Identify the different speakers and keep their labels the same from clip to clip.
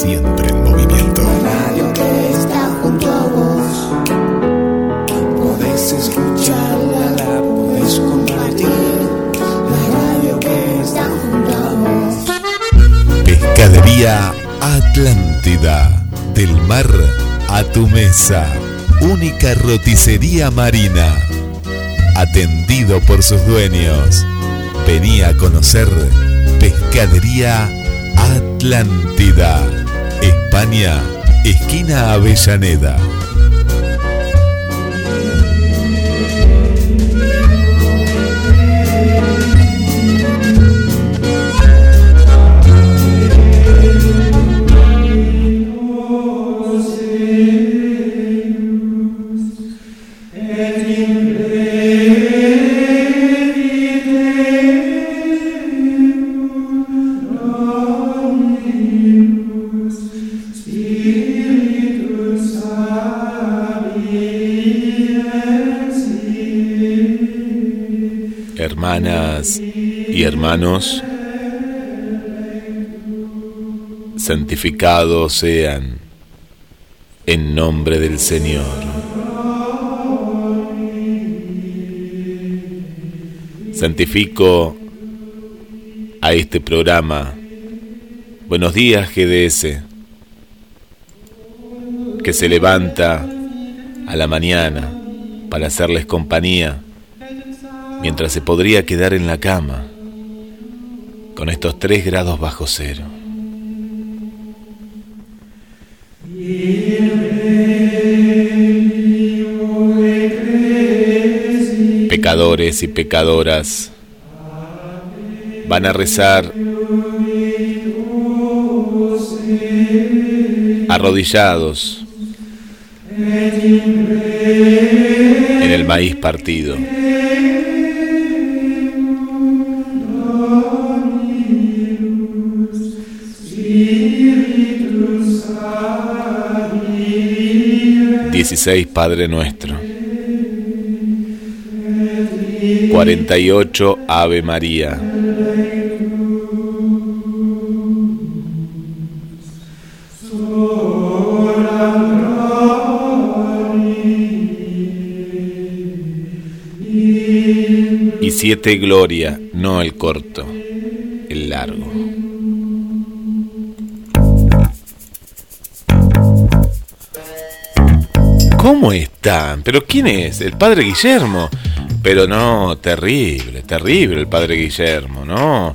Speaker 1: siempre en movimiento.
Speaker 2: La radio que está junto a vos. Podés escucharla, la podés compartir. La radio que está junto a vos.
Speaker 1: Pescadería Atlántida. Del mar a tu mesa. Única roticería marina. Atendido por sus dueños. Venía a conocer Pescadería Atlántida. España, esquina Avellaneda. Y hermanos, santificados sean en nombre del Señor. Santifico a este programa. Buenos días GDS, que se levanta a la mañana para hacerles compañía mientras se podría quedar en la cama con estos tres grados bajo cero. Pecadores y pecadoras van a rezar arrodillados en el maíz partido. Dieciséis Padre Nuestro. Cuarenta y ocho Ave María. Y siete Gloria, no el corto, ¿Pero quién es? ¿El padre Guillermo? Pero no, terrible, terrible el padre Guillermo, no.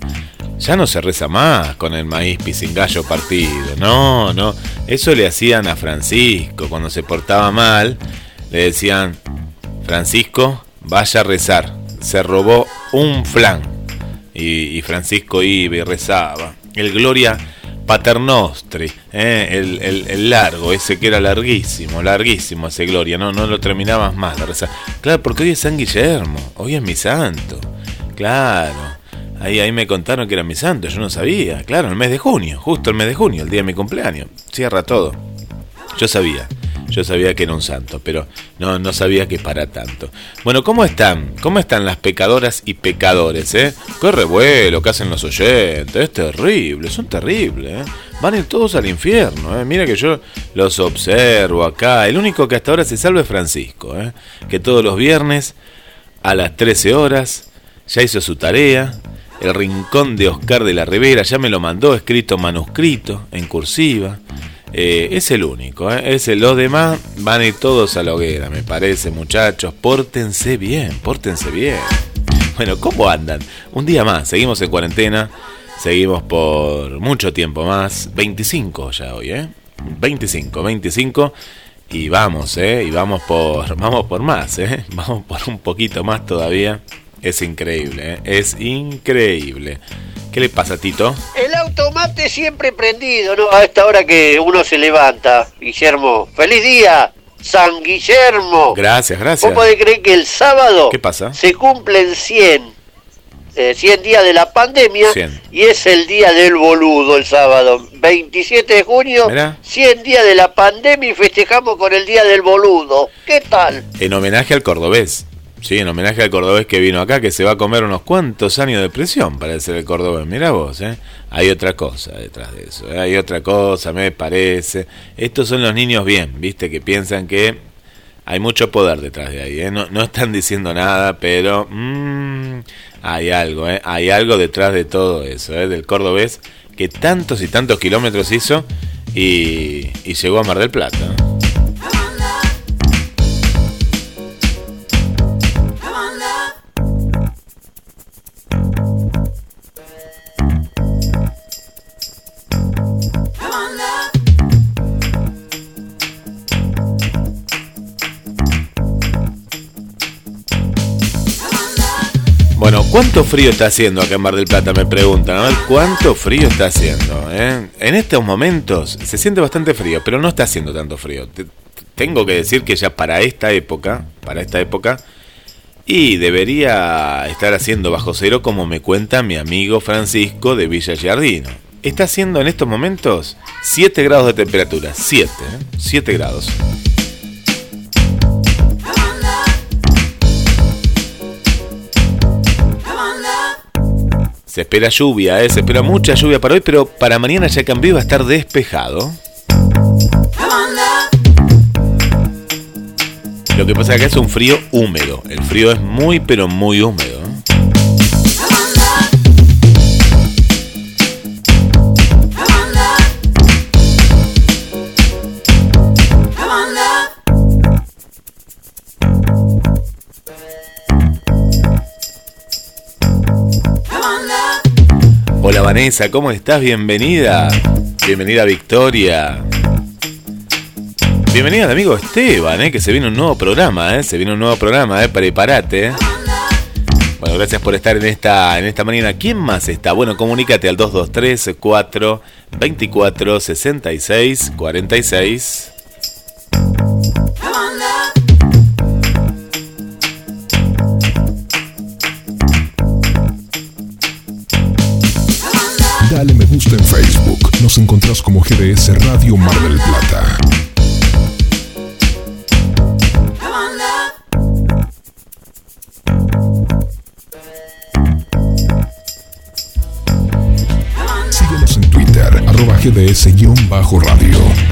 Speaker 1: Ya no se reza más con el maíz pisingallo partido, no, no. Eso le hacían a Francisco cuando se portaba mal. Le decían, Francisco, vaya a rezar. Se robó un flan. Y Francisco iba y rezaba. El Gloria Paternostri, ¿eh? el, el, el, largo, ese que era larguísimo, larguísimo ese Gloria, no, no lo terminabas más de rezar. Claro, porque hoy es San Guillermo, hoy es mi santo. Claro, ahí, ahí me contaron que era mi santo, yo no sabía. Claro, el mes de junio, justo el mes de junio, el día de mi cumpleaños. Cierra todo. Yo sabía, yo sabía que era un santo, pero no, no sabía que para tanto. Bueno, ¿cómo están? ¿Cómo están las pecadoras y pecadores, eh? Qué revuelo que hacen los oyentes, es terrible, son terribles, eh. Van todos al infierno, eh. Mira que yo los observo acá. El único que hasta ahora se salva es Francisco, eh. Que todos los viernes a las 13 horas ya hizo su tarea. El rincón de Oscar de la Rivera ya me lo mandó escrito manuscrito, en cursiva. Eh, es el único, ¿eh? es el, los demás van a ir todos a la hoguera, me parece, muchachos. Pórtense bien, pórtense bien. Bueno, ¿cómo andan? Un día más, seguimos en cuarentena, seguimos por mucho tiempo más. 25 ya hoy, ¿eh? 25, 25. Y vamos, ¿eh? Y vamos por, vamos por más, ¿eh? Vamos por un poquito más todavía. Es increíble, ¿eh? es increíble. ¿Qué le pasa, Tito?
Speaker 3: El automate siempre prendido, ¿no? A esta hora que uno se levanta. Guillermo, feliz día, San Guillermo.
Speaker 1: Gracias, gracias.
Speaker 3: ¿Vos podés creer que el sábado
Speaker 1: ¿Qué pasa?
Speaker 3: se cumplen 100, eh, 100 días de la pandemia
Speaker 1: 100.
Speaker 3: y es el día del boludo el sábado? 27 de junio,
Speaker 1: Mirá.
Speaker 3: 100 días de la pandemia y festejamos con el día del boludo. ¿Qué tal?
Speaker 1: En homenaje al cordobés. Sí, en homenaje al cordobés que vino acá, que se va a comer unos cuantos años de prisión para ser el cordobés. Mirá vos, ¿eh? hay otra cosa detrás de eso. ¿eh? Hay otra cosa, me parece. Estos son los niños bien, viste, que piensan que hay mucho poder detrás de ahí. ¿eh? No, no, están diciendo nada, pero mmm, hay algo, ¿eh? hay algo detrás de todo eso, del cordobés que tantos y tantos kilómetros hizo y, y llegó a Mar del Plata. ¿Cuánto frío está haciendo acá en Mar del Plata? Me preguntan. ¿cuánto frío está haciendo? Eh? En estos momentos se siente bastante frío, pero no está haciendo tanto frío. tengo que decir que ya para esta época, para esta época, y debería estar haciendo bajo cero como me cuenta mi amigo Francisco de Villa Giardino. Está haciendo en estos momentos 7 grados de temperatura. 7, 7 ¿eh? grados. Se espera lluvia, ¿eh? se espera mucha lluvia para hoy, pero para mañana ya cambió y va a estar despejado. Lo que pasa es que es un frío húmedo. El frío es muy, pero muy húmedo. Vanessa, ¿cómo estás? Bienvenida. Bienvenida Victoria. Bienvenida amigo Esteban, eh, que se viene un nuevo programa, eh, se viene un nuevo programa, eh, prepárate. Bueno, gracias por estar en esta, en esta mañana. ¿Quién más está? Bueno, comunícate al 223 4 24 66 46.
Speaker 4: Dale me gusta en Facebook. Nos encontrás como GDS Radio Mar del Plata. Síguenos en Twitter, arroba GDS-radio.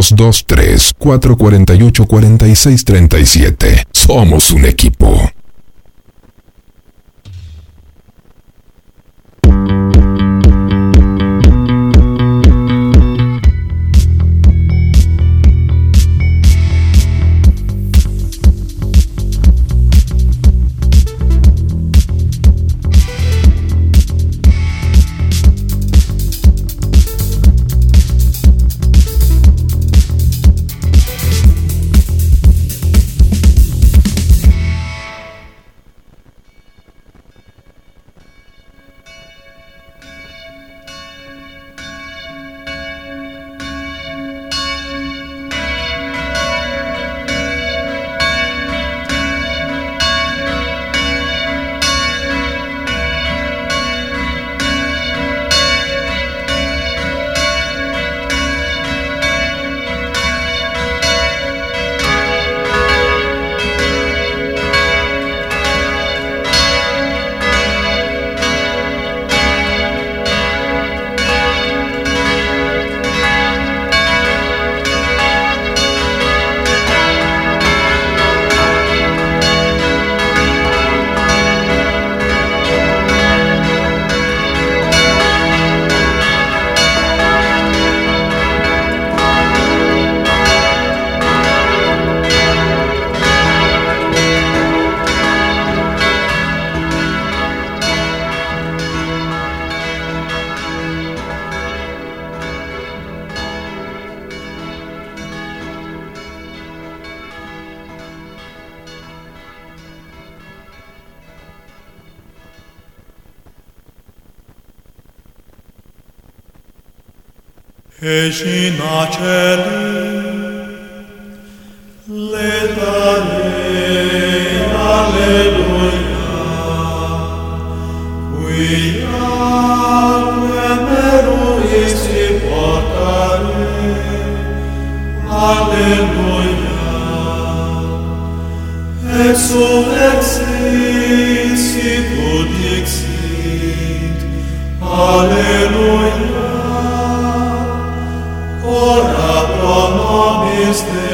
Speaker 5: 223-448-4637. Somos un equipo.
Speaker 1: che scina celi le dare alleluia qui alme meruis si portare alleluia exum exit sicut dixit alleluia
Speaker 6: is there.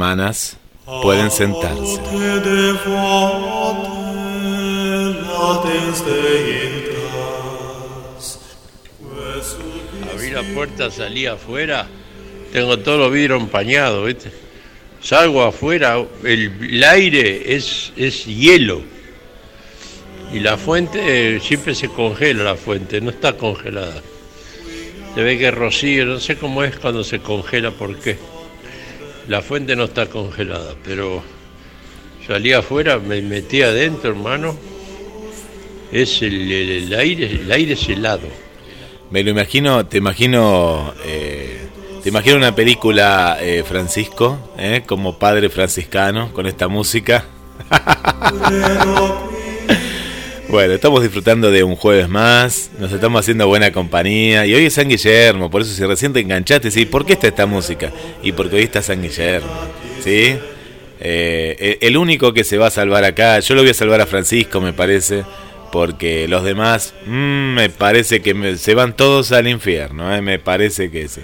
Speaker 6: Hermanas, pueden sentarse.
Speaker 1: Deitas, quae
Speaker 7: Abrí la puerta, salí afuera, tengo todos los vidrios empañados, ¿viste? Salgo afuera, el, el aire es, es hielo. Y la fuente eh, siempre se congela, la fuente, no está congelada. Se ve que rocío, no sé cómo es cuando se congela, por qué. La fuente no está congelada, pero salí afuera, me metí adentro, hermano. Es el, aire, el aire es helado.
Speaker 6: Me lo imagino, te imagino, eh, te imagino una película, eh, Francisco, eh, como padre franciscano, con esta música.
Speaker 1: Bueno, estamos disfrutando de un jueves más, nos estamos haciendo buena compañía y hoy es San Guillermo, por eso si recién te enganchaste, ¿sí? ¿por qué está esta música? Y porque hoy está San Guillermo, ¿sí? Eh, el único que se va a salvar acá, yo lo voy a salvar a Francisco, me parece, porque los demás, mmm, me parece que me, se van todos al infierno, ¿eh? me parece que sí.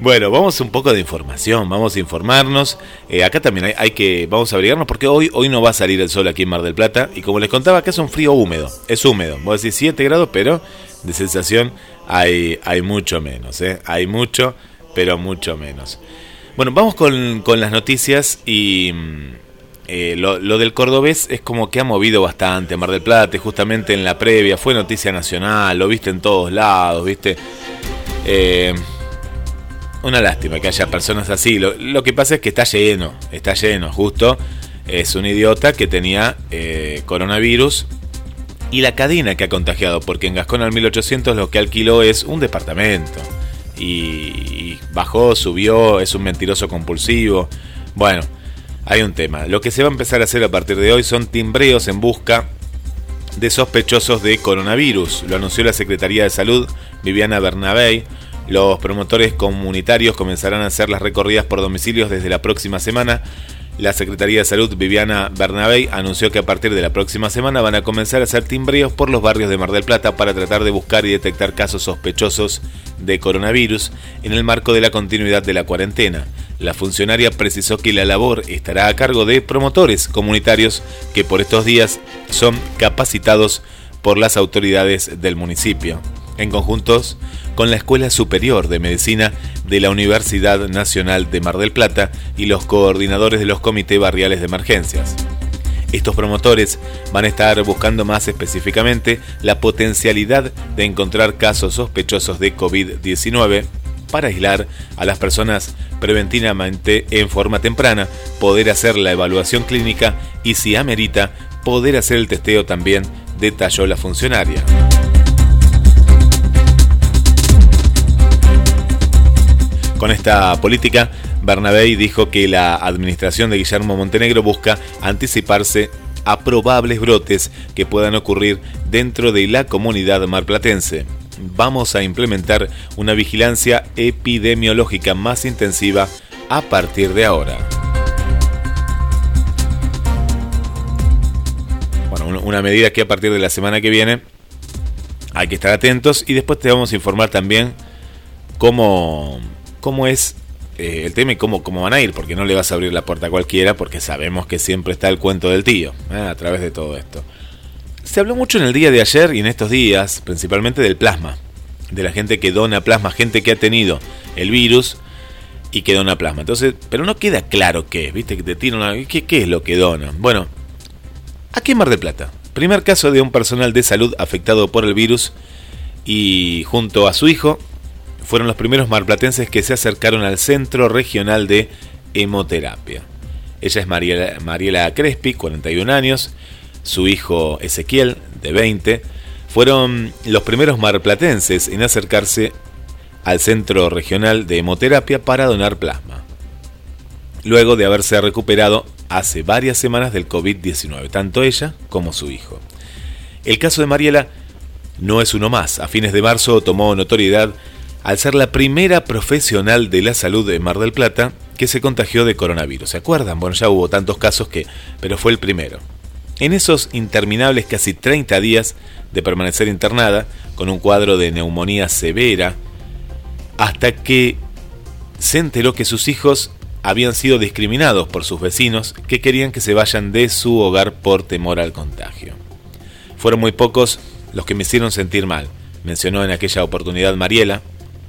Speaker 1: Bueno, vamos un poco de información, vamos a informarnos. Eh, acá también hay, que, vamos a abrigarnos porque hoy, hoy no va a salir el sol aquí en Mar del Plata. Y como les contaba, acá es un frío húmedo, es húmedo. Voy a decir 7 grados, pero de sensación hay, hay mucho menos, ¿eh? hay mucho, pero mucho menos. Bueno, vamos con, con las noticias y eh, lo, lo, del cordobés es como que ha movido bastante Mar del Plata, justamente en la previa, fue noticia nacional, lo viste en todos lados, viste. Eh, una lástima que haya personas así. Lo, lo, que pasa es que está lleno, está lleno, justo. Es un idiota que tenía eh, coronavirus y la cadena que ha contagiado, porque en Gascón al 1800 lo que alquiló es un departamento. Y, bajó, subió, es un mentiroso compulsivo. Bueno, hay un tema. Lo que se va a empezar a hacer a partir de hoy son timbreos en busca de sospechosos de coronavirus. Lo anunció la Secretaría de Salud, Viviana Bernabé. Los promotores comunitarios comenzarán a hacer las recorridas por domicilios desde la próxima semana. La Secretaría de Salud, Viviana Bernabé, anunció que a partir de la próxima semana van a comenzar a hacer timbreos por los barrios de Mar del Plata para tratar de buscar y detectar casos sospechosos de coronavirus en el marco de la continuidad de la cuarentena. La funcionaria precisó que la labor estará a cargo de promotores comunitarios que por estos días son capacitados por las autoridades del municipio, en conjuntos con la Escuela Superior de Medicina de la Universidad Nacional de Mar del Plata y los coordinadores de los comités barriales de emergencias. Estos promotores van a estar buscando más específicamente la potencialidad de encontrar casos sospechosos de COVID-19 para aislar a las personas preventivamente en forma temprana, poder hacer la evaluación clínica y si amerita, poder hacer el testeo también, detalló la funcionaria. Con esta política, Bernabé dijo que la administración de Guillermo Montenegro busca anticiparse a probables brotes que puedan ocurrir dentro de la comunidad marplatense. Vamos a implementar una vigilancia epidemiológica más intensiva a partir de ahora. Bueno, una medida que a partir de la semana que viene hay que estar atentos y después te vamos a informar también cómo cómo es eh, el tema y cómo, cómo van a ir, porque no le vas a abrir la puerta a cualquiera, porque sabemos que siempre está el cuento del tío, eh, a través de todo esto. Se habló mucho en el día de ayer y en estos días, principalmente del plasma, de la gente que dona plasma, gente que ha tenido el virus y que dona plasma. Entonces, pero no queda claro qué ¿viste? Que te tiran una... ¿Qué, ¿Qué es lo que dona? Bueno, aquí en Mar de Plata, primer caso de un personal de salud afectado por el virus y junto a su hijo fueron los primeros marplatenses que se acercaron al Centro Regional de Hemoterapia. Ella es Mariela, Mariela Crespi, 41 años, su hijo Ezequiel, de 20, fueron los primeros marplatenses en acercarse al Centro Regional de Hemoterapia para donar plasma, luego de haberse recuperado hace varias semanas del COVID-19, tanto ella como su hijo. El caso de Mariela no es uno más. A fines de marzo tomó notoriedad al ser la primera profesional de la salud de Mar del Plata que se contagió de coronavirus. ¿Se acuerdan? Bueno, ya hubo tantos casos que, pero fue el primero. En esos interminables casi 30 días de permanecer internada, con un cuadro de neumonía severa, hasta que se enteró que sus hijos habían sido discriminados por sus vecinos que querían que se vayan de su hogar por temor al contagio. Fueron muy pocos los que me hicieron sentir mal, mencionó en aquella oportunidad Mariela,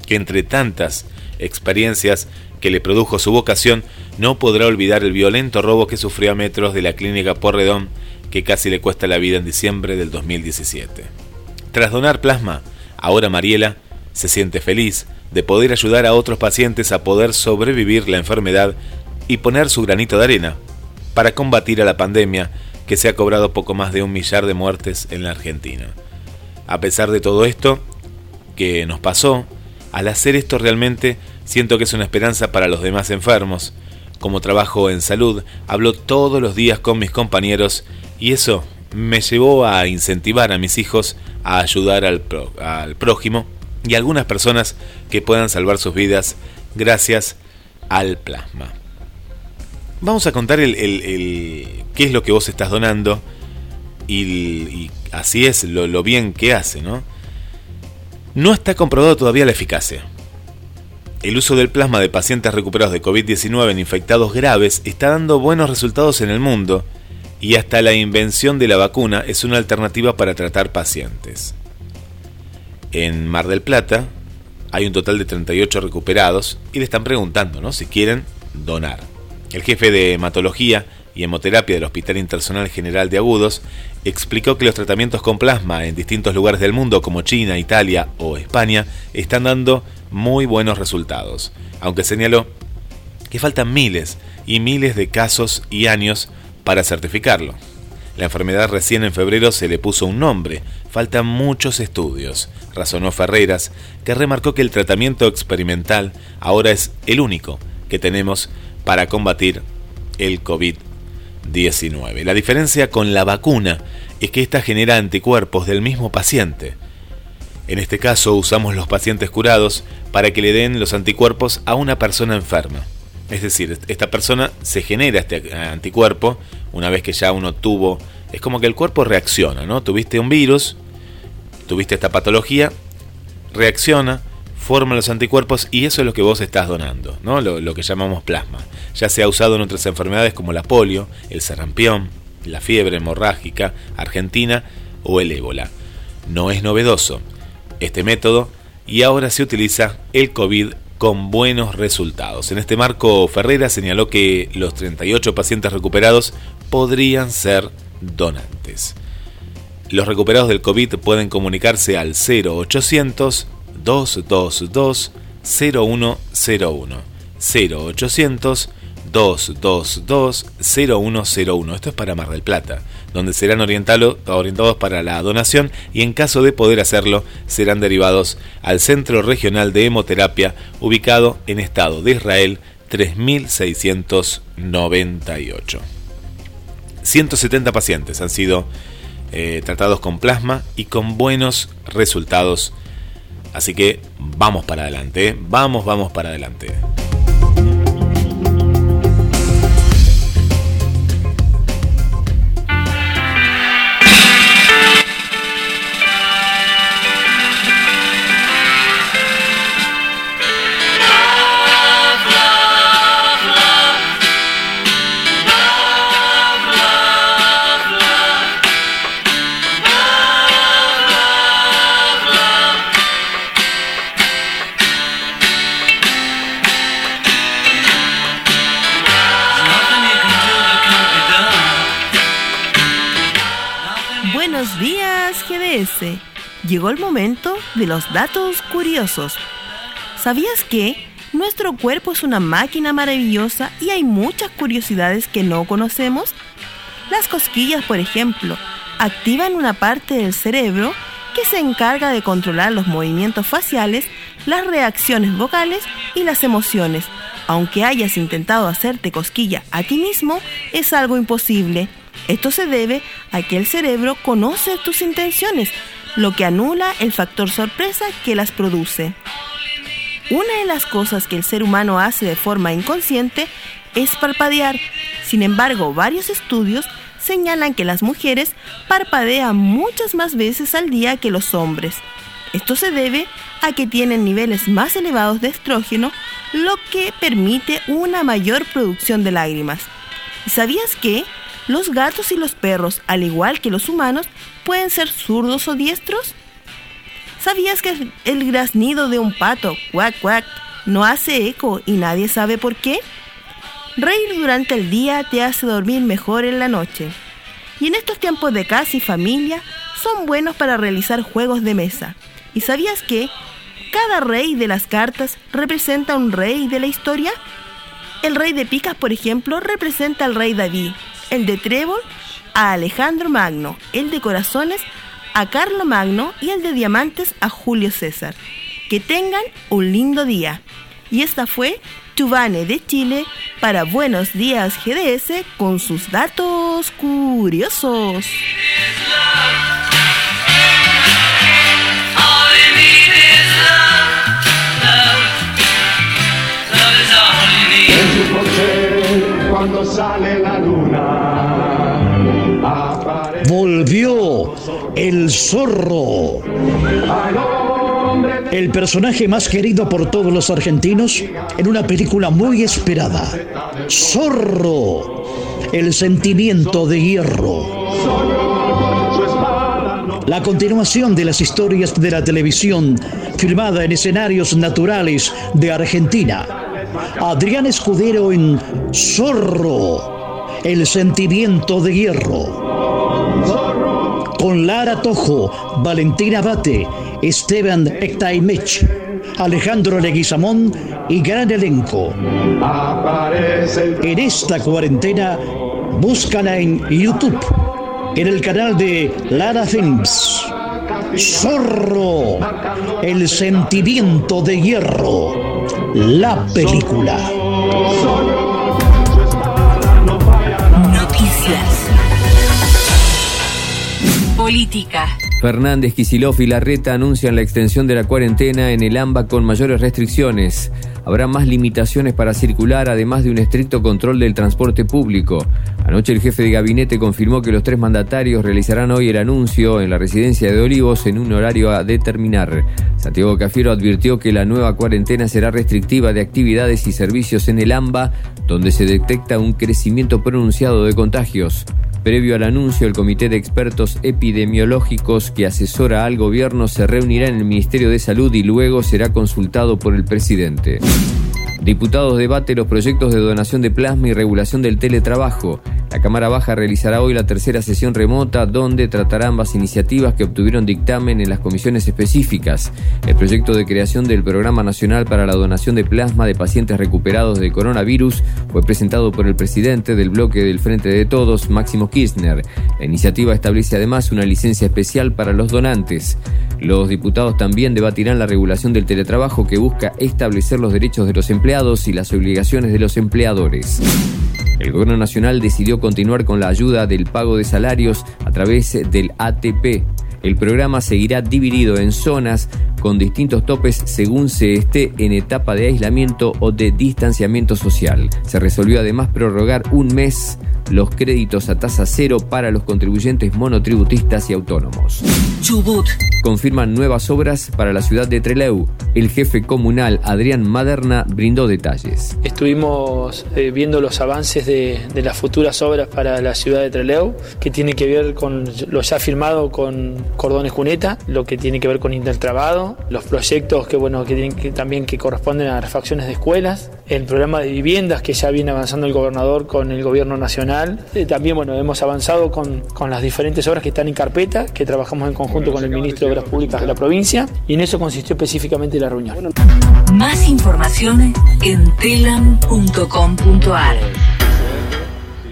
Speaker 1: que entre tantas experiencias que le produjo su vocación, no podrá olvidar el violento robo que sufrió a metros de la clínica Porredón, que casi le cuesta la vida en diciembre del 2017. Tras donar plasma, ahora Mariela se siente feliz de poder ayudar a otros pacientes a poder sobrevivir la enfermedad y poner su granito de arena para combatir a la pandemia que se ha cobrado poco más de un millar de muertes en la Argentina. A pesar de todo esto que nos pasó, al hacer esto realmente siento que es una esperanza para los demás enfermos. Como trabajo en salud, hablo todos los días con mis compañeros y eso me llevó a incentivar a mis hijos a ayudar al, prójimo y a algunas personas que puedan salvar sus vidas gracias al plasma. Vamos a contar el, qué es lo que vos estás donando y, y así es lo, lo bien que hace, ¿no? No está comprobado todavía la eficacia. El uso del plasma de pacientes recuperados de COVID-19 en infectados graves está dando buenos resultados en el mundo y hasta la invención de la vacuna es una alternativa para tratar pacientes. En Mar del Plata hay un total de 38 recuperados y le están preguntando ¿no? si quieren donar. El jefe de hematología y hemoterapia del Hospital Internacional General de Agudos explicó que los tratamientos con plasma en distintos lugares del mundo como China, Italia o España están dando muy buenos resultados, aunque señaló que faltan miles y miles de casos y años para certificarlo. La enfermedad recién en febrero se le puso un nombre, faltan muchos estudios, razonó Ferreras, que remarcó que el tratamiento experimental ahora es el único que tenemos para combatir el COVID-19. La diferencia con la vacuna es que esta genera anticuerpos del mismo paciente. En este caso usamos los pacientes curados para que le den los anticuerpos a una persona enferma. Es decir, esta persona se genera este anticuerpo una vez que ya uno tuvo... Es como que el cuerpo reacciona, ¿no? Tuviste un virus, tuviste esta patología, reacciona, forma los anticuerpos y eso es lo que vos estás donando, ¿no? Lo, lo que llamamos plasma. Ya se ha usado en otras enfermedades como la polio, el sarampión, la fiebre hemorrágica argentina o el ébola. No es novedoso este método y ahora se utiliza el COVID con buenos resultados. En este marco, Ferreira señaló que los 38 pacientes recuperados podrían ser donantes. Los recuperados del COVID pueden comunicarse al 0800 222 0101. 0800 222 0101. Esto es para Mar del Plata, donde serán orientados para la donación y en caso de poder hacerlo serán derivados al Centro Regional de Hemoterapia ubicado en Estado de Israel 3698. 170 pacientes han sido eh, tratados con plasma y con buenos resultados. Así que vamos para adelante, ¿eh? vamos, vamos para adelante.
Speaker 8: Llegó el momento de los datos curiosos. ¿Sabías que nuestro cuerpo es una máquina maravillosa y hay muchas curiosidades que no conocemos? Las cosquillas, por ejemplo, activan una parte del cerebro que se encarga de controlar los movimientos faciales, las reacciones vocales y las emociones. Aunque hayas intentado hacerte cosquilla a ti mismo, es algo imposible. Esto se debe a que el cerebro conoce tus intenciones, lo que anula el factor sorpresa que las produce. Una de las cosas que el ser humano hace de forma inconsciente es parpadear. Sin embargo, varios estudios señalan que las mujeres parpadean muchas más veces al día que los hombres. Esto se debe a que tienen niveles más elevados de estrógeno, lo que permite una mayor producción de lágrimas. ¿Y sabías que los gatos y los perros, al igual que los humanos, pueden ser zurdos o diestros? ¿Sabías que el graznido de un pato, cuac cuac, no hace eco y nadie sabe por qué? Reír durante el día te hace dormir mejor en la noche. Y en estos tiempos de casa y familia son buenos para realizar juegos de mesa. ¿Y sabías que cada rey de las cartas representa un rey de la historia? El rey de picas, por ejemplo, representa al rey David, el de trébol a Alejandro Magno, el de corazones a Carlo Magno y el de diamantes a Julio César. Que tengan un lindo día. Y esta fue Tubane de Chile para Buenos Días GDS con sus datos curiosos.
Speaker 2: Cuando sale la luna. Aparece
Speaker 9: Volvió el zorro. El personaje más querido por todos los argentinos en una película muy esperada. Zorro. El sentimiento de hierro. La continuación de las historias de la televisión filmada en escenarios naturales de Argentina. Adrián Escudero en Zorro. El sentimiento de hierro con Lara Tojo, Valentina Bate, Esteban Ectaimech, Alejandro Leguizamón y gran elenco. En esta cuarentena, búscala en YouTube, en el canal de Lara Films. Zorro, el sentimiento de hierro, la película.
Speaker 10: Noticias. Política.
Speaker 11: Fernández, Kicillof y Larreta anuncian la extensión de la cuarentena en el AMBA con mayores restricciones. Habrá más limitaciones para circular, además de un estricto control del transporte público. Anoche el jefe de gabinete confirmó que los tres mandatarios realizarán hoy el anuncio en la residencia de Olivos en un horario a determinar. Santiago Cafiero advirtió que la nueva cuarentena será restrictiva de actividades y servicios en el AMBA, donde se detecta un crecimiento pronunciado de contagios. Previo al anuncio, el Comité de Expertos Epidemiológicos que asesora al gobierno se reunirá en el Ministerio de Salud y luego será consultado por el presidente. Diputados debate los proyectos de donación de plasma y regulación del teletrabajo. La Cámara Baja realizará hoy la tercera sesión remota donde tratará ambas iniciativas que obtuvieron dictamen en las comisiones específicas. El proyecto de creación del Programa Nacional para la Donación de Plasma de Pacientes Recuperados de Coronavirus fue presentado por el presidente del bloque del Frente de Todos, Máximo Kirchner. La iniciativa establece además una licencia especial para los donantes. Los diputados también debatirán la regulación del teletrabajo que busca establecer los derechos de los empleados y las obligaciones de los empleadores. El gobierno nacional decidió continuar con la ayuda del pago de salarios a través del ATP. El programa seguirá dividido en zonas con distintos topes según se esté en etapa de aislamiento o de distanciamiento social. Se resolvió además prorrogar un mes los créditos a tasa cero para los contribuyentes monotributistas y autónomos.
Speaker 10: Chubut.
Speaker 11: Confirman nuevas obras para la ciudad de Trelew. El jefe comunal Adrián Maderna brindó detalles.
Speaker 12: Estuvimos eh, viendo los avances de, de las futuras obras para la ciudad de Trelew, que tiene que ver con lo ya firmado con Cordones Cuneta, lo que tiene que ver con Intertrabado, los proyectos que bueno que tienen que, también que corresponden a refacciones de escuelas, el programa de viviendas que ya viene avanzando el gobernador con el gobierno nacional. Eh, también bueno hemos avanzado con, con las diferentes obras que están en carpeta, que trabajamos en conjunto con el ministro de Obras Públicas de la provincia, y en eso consistió específicamente la reunión.
Speaker 10: Más información en telam.com.ar.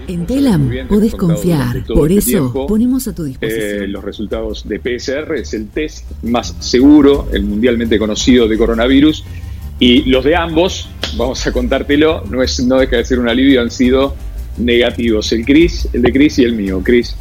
Speaker 13: En Telam podés confiar, por eso ponemos a tu disposición.
Speaker 14: Eh, los resultados de PCR es el test más seguro, el mundialmente conocido de coronavirus, y los de ambos, vamos a contártelo, no, es, no deja de ser un alivio, han sido negativos, el Cris, el de Cris y el mío. Cris.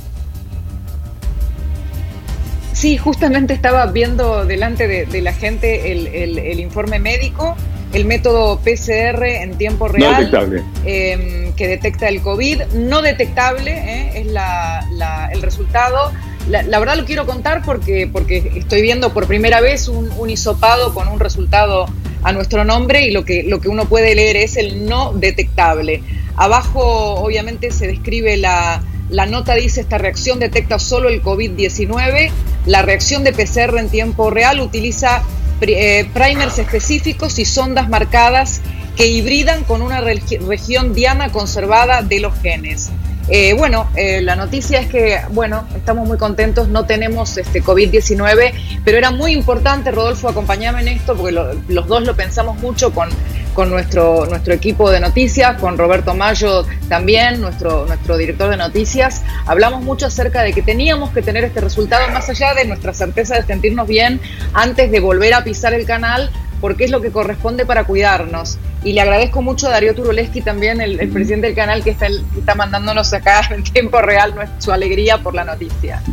Speaker 15: Sí, justamente estaba viendo delante de, de la gente el, el- el informe médico, el método PCR en tiempo
Speaker 14: No
Speaker 15: real
Speaker 14: detectable.
Speaker 15: eh, que detecta el COVID, no detectable eh, es la- la- el resultado. La, la verdad lo quiero contar porque, porque estoy viendo por primera vez un, un hisopado con un resultado a nuestro nombre y lo que, lo que uno puede leer es el no detectable. Abajo obviamente se describe la, la nota dice esta reacción detecta solo el COVID-19. La reacción de PCR en tiempo real utiliza eh, primers específicos y sondas marcadas que hibridan con una regi- región diana conservada de los genes. Eh, bueno, eh, la noticia es que, bueno, estamos muy contentos, no tenemos este COVID-19, pero era muy importante, Rodolfo, acompañame en esto, porque lo- los dos lo pensamos mucho con, con nuestro, nuestro equipo de noticias, con Roberto Mayo también, nuestro, nuestro director de noticias. Hablamos mucho acerca de que teníamos que tener este resultado, más allá de nuestra certeza de sentirnos bien antes de volver a pisar el canal, porque es lo que corresponde para cuidarnos. Y le agradezco mucho a Darío Turoleski también, el, el presidente del canal, que está, que está mandándonos acá en tiempo real su alegría por la noticia.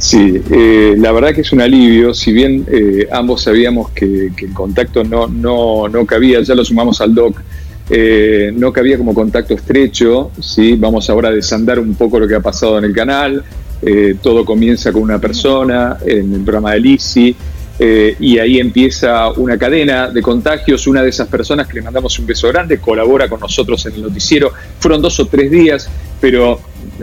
Speaker 14: Sí, eh, la verdad que es un alivio, si bien eh, ambos sabíamos que, el contacto no, no, no cabía, ya lo sumamos al DOC, eh, no cabía como contacto estrecho, ¿sí? vamos ahora a desandar un poco lo que ha pasado en el canal, eh, todo comienza con una persona en el programa de Lisi, eh, y ahí empieza una cadena de contagios. Una de esas personas que le mandamos un beso grande colabora con nosotros en el noticiero. Fueron dos o tres días, pero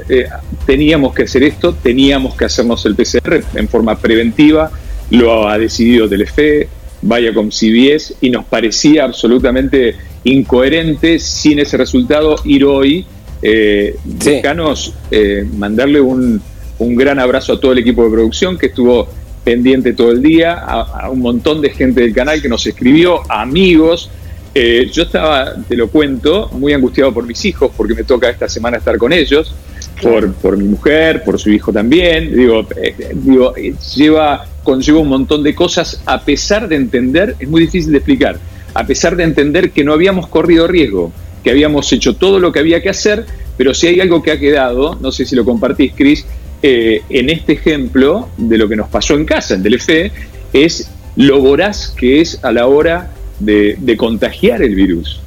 Speaker 14: eh, teníamos que hacer esto, teníamos que hacernos el PCR en forma preventiva. Lo ha decidido Telefe, vaya con CBS, y nos parecía absolutamente incoherente sin ese resultado ir hoy. Eh, Dejanos eh, mandarle un, un gran abrazo a todo el equipo de producción que estuvo pendiente todo el día, a, a, un montón de gente del canal que nos escribió, amigos. Eh, yo estaba, te lo cuento, muy angustiado por mis hijos, porque me toca esta semana estar con ellos, por, por mi mujer, por su hijo también. Digo, eh, digo lleva, conlleva un montón de cosas, a pesar de entender, es muy difícil de explicar, a pesar de entender que no habíamos corrido riesgo, que habíamos hecho todo lo que había que hacer, pero si hay algo que ha quedado, no sé si lo compartís, Cris, eh, en este ejemplo de lo que nos pasó en casa, en Telefe, es lo voraz que es a la hora de, de contagiar el virus.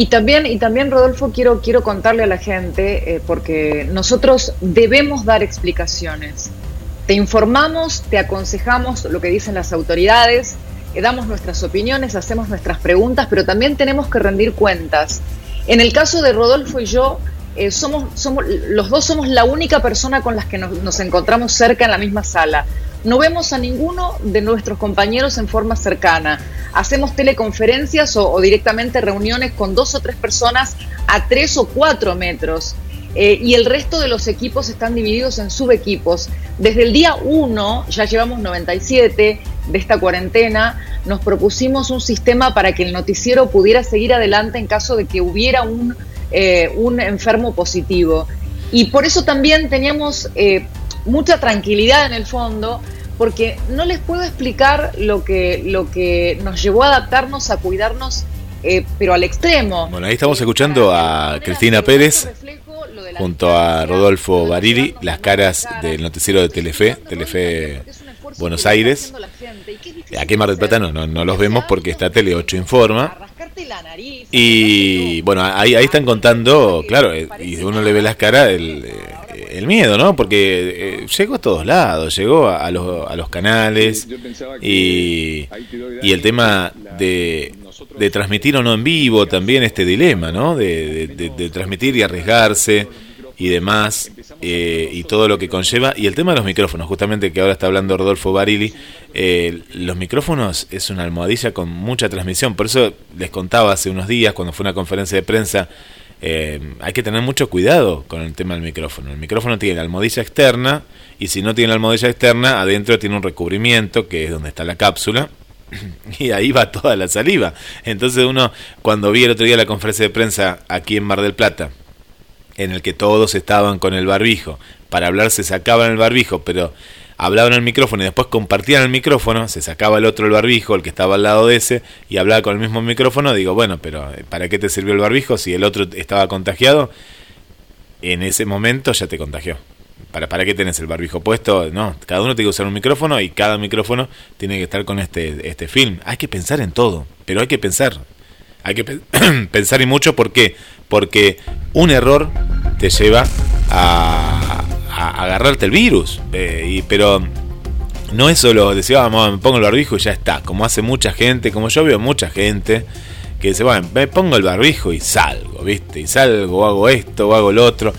Speaker 15: Y también, y también Rodolfo, quiero, quiero contarle a la gente, eh, porque nosotros debemos dar explicaciones. Te informamos, te aconsejamos lo que dicen las autoridades, eh, damos nuestras opiniones, hacemos nuestras preguntas, pero también tenemos que rendir cuentas. En el caso de Rodolfo y yo, eh, somos, somos, los dos somos la única persona con las que nos, nos, encontramos cerca en la misma sala. No vemos a ninguno de nuestros compañeros en forma cercana. Hacemos teleconferencias o, directamente reuniones con dos o tres personas a tres o cuatro metros. Eh, y el resto de los equipos están divididos en subequipos. Desde el día 1, ya llevamos 97 de esta cuarentena, nos propusimos un sistema para que el noticiero pudiera seguir adelante en caso de que hubiera un eh, un enfermo positivo. Y por eso también teníamos eh, mucha tranquilidad en el fondo, porque no les puedo explicar lo que, lo que nos llevó a adaptarnos, a cuidarnos, eh, pero al extremo.
Speaker 1: Bueno, ahí estamos escuchando a Cristina Pérez junto a Rodolfo Bariri, las caras del noticiero de Telefe, Telefe Buenos Aires. Aquí en Mar del Plata no, no, no los vemos porque está Tele 8 Informa. Y bueno, ahí, ahí están contando, claro, eh, y uno le ve las caras, el, eh, el miedo, ¿no? Porque eh, llegó a todos lados, llegó a, a, los, a los canales y, y el tema de, de transmitir o no en vivo, también este dilema, ¿no? De, de, de, de transmitir y arriesgarse y demás, eh, y todo lo que conlleva. Y el tema de los micrófonos, justamente que ahora está hablando Rodolfo Barili, eh, los micrófonos es una almohadilla con mucha transmisión. Por eso les contaba hace unos días, cuando fue una conferencia de prensa, eh, hay que tener mucho cuidado con el tema del micrófono. El micrófono tiene la almohadilla externa, y si no tiene la almohadilla externa, adentro tiene un recubrimiento, que es donde está la cápsula. Y ahí va toda la saliva. Entonces uno, cuando vi el otro día la conferencia de prensa aquí en Mar del Plata, en el que todos estaban con el barbijo. Para hablar se sacaban el barbijo, pero hablaban el micrófono y después compartían el micrófono, se sacaba el otro el barbijo, el que estaba al lado de ese, y hablaba con el mismo micrófono, digo, bueno, pero ¿para qué te sirvió el barbijo si el otro estaba contagiado? En ese momento ya te contagió. ¿Para, ¿Para qué tenés el barbijo puesto? No, cada uno tiene que usar un micrófono y cada micrófono tiene que estar con este, este film. Hay que pensar en todo, pero hay que pensar. Hay que pe pensar y mucho, ¿por qué? Porque un error te lleva a, agarrarte el virus. Eh, y, pero no es solo decir, vamos, me pongo el barbijo y ya está. Como hace mucha gente, como yo veo mucha gente que dice, bueno, me pongo el barbijo y salgo, ¿viste? Y salgo, hago esto, o hago lo otro.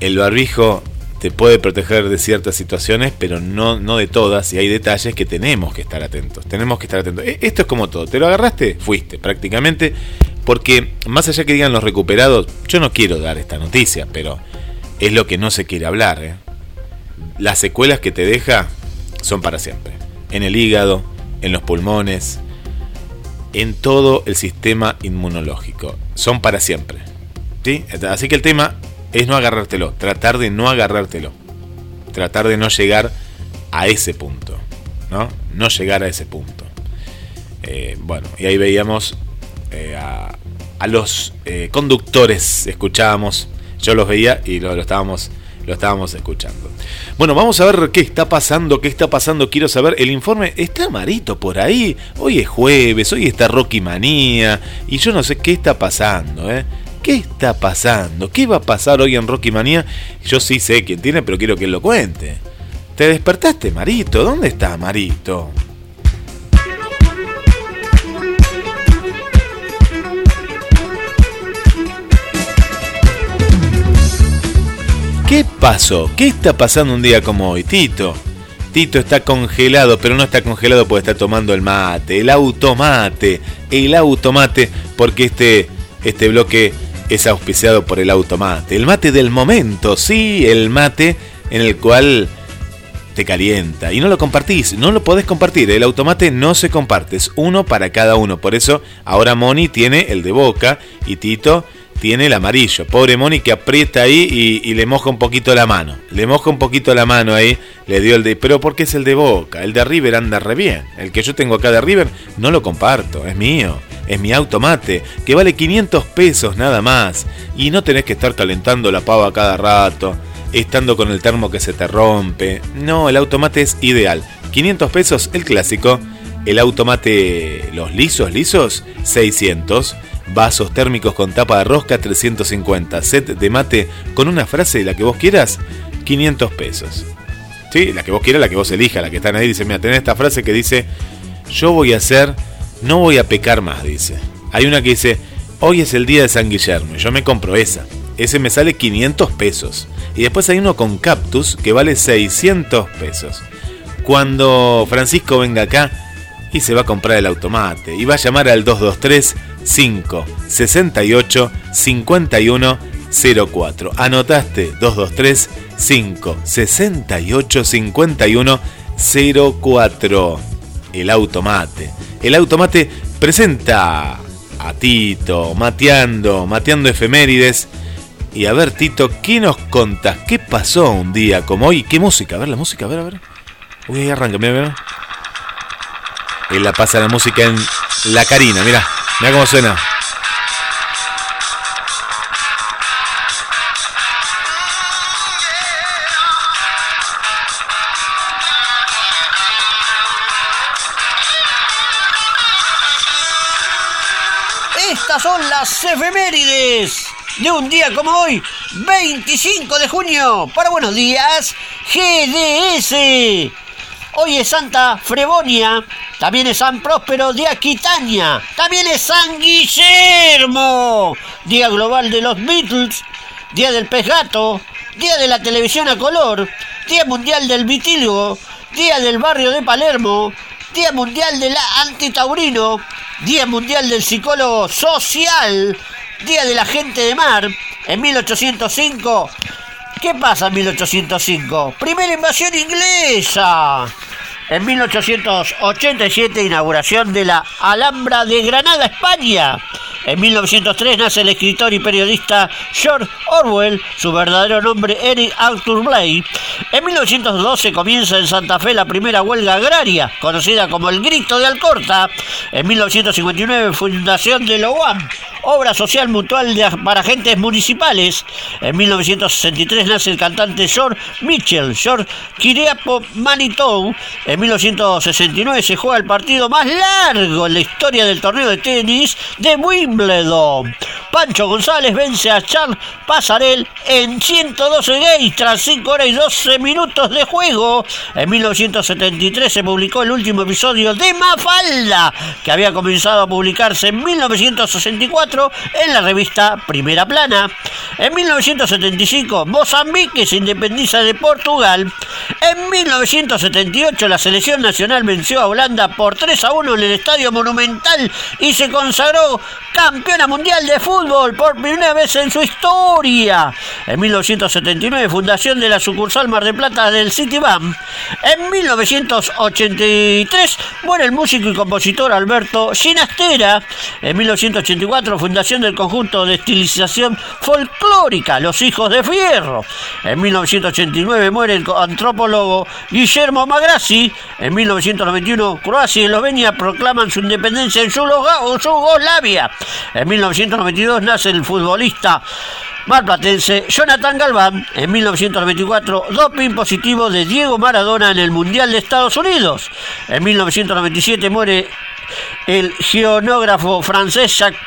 Speaker 1: El barbijo te puede proteger de ciertas situaciones, pero no, no de todas, y hay detalles que tenemos que estar atentos. Tenemos que estar atentos. Esto es como todo, te lo agarraste, fuiste, prácticamente, porque más allá que digan los recuperados, yo no quiero dar esta noticia, pero es lo que no se quiere hablar. ¿eh? Las secuelas que te deja son para siempre. En el hígado, en los pulmones, en todo el sistema inmunológico. Son para siempre. ¿sí? Así que el tema es no agarrártelo, tratar de no agarrártelo, tratar de no llegar a ese punto. ¿no? No llegar a ese punto. Eh, bueno, y ahí veíamos eh, a, a los conductores, escuchábamos, yo los veía y lo, estábamos lo estábamos escuchando. Bueno, vamos a ver qué está pasando, qué está pasando. Quiero saber, el informe está Marito por ahí. Hoy es jueves, hoy está Rocky Manía. Y yo no sé qué está pasando, ¿eh? ¿Qué está pasando? ¿Qué va a pasar hoy en Rocky Manía? Yo sí sé quién tiene, pero quiero que él lo cuente. ¿Te despertaste, Marito? ¿Dónde está Marito? ¿Qué pasó? ¿Qué está pasando un día como hoy, Tito? Tito está congelado, pero no está congelado porque está tomando el mate, el automate, el automate, porque este, este bloque es auspiciado por el automate. El mate del momento, sí, el mate en el cual te calienta y no lo compartís, no lo podés compartir. El automate no se comparte, es uno para cada uno. Por eso ahora Moni tiene el de boca y Tito tiene el amarillo. Pobre Moni que aprieta ahí y, le moja un poquito la mano. Le moja un poquito la mano ahí, le dio el de... Pero porque es el de Boca, el de River anda re bien. El que yo tengo acá de River no lo comparto, es mío. Es mi automate, que vale 500 pesos nada más. Y no tenés que estar calentando la pava cada rato, estando con el termo que se te rompe. No, el automate es ideal. 500 pesos el clásico. El automate, los lisos, lisos, 600 vasos térmicos con tapa de rosca 350, set de mate con una frase, la que vos quieras, 500 pesos. Sí, la que vos quieras, la que vos elijas, la que están ahí, dice, mira, tenés esta frase que dice, yo voy a hacer, no voy a pecar más, dice. Hay una que dice, hoy es el día de San Guillermo, y yo me compro esa. Ese me sale 500 pesos. Y después hay uno con cactus que vale 600 pesos. Cuando Francisco venga acá, y se va a comprar el automate y va a llamar al 223 5 68 51 04. Anotaste 223 5 68 51 04. El automate. El automate presenta a Tito, mateando, mateando efemérides. Y a ver, Tito, ¿qué nos contás? ¿Qué pasó un día como hoy? ¿Qué música? A ver, la música, a ver, a ver. Uy, ahí arranca, mira, mira. Él la pasa la música en la carina, mira, mira cómo suena.
Speaker 3: Estas son las efemérides de un día como hoy, 25 de junio. Para buenos días, GDS. Hoy es Santa Frebonia, también es San Próspero de Aquitania, también es San Guillermo, Día Global de los Beatles, Día del Pez Gato, Día de la Televisión a Color, Día Mundial del Vitíligo, Día del Barrio de Palermo, Día Mundial de la Antitaurino, Día Mundial del Psicólogo Social, Día de la Gente de Mar, en 1805 ¿Qué pasa en 1805? Primera invasión inglesa. En 1887, inauguración de la Alhambra de Granada, España. En 1903 nace el escritor y periodista George Orwell, su verdadero nombre Eric Arthur Blake. En 1912 comienza en Santa Fe la primera huelga agraria, conocida como el Grito de Alcorta. En 1959 fundación de la UAM, obra social mutual de, para agentes municipales. En 1963 nace el cantante George Mitchell, George Kiriapo Manitou. 1969 se juega el partido más largo en la historia del torneo de tenis de Wimbledon. Pancho González vence a Charles Pasarel en 112 gays tras 5 horas y 12 minutos de juego. En 1973 se publicó el último episodio de Mafalda, que había comenzado a publicarse en 1964 en la revista Primera Plana. En 1975 Mozambique se independiza de Portugal. En 1978 la selección nacional venció a Holanda por 3 a 1 en el Estadio Monumental y se consagró campeona mundial de fútbol por primera vez en su historia. En 1979 fundación de la sucursal Mar de Plata del Citibank. En 1983 muere el músico y compositor Alberto Ginastera. En 1984 fundación del conjunto de estilización folclórica Los Hijos de Fierro. En 1989 muere el antropólogo Guillermo Magrassi. En 1991, Croacia y Eslovenia proclaman su independencia en Yugoslavia. En 1992 nace el futbolista marplatense Jonathan Galván. En 1994, doping positivo de Diego Maradona en el Mundial de Estados Unidos. En 1997 muere el geonógrafo francés Jacques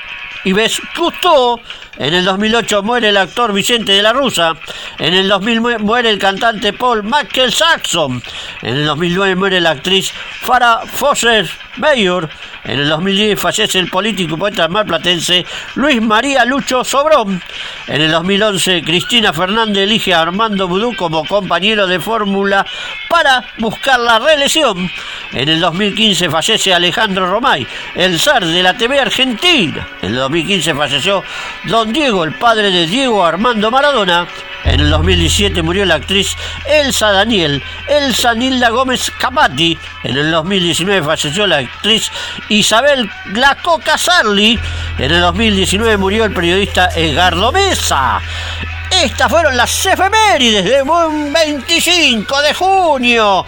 Speaker 3: Yves Cousteau. En el 2008 muere el actor Vicente de la Rusa. En el 2000 muere el cantante Paul Michael Saxon. En el 2009 muere la actriz Farah Fawcett Mayor. En el 2010 fallece el político y poeta marplatense Luis María Lucho Sobrón. En el 2011 Cristina Fernández elige a Armando Budú como compañero de fórmula para buscar la reelección. En el 2015 fallece Alejandro Romay, el zar de la TV Argentina. En el 2015 falleció Don Diego, el padre de Diego Armando Maradona. En el 2017 murió la actriz Elsa Daniel, Elsa Nilda Gómez Capati. En el 2019 falleció la actriz Isabel Glaco Casarli. En el 2019 murió el periodista Edgardo Mesa. Estas fueron las efemérides de un 25 de junio.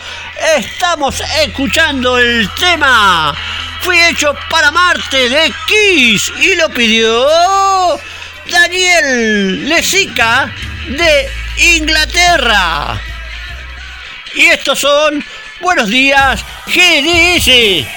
Speaker 3: Estamos escuchando el tema. Fui hecho para Marte de Kiss y lo pidió Daniel Lesica de Inglaterra. Y estos son Buenos días, GDS.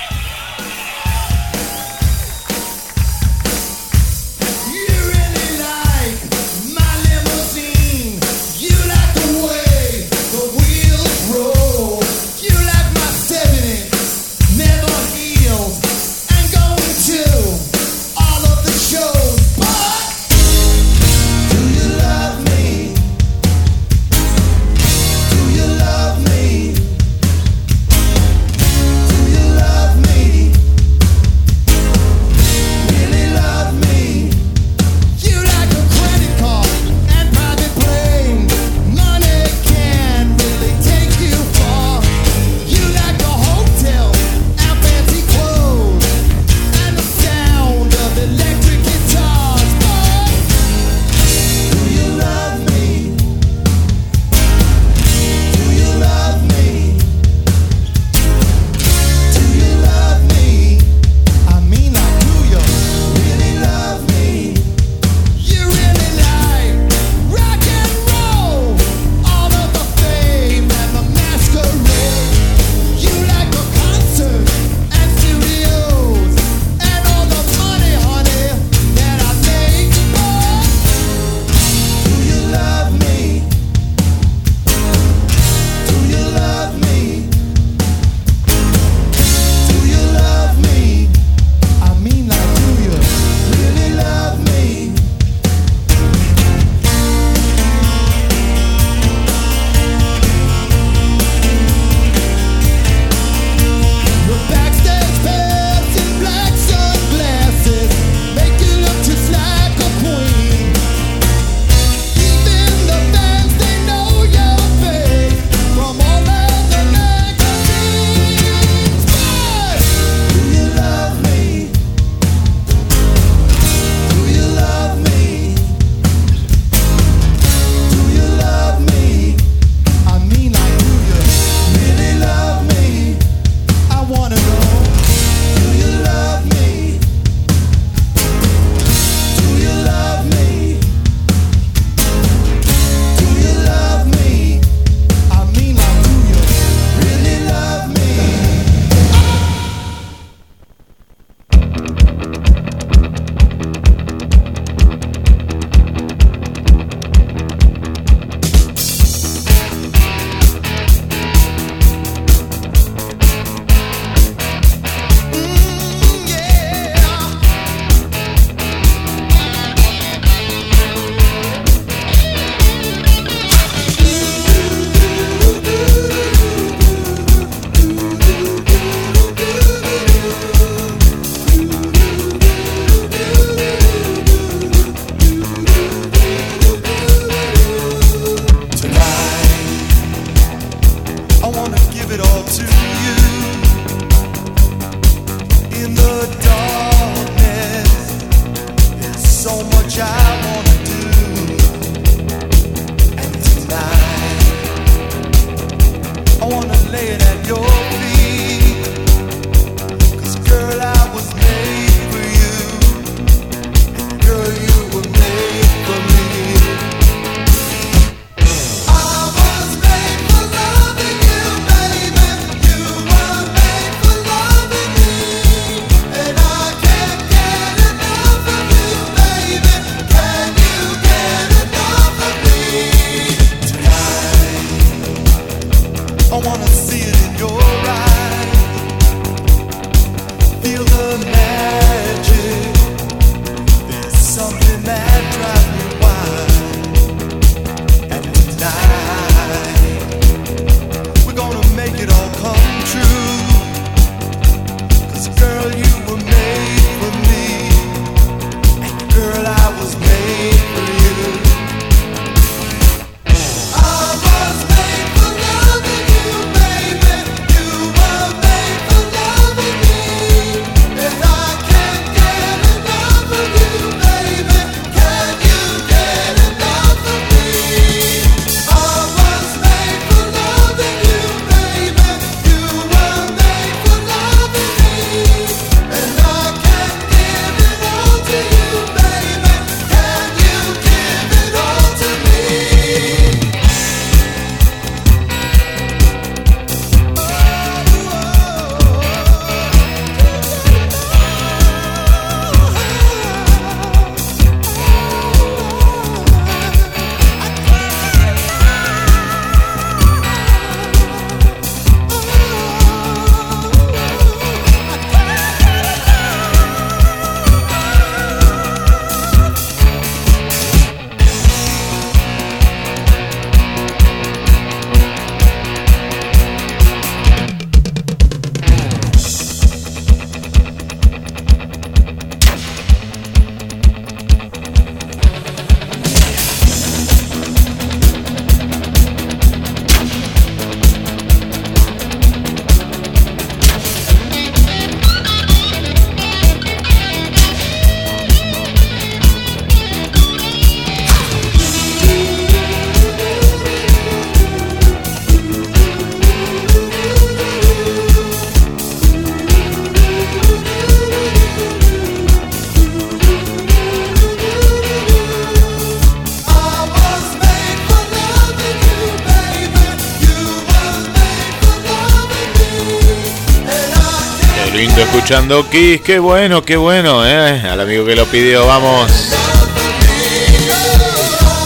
Speaker 1: Escuchando Kiss, qué bueno, qué bueno, ¿eh? Al amigo que lo pidió, vamos.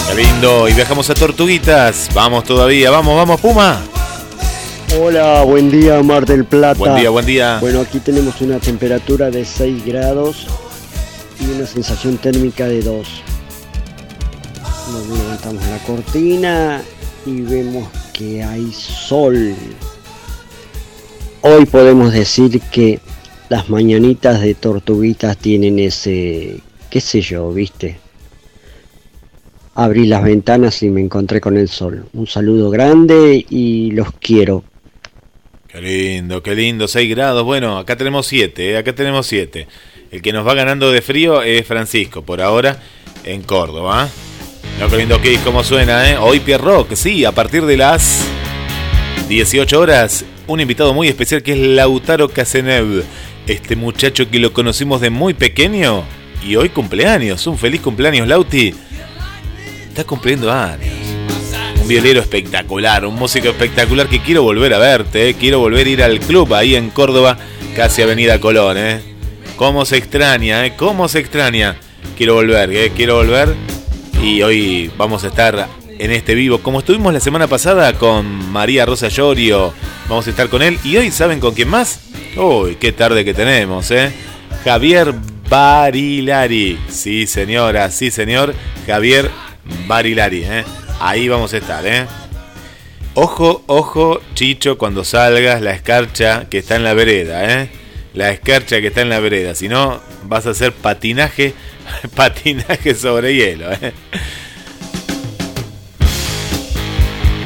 Speaker 1: Qué lindo, y viajamos a Tortuguitas, vamos todavía, vamos, vamos, Puma.
Speaker 16: Hola, buen día Mar del Plata.
Speaker 1: Buen día, buen día.
Speaker 16: Bueno, aquí tenemos una temperatura de 6 grados y una sensación térmica de 2. Nos levantamos la cortina y vemos que hay sol. Hoy podemos decir que las mañanitas de tortuguitas tienen ese, qué sé yo, viste. Abrí las ventanas y me encontré con el sol. Un saludo grande y los quiero.
Speaker 1: Qué lindo, qué lindo, 6 grados. Bueno, acá tenemos 7, acá tenemos 7. El que nos va ganando de frío es Francisco, por ahora, en Córdoba. No, qué lindo Kiss, cómo suena, ¿eh? Hoy Pierrock, sí, a partir de las 18 horas, un invitado muy especial que es Lautaro Casenev. Este muchacho que lo conocimos de muy pequeño y hoy cumpleaños. Un feliz cumpleaños, Lauti. Está cumpliendo años. Un violero espectacular, un músico espectacular que quiero volver a verte, eh. quiero volver a ir al club ahí en Córdoba, casi Avenida Colón, ¿eh? Cómo se extraña, ¿eh? Cómo se extraña. Quiero volver, ¿eh? Quiero volver. Y hoy vamos a estar en este vivo, como estuvimos la semana pasada con María Rosa Llorio, vamos a estar con él. Y hoy, ¿saben con quién más? Uy, qué tarde que tenemos, ¿eh? Javier Barilari. Sí, señora, sí, señor. Javier Barilari, ¿eh? Ahí vamos a estar, ¿eh? Ojo, ojo, Chicho, cuando salgas, la escarcha que está en la vereda, ¿eh? La escarcha que está en la vereda. Si no, vas a hacer patinaje, patinaje sobre hielo, ¿eh?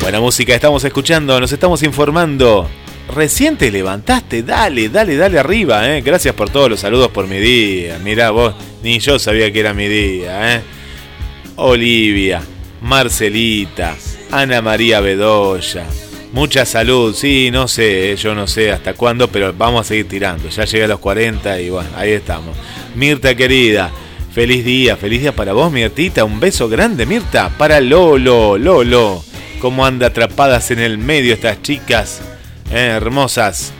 Speaker 1: Buena música estamos escuchando, nos estamos informando. Recién te levantaste, dale, dale, dale arriba, ¿eh? Gracias por todos los saludos por mi día. Mirá vos, ni yo sabía que era mi día, ¿eh? Olivia, Marcelita, Ana María Bedoya, Mucha salud, sí, no sé, eh, yo no sé hasta cuándo, pero vamos a seguir tirando. Ya llegué a los 40 y bueno, ahí estamos. Mirta querida, feliz día, feliz día para vos, Mirtita. Un beso grande, Mirta, para Lolo, Lolo. ¿Cómo anda atrapadas en el medio estas chicas hermosas?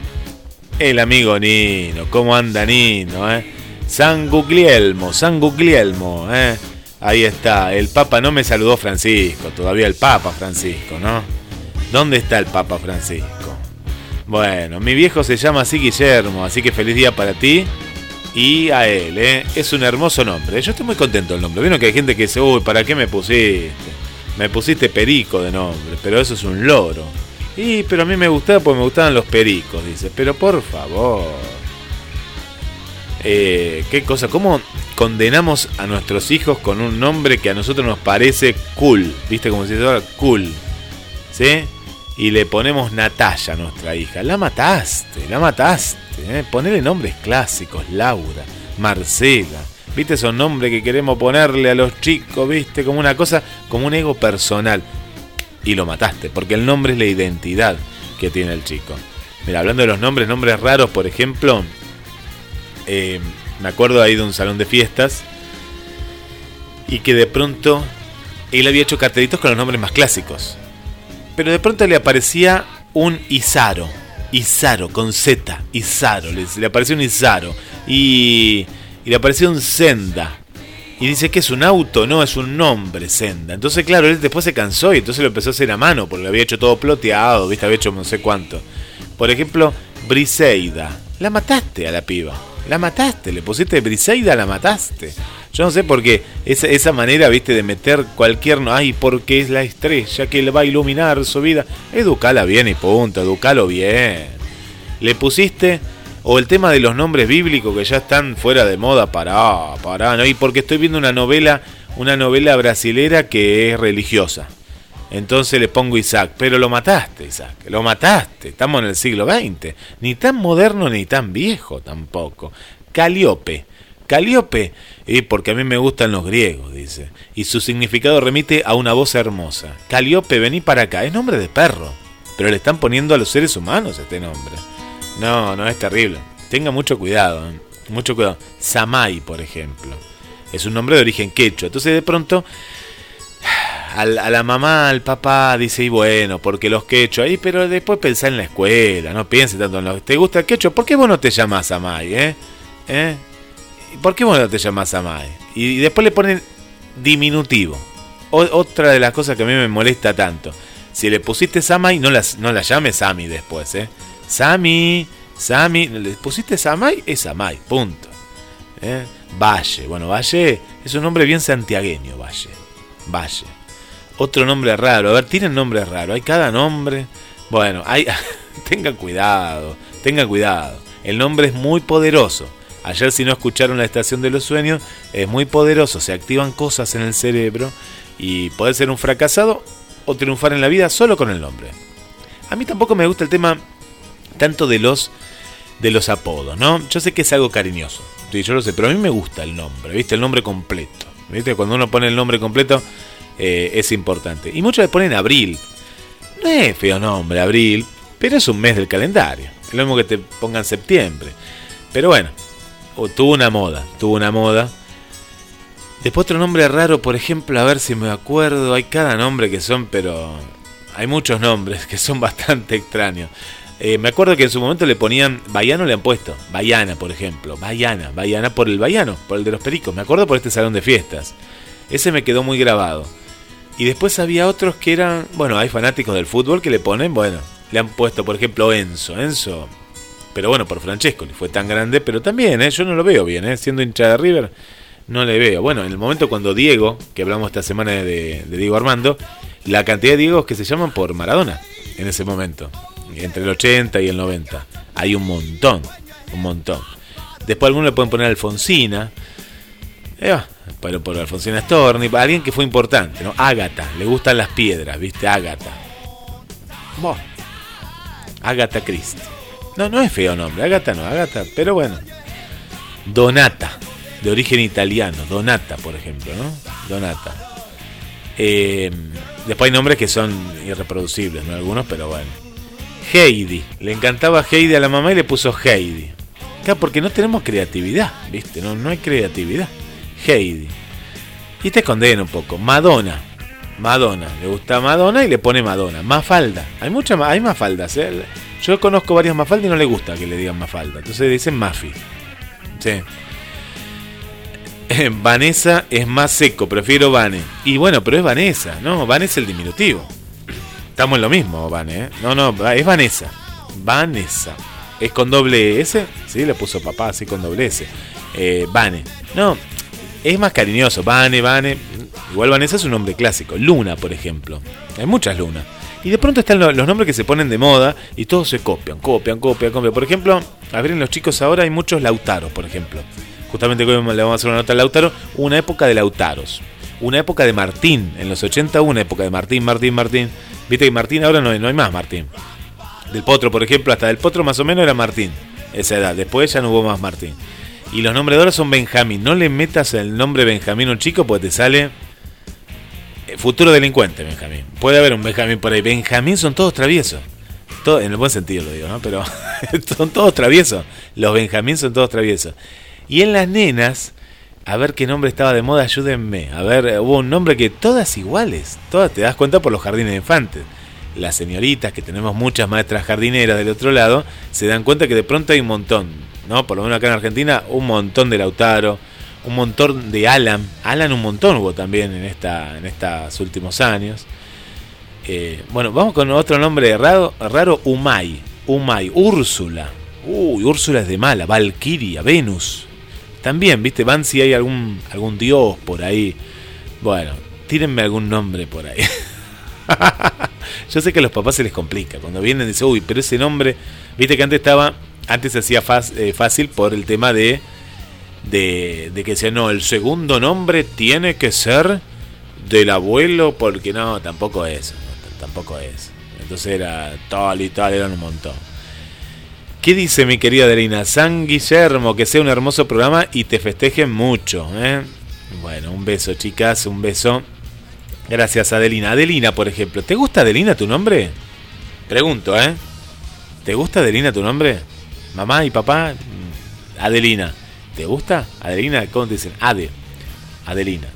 Speaker 1: El amigo Nino, ¿cómo anda Nino? Eh? San Guglielmo, San Guglielmo, eh. Ahí está, el Papa no me saludó Francisco, todavía el Papa Francisco, ¿no? ¿Dónde está el Papa Francisco? Bueno, mi viejo se llama así Guillermo, así que feliz día para ti y a él, ¿eh? Es un hermoso nombre. Yo estoy muy contento del nombre. Vieron que hay gente que dice, uy, ¿para qué me pusiste? Me pusiste perico de nombre, pero eso es un loro. Y, pero a mí me gustaba porque me gustaban los pericos, dice. Pero por favor. Eh, ¿Qué cosa? ¿Cómo condenamos a nuestros hijos con un nombre que a nosotros nos parece cool? ¿Viste? Como si fuera cool. ¿Sí? Y le ponemos Natalia a nuestra hija. La mataste, la mataste. ¿eh? Ponele nombres clásicos. Laura, Marcela. ¿Viste? Son nombres que queremos ponerle a los chicos, ¿viste? Como una cosa, como un ego personal. Y lo mataste, porque el nombre es la identidad que tiene el chico. Mira, hablando de los nombres, nombres raros, por ejemplo, eh, me acuerdo ahí de un salón de fiestas y que de pronto él había hecho cartelitos con los nombres más clásicos. Pero de pronto le aparecía un Izaro. Izaro, con Z. Izaro. Le, le apareció un Izaro. Y, y le apareció un Senda. Y dice que es un auto, no, es un nombre, Senda. Entonces, claro, él después se cansó y entonces lo empezó a hacer a mano, porque lo había hecho todo ploteado, ¿viste? Había hecho no sé cuánto. Por ejemplo, Briseida. La mataste a la piba. La mataste, le pusiste Briseida, la mataste. Yo no sé por qué esa, esa manera, viste, de meter cualquier. Ay, porque es la estrella que le va a iluminar su vida. Educala bien y punto, educalo bien. Le pusiste. O el tema de los nombres bíblicos que ya están fuera de moda, pará, pará, ¿no? Y porque estoy viendo una novela, una novela brasilera que es religiosa. Entonces le pongo Isaac, pero lo mataste, Isaac, lo mataste. Estamos en el siglo XX, ni tan moderno ni tan viejo tampoco. Caliope, Caliope, y porque a mí me gustan los griegos, dice, y su significado remite a una voz hermosa. Caliope, vení para acá, es nombre de perro, pero le están poniendo a los seres humanos este nombre. No, no es terrible. Tenga mucho cuidado, ¿eh? mucho cuidado. Samai, por ejemplo, es un nombre de origen quechua. Entonces de pronto a la mamá, al papá, dice, y bueno, porque los quechua ahí, pero después pensá en la escuela, no piense tanto en los... ¿Te gusta el quechua? ¿Por qué vos no te llamás Samay, eh? ¿Eh? ¿Por qué vos no te llamás Samay? Y, después le ponen diminutivo. otra de las cosas que a mí me molesta tanto. Si le pusiste Samay, no la, no la llames Sami después, ¿eh? Sami, Sami, le pusiste Samay, es Samay, punto. ¿Eh? Valle, bueno, Valle es un nombre bien santiagueño, Valle. Valle. Otro nombre raro. A ver, tienen nombres raros. Hay cada nombre. Bueno, hay, tengan cuidado. Tengan cuidado. El nombre es muy poderoso. Ayer si no escucharon la estación de los sueños, es muy poderoso. Se activan cosas en el cerebro y puede ser un fracasado o triunfar en la vida solo con el nombre. A mí tampoco me gusta el tema tanto de los de los apodos, ¿no? Yo sé que es algo cariñoso, yo lo sé, pero a mí me gusta el nombre, ¿viste? El nombre completo. ¿Viste? Cuando uno pone el nombre completo eh, es importante. Y muchos le ponen abril. No es feo nombre, abril, pero es un mes del calendario. Es lo mismo que te pongan septiembre. Pero bueno, tuvo una moda, tuvo una moda. Después otro nombre raro, por ejemplo, a ver si me acuerdo, hay cada nombre que son, pero hay muchos nombres que son bastante extraños. Eh, me acuerdo que en su momento le ponían, Bayano le han puesto, Bayana, por ejemplo, Bayana, Bayana por el Bayano, por el de los pericos, me acuerdo por este salón de fiestas. Ese me quedó muy grabado. Y después había otros que eran, bueno, hay fanáticos del fútbol que le ponen, bueno, le han puesto, por ejemplo, Enzo, Enzo, pero bueno, por Francesco, fue tan grande, pero también, ¿eh? yo no lo veo bien, ¿eh? siendo hincha de River, no le veo. Bueno, en el momento cuando Diego, que hablamos esta semana de, de Diego Armando, la cantidad de Diegos que se llaman por Maradona en ese momento entre el 80 y el 90. Hay un montón, un montón. Después algunos le pueden poner Alfonsina, eh, pero por Alfonsina Storni, alguien que fue importante, ¿no? Ágata, le gustan las piedras, ¿viste? Ágata. Bueno, Ágata Christie. No, no es feo nombre, Ágata no, Ágata, pero bueno. Donata, de origen italiano, Donata, por ejemplo, ¿no? Donata. Eh, Después hay nombres que son irreproducibles, ¿no? Algunos, pero bueno. Heidi. Le encantaba Heidi a la mamá y le puso Heidi. Claro, porque no tenemos creatividad, ¿viste? No, no hay creatividad. Heidi. Y te condena un poco. Madonna. Madonna. Le gusta Madonna y le pone Madonna. Mafalda. Hay muchas hay Mafaldas, ¿eh? Yo conozco varias Mafaldas y no le gusta que le digan Mafalda. Entonces dicen Mafi. Sí. Vanessa es más seco, prefiero Vane. Y bueno, pero es Vanessa, ¿no? Vane es el diminutivo. Estamos en lo mismo, Vane, ¿eh? No, no, es Vanessa. Vanessa. ¿Es con doble S? Sí, le puso papá así con doble S. Eh, Vane. No, es más cariñoso. Vane, Vane. Igual Vanessa es un nombre clásico. Luna, por ejemplo. Hay muchas lunas. Y de pronto están los nombres que se ponen de moda y todos se copian, copian, copian, copian. Por ejemplo, a ver, en los chicos ahora hay muchos Lautaros, por ejemplo. Justamente hoy le vamos a hacer una nota a Lautaro. Una época de Lautaros. Una época de Martín. En los 80 una época de Martín, Martín, Martín. Viste que Martín ahora no no hay más Martín. Del Potro, por ejemplo, hasta del Potro más o menos era Martín. Esa edad. Después ya no hubo más Martín. Y los nombres de ahora son Benjamín. No le metas el nombre Benjamín a un chico porque te sale eh, futuro delincuente, Benjamín. Puede haber un Benjamín por ahí. Benjamín son todos traviesos. En el buen sentido lo digo, ¿no? Pero son todos traviesos. Los Benjamín son todos traviesos. Y en las nenas, a ver qué nombre estaba de moda, ayúdenme. A ver, hubo un nombre que todas iguales. Todas te das cuenta por los jardines de infantes. Las señoritas, que tenemos muchas maestras jardineras del otro lado, se dan cuenta que de pronto hay un montón. ¿no? Por lo menos acá en Argentina, un montón de Lautaro, un montón de Alan. Alan un montón hubo también en estos últimos años. Eh, bueno, vamos con otro nombre raro, raro Umay. Umay, Úrsula. Uy, Úrsula es de mala. Valkyria, Venus. También, viste, van si hay algún, algún dios por ahí. Bueno, tírenme algún nombre por ahí. Yo sé que a los papás se les complica. Cuando vienen dicen, uy, pero ese nombre, viste que antes estaba, antes se hacía eh, fácil por el tema de, de, de que decían, no, el segundo nombre tiene que ser del abuelo, porque no, tampoco es, tampoco es. Entonces era tal y tal, eran un montón. ¿Qué dice mi querida Adelina? San Guillermo, que sea un hermoso programa y te festejen mucho. ¿eh? Bueno, un beso, chicas, un beso. Gracias, Adelina. Adelina, por ejemplo. ¿Te gusta Adelina tu nombre? Pregunto, ¿eh? ¿Te gusta Adelina tu nombre? Mamá y papá, Adelina. ¿Te gusta? Adelina, ¿cómo te dicen? Ade. Adelina.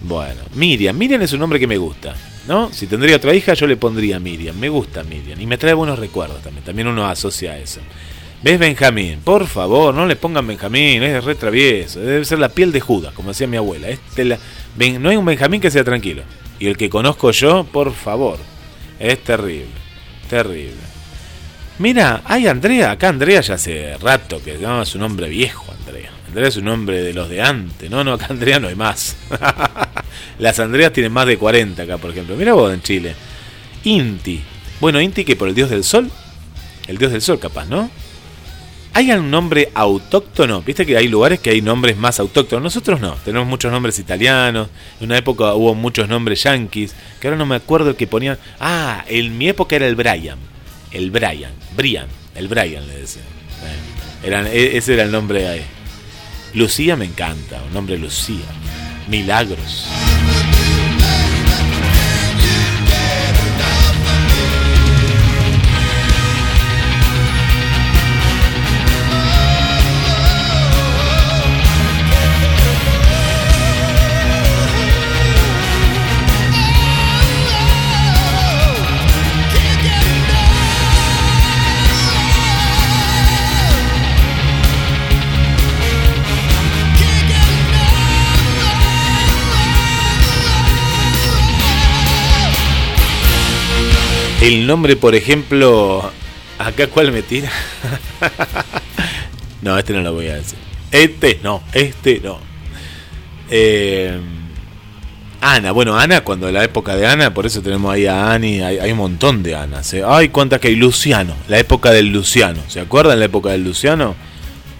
Speaker 1: Bueno, Miriam. Miriam es un nombre que me gusta. ¿No? Si tendría otra hija, yo le pondría Miriam. Me gusta Miriam. Y me trae buenos recuerdos también. También uno asocia a eso. ¿Ves Benjamín? Por favor, no le pongan Benjamín, es re travieso. Debe ser la piel de Judas, como decía mi abuela. Este no hay un Benjamín que sea tranquilo. Y el que conozco yo, por favor. Es terrible. Terrible. Mira, hay Andrea. Acá Andrea ya hace rato que no, es un hombre viejo, Andrea. Andrea es un hombre de los de antes. No, no, acá Andrea no hay más. Las Andreas tienen más de 40 acá, por ejemplo. Mira vos en Chile. Inti. Bueno, Inti que por el dios del sol. El dios del sol, capaz, ¿no? ¿Hay un nombre autóctono? Viste que hay lugares que hay nombres más autóctonos. Nosotros no. Tenemos muchos nombres italianos. En una época hubo muchos nombres yankees. Que ahora no me acuerdo que ponían. Ah, en mi época era el Brian. El Brian. Brian. El Brian le decía. Eran, ese era el nombre ahí. Lucía me encanta. Un nombre Lucía. Milagros. El nombre, por ejemplo, acá cuál me tira. no, este no lo voy a decir. Este no, este no. Eh, Ana, bueno, Ana, cuando la época de Ana, por eso tenemos ahí a Ani, hay, un montón de Anas. ¿eh? Ay, cuántas que hay. Luciano, la época del Luciano. ¿Se acuerdan la época del Luciano?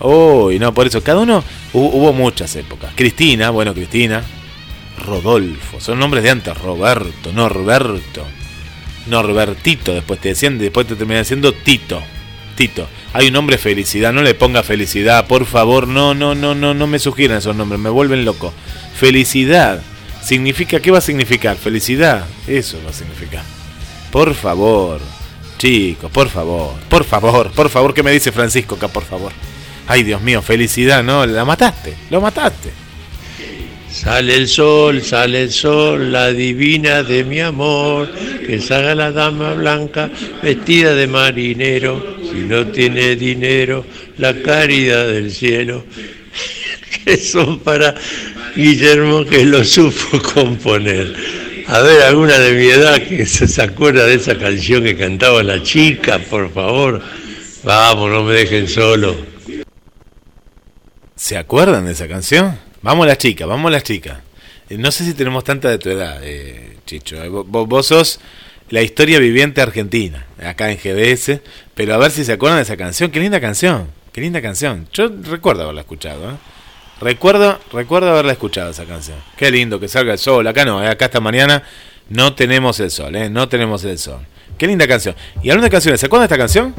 Speaker 1: Uy, no, por eso, cada uno, hubo, hubo muchas épocas. Cristina, bueno, Cristina. Rodolfo, son nombres de antes. Roberto, Norberto. Norbertito, después te decían, después te terminan diciendo Tito. Tito. Hay un nombre felicidad, no le ponga felicidad, por favor, no, no, no, no, no me sugieran esos nombres, me vuelven loco. Felicidad. significa, ¿qué va a significar? Felicidad, eso va a significar. Por favor, chicos, por favor, por favor, por favor, ¿qué me dice Francisco acá, por favor? Ay, Dios mío, felicidad, no, la mataste, lo mataste.
Speaker 7: Sale el sol, sale el sol, la divina de mi amor, que salga la dama blanca vestida de marinero, si no tiene dinero, la caridad del cielo, que son para Guillermo que lo supo componer. A ver, alguna de mi edad que se acuerda de esa canción que cantaba la chica, por favor. Vamos, no me dejen solo.
Speaker 1: ¿Se acuerdan de esa canción? Vamos las chicas, vamos las chicas. Eh, No sé si tenemos tanta de tu edad, eh, Chicho. Eh, vo- vo- Vos sos la historia viviente argentina, acá en GDS. Pero a ver si se acuerdan de esa canción. Qué linda canción, qué linda canción. Yo recuerdo haberla escuchado, ¿eh? Recuerdo, recuerdo haberla escuchado esa canción. Qué lindo que salga el sol. Acá no, eh, acá esta mañana no tenemos el sol, ¿eh? No tenemos el sol. Qué linda canción. Y hablando de canciones, ¿se acuerdan de esta canción?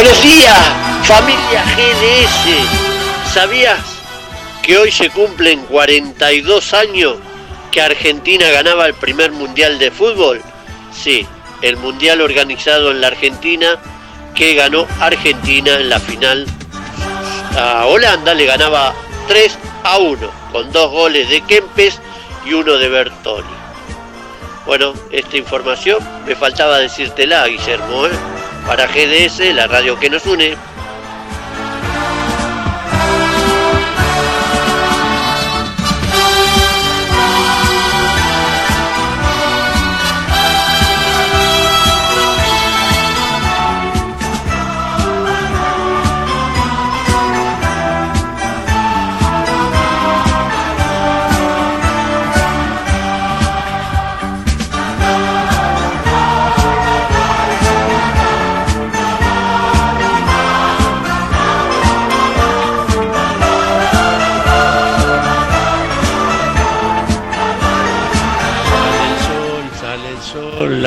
Speaker 17: Buenos días, familia GDS. ¿Sabías que hoy se cumplen 42 años que Argentina ganaba el primer mundial de fútbol? Sí, el mundial organizado en la Argentina que ganó Argentina en la final a Holanda le ganaba 3 a 1 con dos goles de Kempes y uno de Bertoni. Bueno, esta información me faltaba decírtela, Guillermo, ¿eh? Para GDS, la radio que nos une.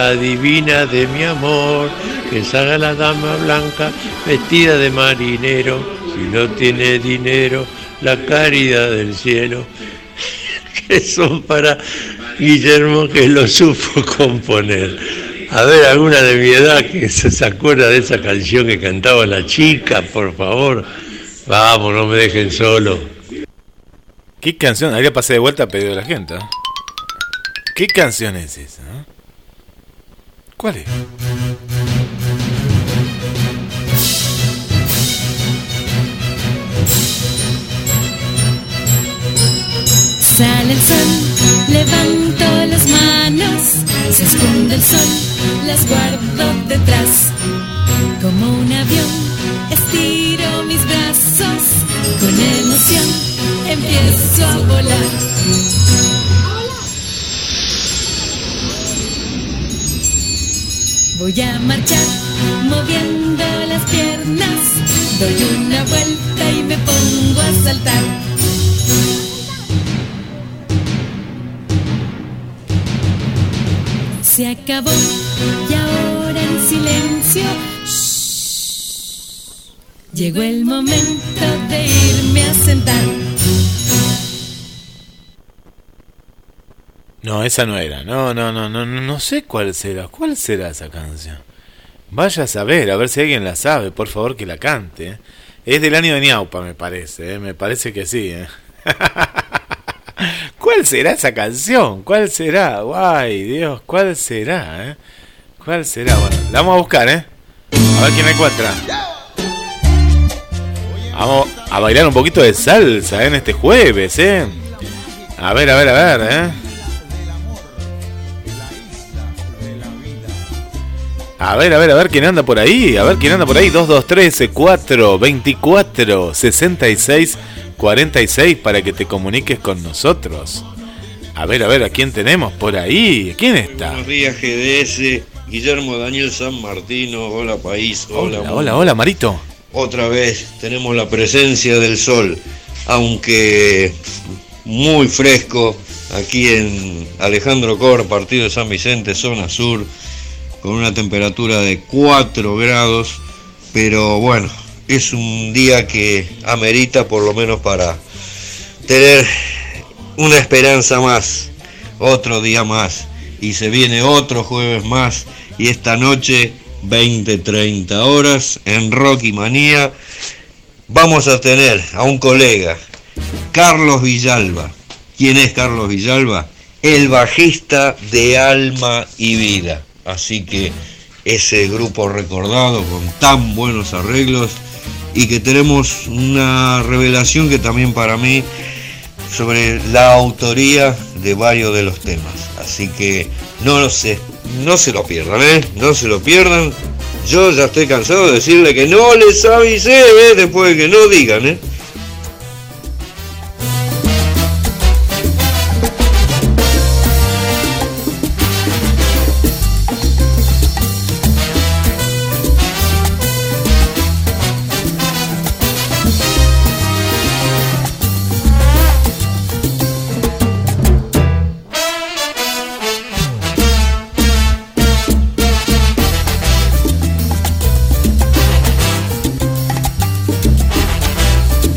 Speaker 7: La divina de mi amor, que salga la dama blanca vestida de marinero, si no tiene dinero, la caridad del cielo, que son para Guillermo que lo supo componer. A ver, alguna de mi edad que se acuerda de esa canción que cantaba la chica, por favor. Vamos, no me dejen solo.
Speaker 1: ¿Qué canción? Ahí la pasé de vuelta a pedido de la gente. ¿eh? ¿Qué canción es esa? ¿Cuál es?
Speaker 18: Sale el sol, levanto las manos, se esconde el sol, las guardo detrás. Como un avión, estiro mis brazos, con emoción empiezo a volar. Voy a marchar moviendo las piernas, doy una vuelta y me pongo a saltar. Se acabó y ahora en silencio. shh, Llegó el momento de irme a sentar.
Speaker 1: No, esa no era. No, no, no, no, no, sé cuál será. ¿Cuál será esa canción? Vaya a saber, a ver si alguien la sabe, por favor que la cante. ¿eh? Es del año de Ñaupa, me parece, ¿eh? me parece que sí. ¿eh? ¿Cuál será esa canción? ¿Cuál será? Guay, Dios, ¿cuál será? eh? ¿Cuál será? Bueno, la vamos a buscar, ¿eh? A ver quién la encuentra. Vamos a bailar un poquito de salsa en este jueves, ¿eh? A ver, a ver, a ver, ¿eh? A ver, a ver, a ver quién anda por ahí. A ver quién anda por ahí. 223 4 24 66 46 para que te comuniques con nosotros. A ver, a ver, ¿a quién tenemos por ahí? ¿Quién está?
Speaker 19: Buenos días GDS,
Speaker 20: Guillermo Daniel San Martino, hola país, hola.
Speaker 1: Hola, hola, hola, Marito.
Speaker 20: Otra vez tenemos la presencia del sol, aunque muy fresco aquí en Alejandro Cor, partido de San Vicente, zona sur, con una temperatura de 4 grados, pero bueno, es un día que amerita por lo menos para tener una esperanza más, otro día más, y se viene otro jueves más, y esta noche, 20-30 horas, en Rocky Manía, vamos a tener a un colega, Carlos Villalba. ¿Quién es Carlos Villalba? El bajista de Alma y Vida. Así que ese grupo recordado con tan buenos arreglos y que tenemos una revelación que también para mí sobre la autoría de varios de los temas. Así que no lo sé, no se lo pierdan, ¿eh? No se lo pierdan. Yo ya estoy cansado de decirle que no les avisé, ¿eh? Después de que no digan, ¿eh?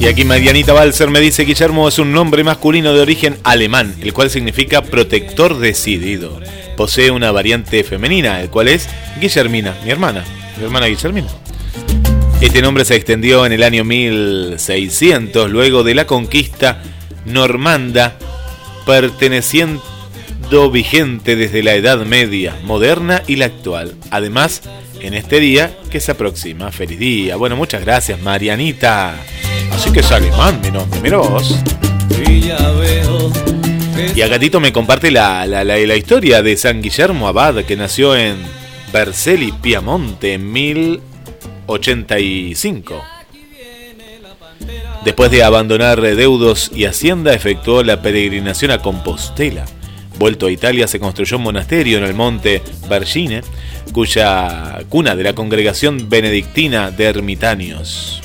Speaker 1: Y aquí Marianita Balser me dice Guillermo es un nombre masculino de origen alemán, el cual significa protector decidido. Posee una variante femenina, el cual es Guillermina, mi hermana, mi hermana Guillermina. Este nombre se extendió en el año 1600, luego de la conquista normanda, perteneciendo vigente desde la Edad Media, moderna y la actual. Además, en este día que se aproxima. Feliz día. Bueno, muchas gracias, Marianita. Así que es alemán nombre, mira. Y a Gatito me comparte la, la, la, historia de San Guillermo Abad, que nació en Vercelli, Piamonte, en 1085. Después de abandonar deudos y hacienda, efectuó la peregrinación a Compostela. Vuelto a Italia, se construyó un monasterio en el monte Vergine, cuya cuna de la congregación benedictina de ermitaños.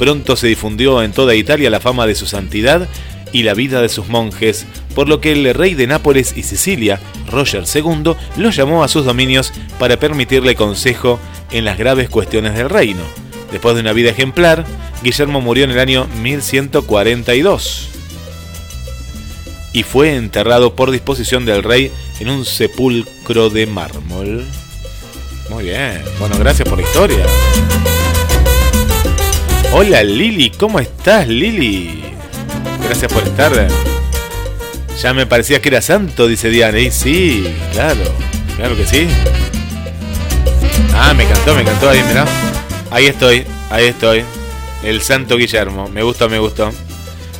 Speaker 1: Pronto se difundió en toda Italia la fama de su santidad y la vida de sus monjes, por lo que el rey de Nápoles y Sicilia, Roger II, lo llamó a sus dominios para permitirle consejo en las graves cuestiones del reino. Después de una vida ejemplar, Guillermo murió en el año 1142 y fue enterrado por disposición del rey en un sepulcro de mármol. Muy bien, bueno, gracias por la historia. Hola Lili, ¿cómo estás Lili? Gracias por estar. Ya me parecía que era santo, dice Diana. Y sí, claro, claro que sí. Ah, me encantó, me encantó ahí, mirá. Ahí estoy, ahí estoy. El santo Guillermo. Me gustó, me gustó.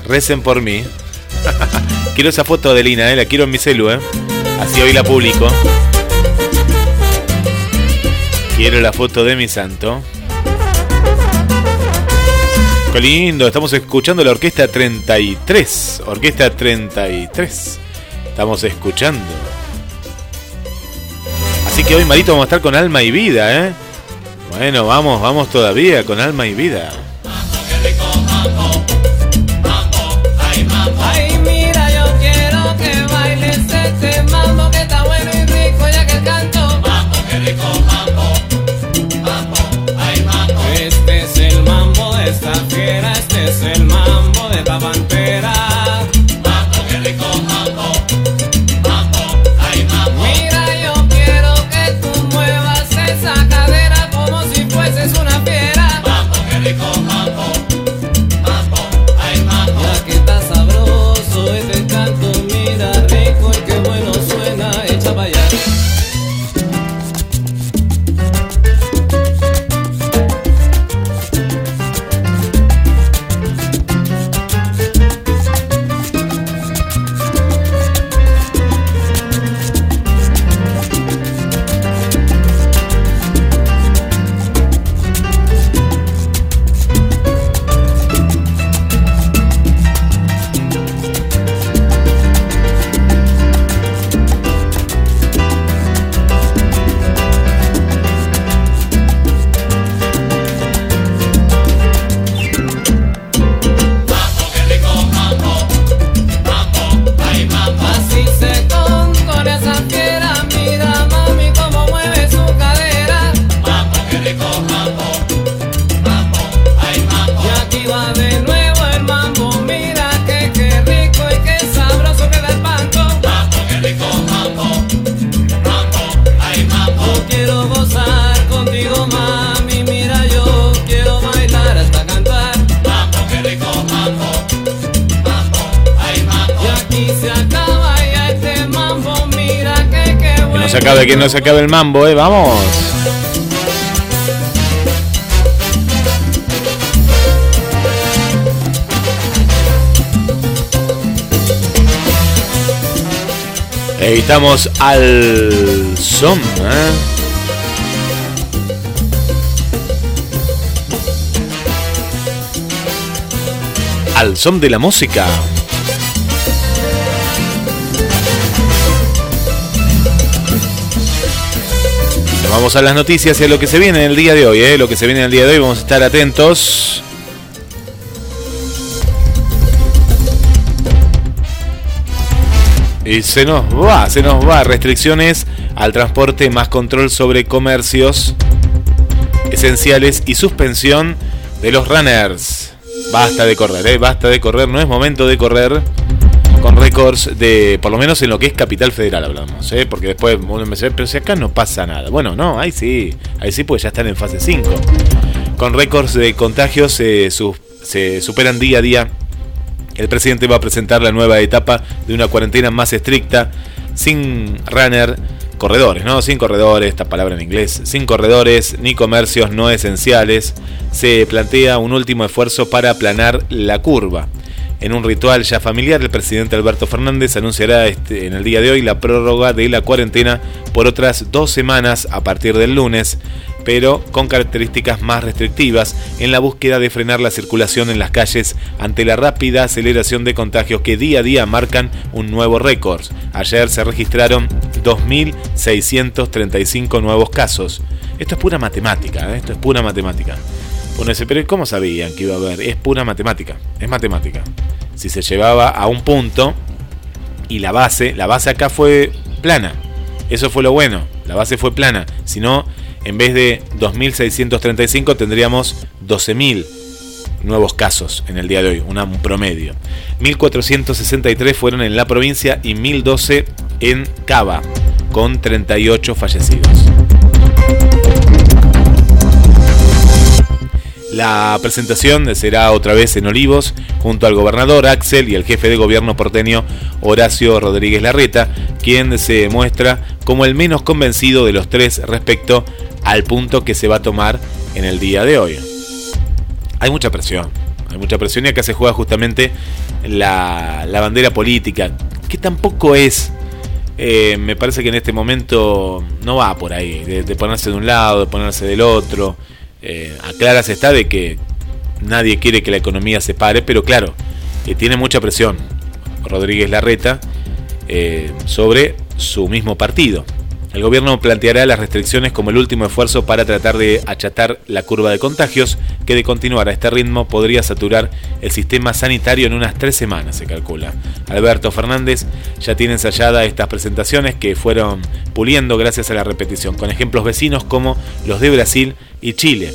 Speaker 1: Recen por mí. quiero esa foto de Lina, ¿eh? la quiero en mi celu, ¿eh? Así hoy la publico. Quiero la foto de mi santo. Qué lindo, estamos escuchando la Orquesta 33. Orquesta 33. Estamos escuchando. Así que hoy, Marito, vamos a estar con alma y vida, ¿eh? Bueno, vamos, vamos todavía con alma y vida.
Speaker 19: Fiera, este es el mambo
Speaker 1: eh, vamos. Evitamos al son, ¿eh? Al son de la música. Vamos a las noticias y a lo que se viene en el día de hoy, ¿eh? Lo que se viene en el día de hoy, vamos a estar atentos. Y se nos va, se nos va. Restricciones al transporte, más control sobre comercios esenciales y suspensión de los runners. Basta de correr, ¿eh? basta de correr, no es momento de correr con récords de, por lo menos en lo que es Capital Federal hablamos, ¿eh? porque después uno me dice, pero si acá no pasa nada. Bueno, no, ahí sí, ahí sí, pues ya están en fase 5. Con récords de contagios su- se superan día a día el presidente va a presentar la nueva etapa de una cuarentena más estricta, sin runner, corredores, ¿no? Sin corredores, esta palabra en inglés, sin corredores ni comercios no esenciales. Se plantea un último esfuerzo para aplanar la curva. En un ritual ya familiar, el presidente Alberto Fernández anunciará este- en el día de hoy la prórroga de la cuarentena por otras dos semanas a partir del lunes, pero con características más restrictivas en la búsqueda de frenar la circulación en las calles ante la rápida aceleración de contagios que día a día marcan un nuevo récord. Ayer se registraron 2.635 nuevos casos. Esto es pura matemática, ¿eh? esto es pura matemática. Uno dice, pero ¿cómo sabían que iba a haber? Es pura matemática, es matemática. Si se llevaba a un punto y la base, la base acá fue plana. Eso fue lo bueno, la base fue plana. Si no, en vez de 2.635 tendríamos 12.000 nuevos casos en el día de hoy, un promedio. 1.463 fueron en la provincia y 1.012 en Cava, con 38 fallecidos. La presentación será otra vez en Olivos, junto al gobernador Axel y el jefe de gobierno porteño Horacio Rodríguez Larreta, quien se muestra como el menos convencido de los tres respecto al punto que se va a tomar en el día de hoy. Hay mucha presión, hay mucha presión y acá se juega justamente la, bandera política, que tampoco es, eh, me parece que en este momento no va por ahí, de, de ponerse de un lado, de ponerse del otro. Eh, está de que nadie quiere que la economía se pare, pero claro, eh, tiene mucha presión Rodríguez Larreta eh, sobre su mismo partido. El gobierno planteará las restricciones como el último esfuerzo para tratar de achatar la curva de contagios, que de continuar a este ritmo podría saturar el sistema sanitario en unas tres semanas, se calcula. Alberto Fernández ya tiene ensayada estas presentaciones que fueron puliendo gracias a la repetición, con ejemplos vecinos como los de Brasil y Chile.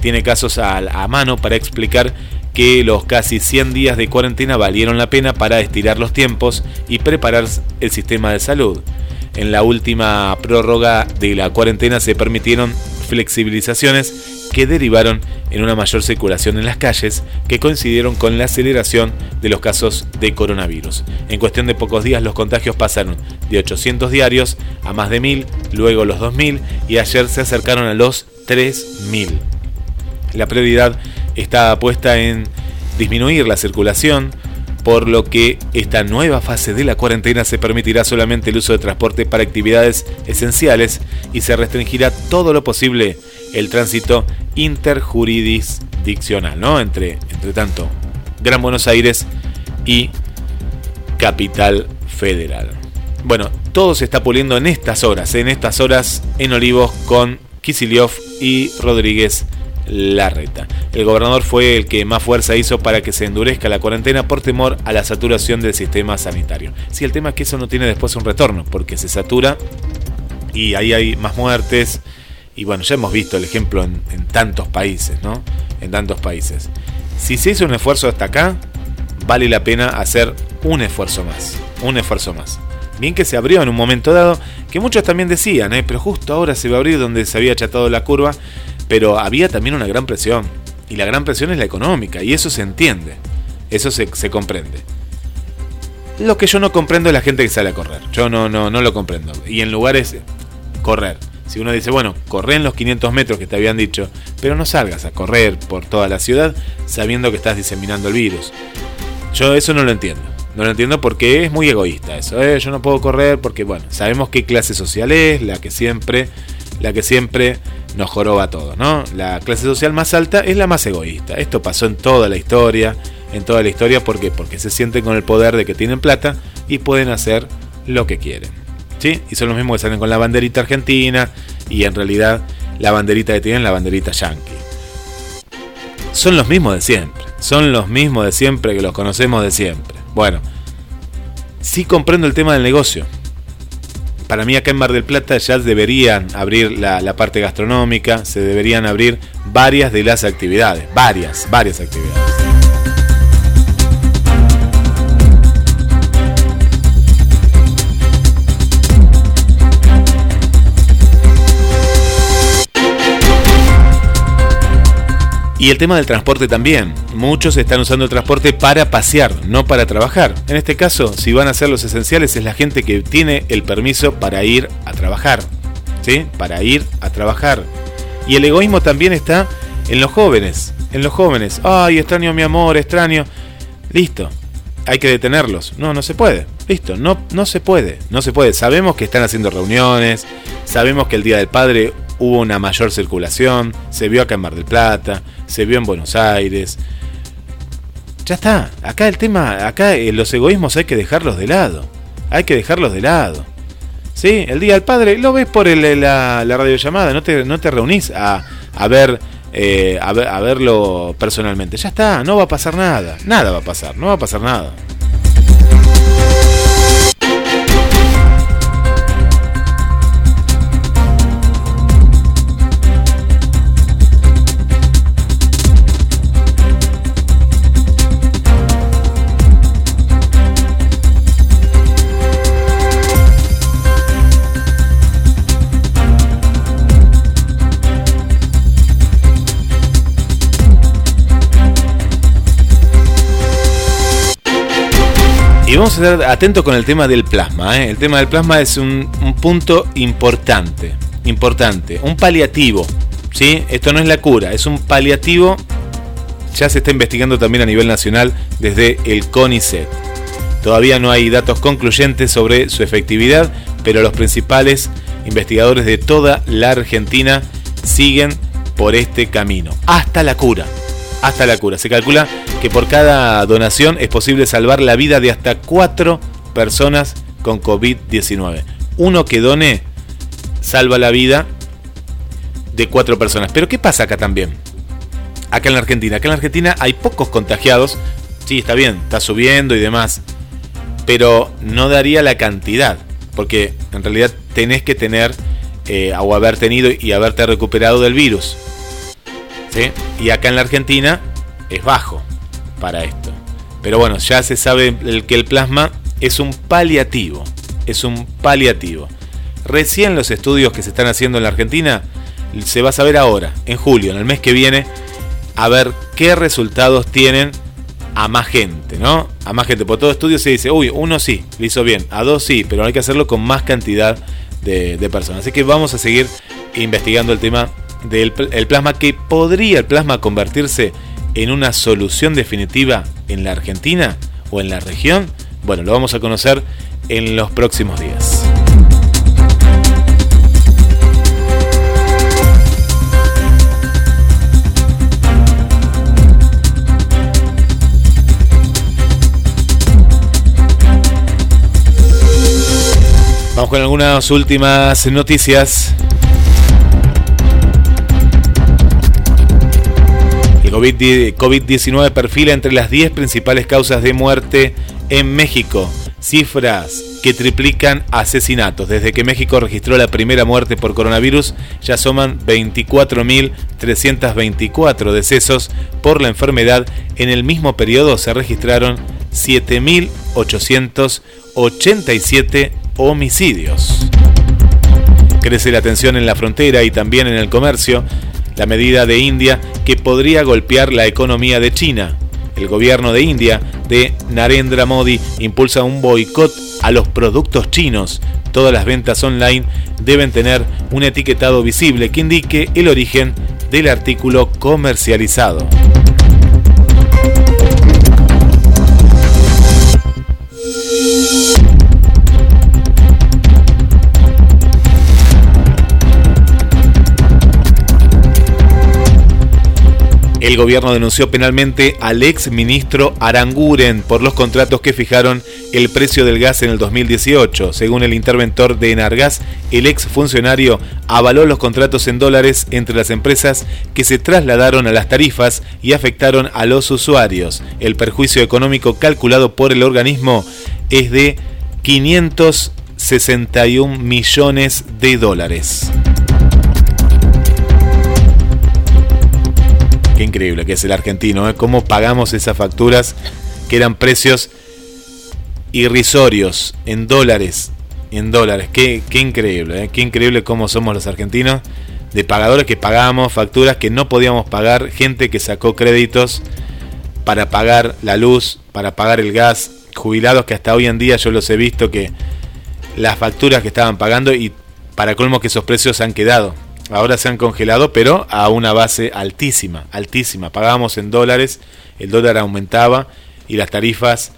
Speaker 1: Tiene casos a, a mano para explicar que los casi 100 días de cuarentena valieron la pena para estirar los tiempos y preparar el sistema de salud. En la última prórroga de la cuarentena se permitieron flexibilizaciones que derivaron en una mayor circulación en las calles que coincidieron con la aceleración de los casos de coronavirus. En cuestión de pocos días los contagios pasaron de 800 diarios a más de 1000, luego los 2000 y ayer se acercaron a los 3000. La prioridad está puesta en disminuir la circulación, por lo que esta nueva fase de la cuarentena se permitirá solamente el uso de transporte para actividades esenciales y se restringirá todo lo posible el tránsito interjurisdiccional, ¿no? Entre, entre tanto, Gran Buenos Aires y Capital Federal. Bueno, todo se está puliendo en estas horas, en estas horas en Olivos con Kisiliov y Rodríguez Larreta. El gobernador fue el que más fuerza hizo para que se endurezca la cuarentena por temor a la saturación del sistema sanitario. Si el tema es que eso no tiene después un retorno, porque se satura y ahí hay más muertes. Y bueno, ya hemos visto el ejemplo en, en tantos países, ¿no? En tantos países. Si se hizo un esfuerzo hasta acá, vale la pena hacer un esfuerzo más. Un esfuerzo más. Bien que se abrió en un momento dado, que muchos también decían, ¿eh? pero justo ahora se va a abrir donde se había achatado la curva, pero había también una gran presión. Y la gran presión es la económica, y eso se entiende, eso se, comprende. Lo que yo no comprendo es la gente que sale a correr. Yo no, no, no lo comprendo. Y en lugares, correr. Si uno dice, bueno, corre en los 500 metros que te habían dicho, pero no salgas a correr por toda la ciudad sabiendo que estás diseminando el virus. Yo eso no lo entiendo. No lo entiendo porque es muy egoísta eso. ¿eh? Yo no puedo correr porque, bueno, sabemos qué clase social es, la que siempre, la que siempre nos joroba a ¿no? La clase social más alta es la más egoísta. Esto pasó en toda la historia, en toda la historia, ¿por qué? Porque se sienten con el poder de que tienen plata y pueden hacer lo que quieren. ¿Sí? Y son los mismos que salen con la banderita argentina y en realidad la banderita que tienen la banderita yankee. Son los mismos de siempre. Son los mismos de siempre que los conocemos de siempre. Bueno, sí comprendo el tema del negocio. Para mí acá en Mar del Plata ya deberían abrir la, la parte gastronómica, se deberían abrir varias de las actividades, varias, varias actividades. Y el tema del transporte también. Muchos están usando el transporte para pasear, no para trabajar. En este caso, si van a ser los esenciales, es la gente que tiene el permiso para ir a trabajar. ¿Sí? Para ir a trabajar. Y el egoísmo también está en los jóvenes. En los jóvenes. Ay, extraño mi amor, extraño. Listo. Hay que detenerlos. No, no se puede. Listo. No, no se puede. No se puede. Sabemos que están haciendo reuniones. Sabemos que el Día del Padre hubo una mayor circulación, se vio acá en Mar del Plata, se vio en Buenos Aires. Ya está, acá el tema, acá eh, los egoísmos hay que dejarlos de lado, hay que dejarlos de lado. ¿Sí? El Día del Padre lo ves por el- la, la radiollamada, no te, no te reunís a, a ver, eh, a ver- a verlo personalmente. Ya está, no va a pasar nada, nada va a pasar, no va a pasar nada. Vamos a estar atentos con el tema del plasma. ¿eh? El tema del plasma es un, un punto importante. Importante. Un paliativo. ¿sí? Esto no es la cura, es un paliativo. Ya se está investigando también a nivel nacional desde el CONICET. Todavía no hay datos concluyentes sobre su efectividad, pero los principales investigadores de toda la Argentina siguen por este camino. Hasta la cura. Hasta la cura. Se calcula que por cada donación es posible salvar la vida de hasta cuatro personas con COVID-19. Uno que done salva la vida de cuatro personas. Pero ¿qué pasa acá también? Acá en la Argentina. Acá en la Argentina hay pocos contagiados. Sí, está bien, está subiendo y demás. Pero no daría la cantidad. Porque en realidad tenés que tener eh, o haber tenido y haberte recuperado del virus. Y acá en la Argentina es bajo para esto. Pero bueno, ya se sabe que el plasma es un paliativo. Es un paliativo. Recién los estudios que se están haciendo en la Argentina se va a saber ahora, en julio, en el mes que viene, a ver qué resultados tienen a más gente, ¿no? A más gente. Por todo estudio se dice, uy, uno sí, lo hizo bien, a dos sí, pero hay que hacerlo con más cantidad de, de personas. Así que vamos a seguir investigando el tema del el plasma, que podría el plasma convertirse en una solución definitiva en la Argentina o en la región. Bueno, lo vamos a conocer en los próximos días. Vamos con algunas últimas noticias. COVID-19 perfila entre las 10 principales causas de muerte en México. Cifras que triplican asesinatos. Desde que México registró la primera muerte por coronavirus, ya suman 24.324 decesos por la enfermedad. En el mismo periodo se registraron 7.887 homicidios. Crece la tensión en la frontera y también en el comercio. La medida de India que podría golpear la economía de China. El gobierno de India de Narendra Modi impulsa un boicot a los productos chinos. Todas las ventas online deben tener un etiquetado visible que indique el origen del artículo comercializado. El gobierno denunció penalmente al ex ministro Aranguren por los contratos que fijaron el precio del gas en el 2018. Según el interventor de Enargas, el ex funcionario avaló los contratos en dólares entre las empresas que se trasladaron a las tarifas y afectaron a los usuarios. El perjuicio económico calculado por el organismo es de 561 millones de dólares. Increíble que es el argentino, ¿eh? Cómo pagamos esas facturas que eran precios irrisorios en dólares. En dólares. Qué, qué increíble, ¿eh? Qué increíble cómo somos los argentinos. De pagadores que pagamos, facturas que no podíamos pagar, gente que sacó créditos para pagar la luz, para pagar el gas, jubilados que hasta hoy en día yo los he visto que las facturas que estaban pagando y para colmo que esos precios han quedado. Ahora se han congelado, pero a una base altísima, altísima. Pagábamos en dólares, el dólar aumentaba y las tarifas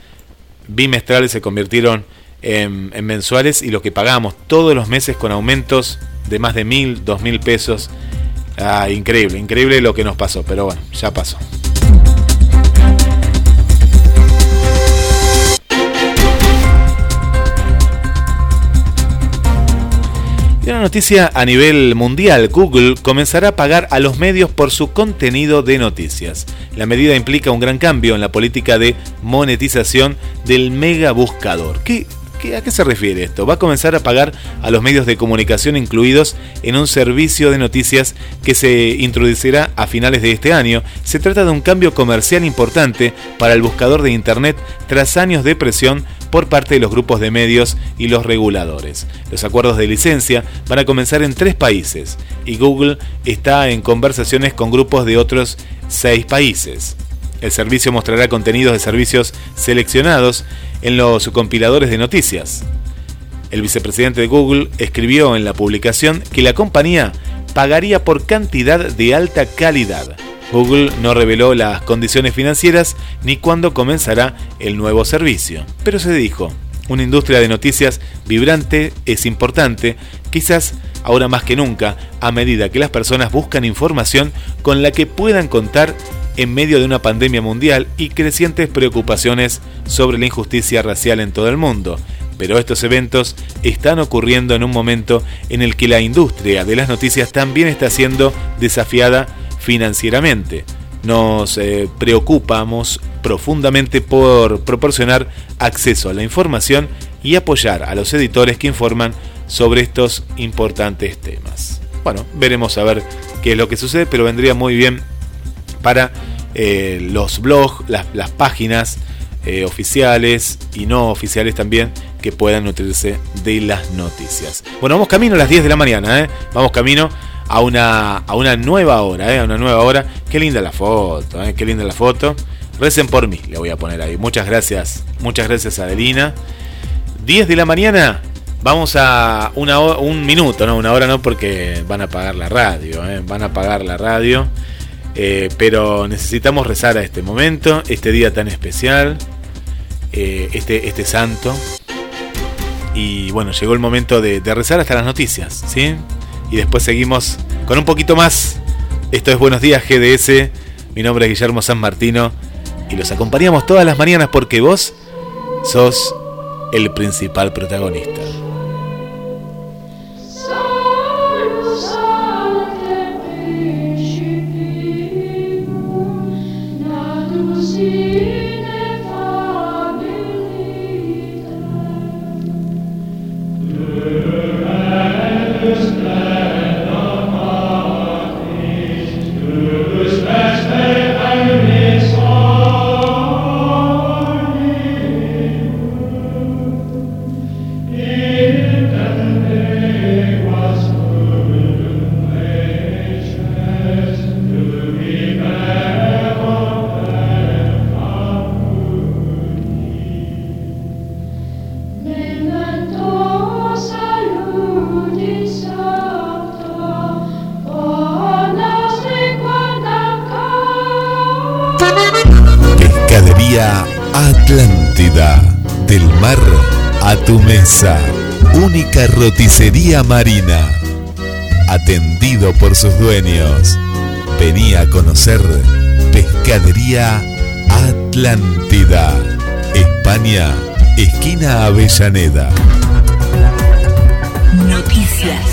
Speaker 1: bimestrales se convirtieron en, en mensuales y lo que pagamos todos los meses con aumentos de más de mil, dos mil pesos. Ah, increíble, increíble lo que nos pasó, pero bueno, ya pasó. Una noticia a nivel mundial, Google comenzará a pagar a los medios por su contenido de noticias. La medida implica un gran cambio en la política de monetización del mega buscador. ¿Qué, a qué se refiere esto? Va a comenzar a pagar a los medios de comunicación incluidos en un servicio de noticias que se introducirá a finales de este año. Se trata de un cambio comercial importante para el buscador de Internet tras años de presión por parte de los grupos de medios y los reguladores. Los acuerdos de licencia van a comenzar en tres países y Google está en conversaciones con grupos de otros seis países. El servicio mostrará contenidos de servicios seleccionados en los compiladores de noticias. El vicepresidente de Google escribió en la publicación que la compañía pagaría por cantidad de alta calidad. Google no reveló las condiciones financieras ni cuándo comenzará el nuevo servicio, pero se dijo, una industria de noticias vibrante es importante, quizás ahora más que nunca, a medida que las personas buscan información con la que puedan contar en medio de una pandemia mundial y crecientes preocupaciones sobre la injusticia racial en todo el mundo. Pero estos eventos están ocurriendo en un momento en el que la industria de las noticias también está siendo desafiada financieramente. Nos eh, preocupamos profundamente por proporcionar acceso a la información y apoyar a los editores que informan sobre estos importantes temas. Bueno, veremos a ver qué es lo que sucede, pero vendría muy bien para eh, los blogs, las, páginas eh, oficiales y no oficiales también que puedan nutrirse de las noticias. Bueno, vamos camino a las 10 de la mañana, ¿eh? vamos camino a una, a una nueva hora, ¿eh? a una nueva hora. Qué linda la foto, ¿eh? qué linda la foto. Recen por mí, le voy a poner ahí. Muchas gracias, muchas gracias Adelina. 10 de la mañana, vamos a una, un minuto, no, una hora no, porque van a apagar la radio, ¿eh? van a apagar la radio. Eh, pero necesitamos rezar a este momento, este día tan especial, eh, este, este santo. Y bueno, llegó el momento de, de rezar hasta las noticias, ¿sí? y después seguimos con un poquito más. Esto es Buenos Días GDS, mi nombre es Guillermo San Martino y los acompañamos todas las mañanas porque vos sos el principal protagonista. Única roticería marina. Atendido por sus dueños. Venía a conocer Pescadería Atlántida. España, esquina Avellaneda.
Speaker 10: Noticias.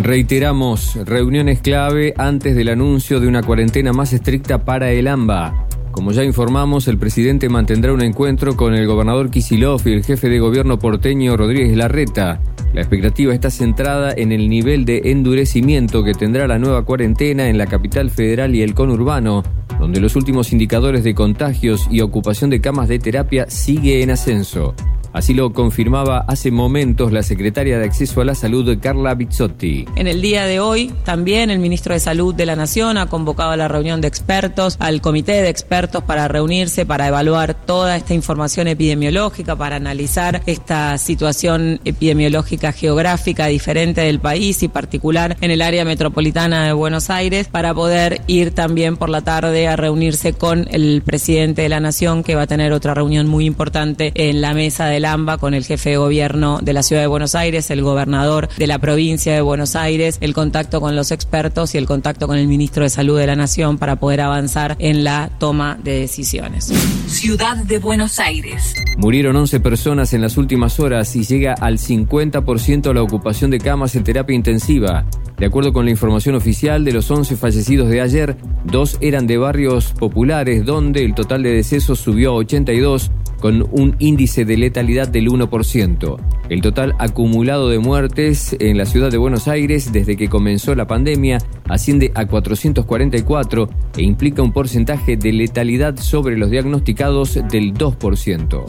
Speaker 11: Reiteramos, reuniones clave antes del anuncio de una cuarentena más estricta para el AMBA. Como ya informamos, el presidente mantendrá un encuentro con el gobernador Kisilov y el jefe de gobierno porteño Rodríguez Larreta. La expectativa está centrada en el nivel de endurecimiento que tendrá la nueva cuarentena en la capital federal y el conurbano, donde los últimos indicadores de contagios y ocupación de camas de terapia sigue en ascenso. Así lo confirmaba hace momentos la secretaria de Acceso a la Salud, Carla Bizzotti.
Speaker 21: En el día de hoy, también el ministro de Salud de la Nación ha convocado a la reunión de expertos, al comité de expertos para reunirse, para evaluar toda esta información epidemiológica, para analizar esta situación epidemiológica geográfica diferente del país y particular en el área metropolitana de Buenos Aires, para poder ir también por la tarde a reunirse con el presidente de la Nación, que va a tener otra reunión muy importante en la mesa del AMBA con el jefe de gobierno de la ciudad de Buenos Aires, el gobernador de la provincia de Buenos Aires, el contacto con los expertos y el contacto con el ministro de Salud de la Nación para poder avanzar en la toma de decisiones.
Speaker 10: Ciudad de Buenos Aires.
Speaker 11: Murieron 11 personas en las últimas horas y llega al 50% la ocupación de camas en terapia intensiva. De acuerdo con la información oficial, de los 11 fallecidos de ayer, dos eran de barrios populares donde el total de decesos subió a 82 con un índice de letalidad del 1%. El total acumulado de muertes en la ciudad de Buenos Aires desde que comenzó la pandemia asciende a 444 e implica un porcentaje de letalidad sobre los diagnosticados del 2%.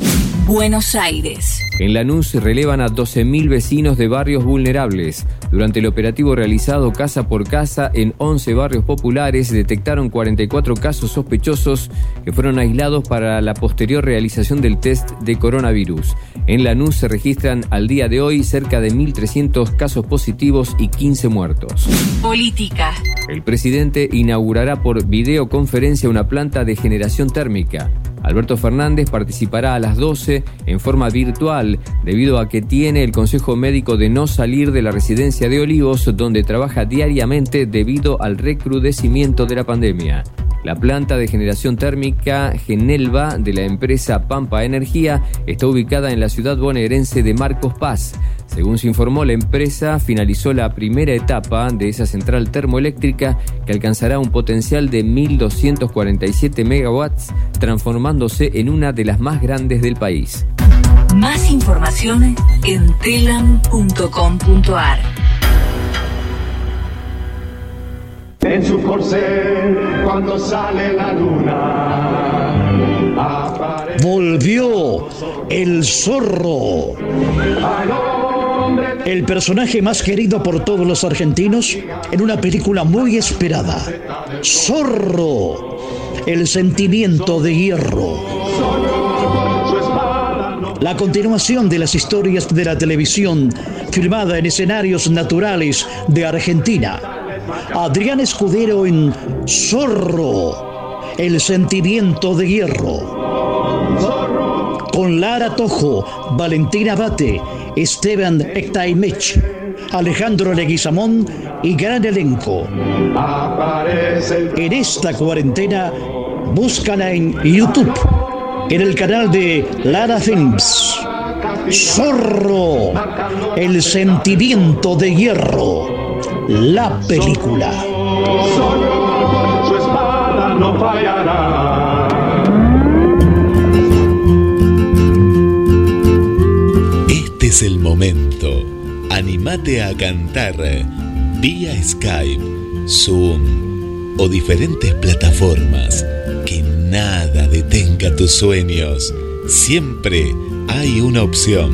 Speaker 10: Buenos Aires.
Speaker 11: En Lanús relevan a 12.000 vecinos de barrios vulnerables. Durante el operativo realizado casa por casa en 11 barrios populares detectaron 44 casos sospechosos que fueron aislados para la posterior realización del test de coronavirus. En Lanús se registran al día de hoy cerca de 1.300 casos positivos y 15 muertos.
Speaker 10: Política.
Speaker 11: El presidente inaugurará por videoconferencia una planta de generación térmica. Alberto Fernández participará a las 12 en forma virtual debido a que tiene el consejo médico de no salir de la residencia de Olivos donde trabaja diariamente debido al recrudecimiento de la pandemia. La planta de generación térmica Genelva de la empresa Pampa Energía está ubicada en la ciudad bonaerense de Marcos Paz. Según se informó, la empresa finalizó la primera etapa de esa central termoeléctrica que alcanzará un potencial de 1.247 megawatts, transformándose en una de las más grandes del país.
Speaker 10: Más información en telam.com.ar.
Speaker 22: En su corcel, cuando sale la luna, aparece
Speaker 9: Volvió el zorro. El personaje más querido por todos los argentinos en una película muy esperada. Zorro. El sentimiento de hierro. La continuación de las historias de la televisión filmada en escenarios naturales de Argentina. Adrián Escudero en Zorro. El sentimiento de hierro con Lara Tojo, Valentina Bate, Esteban Ectaimech, Alejandro Leguizamón y gran elenco. En esta cuarentena, búscala en YouTube, en el canal de Lara Films. Zorro, el sentimiento de hierro, la película.
Speaker 22: su espada no fallará.
Speaker 1: Este es el momento. Animate a cantar vía Skype, Zoom o diferentes plataformas. Que nada detenga tus sueños. Siempre hay una opción.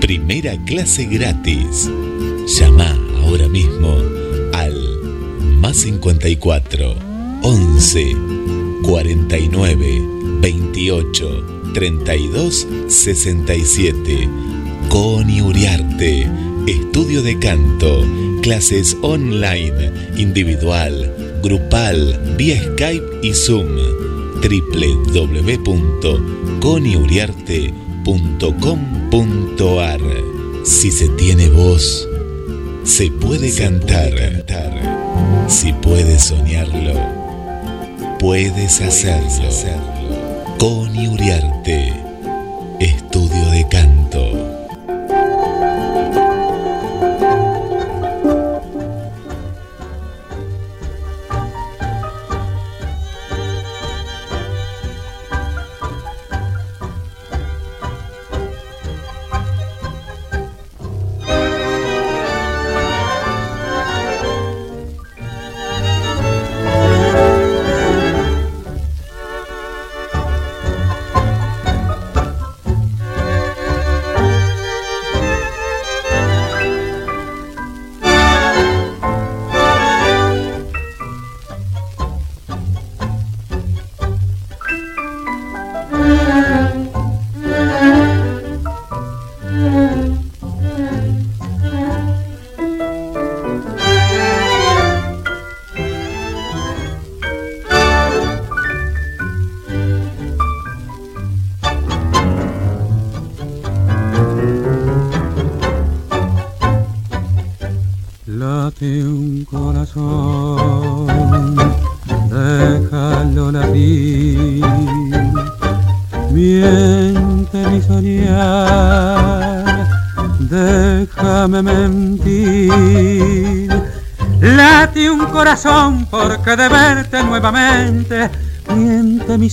Speaker 1: Primera clase gratis. Llama ahora mismo al más 54 11 49 28 32 67. Coni Uriarte. Estudio de canto. Clases online, individual, grupal, vía Skype y Zoom. www.coniuriarte.com.ar Si se tiene voz, se puede cantar. Si puedes soñarlo, puedes hacerlo. Coni Uriarte, estudio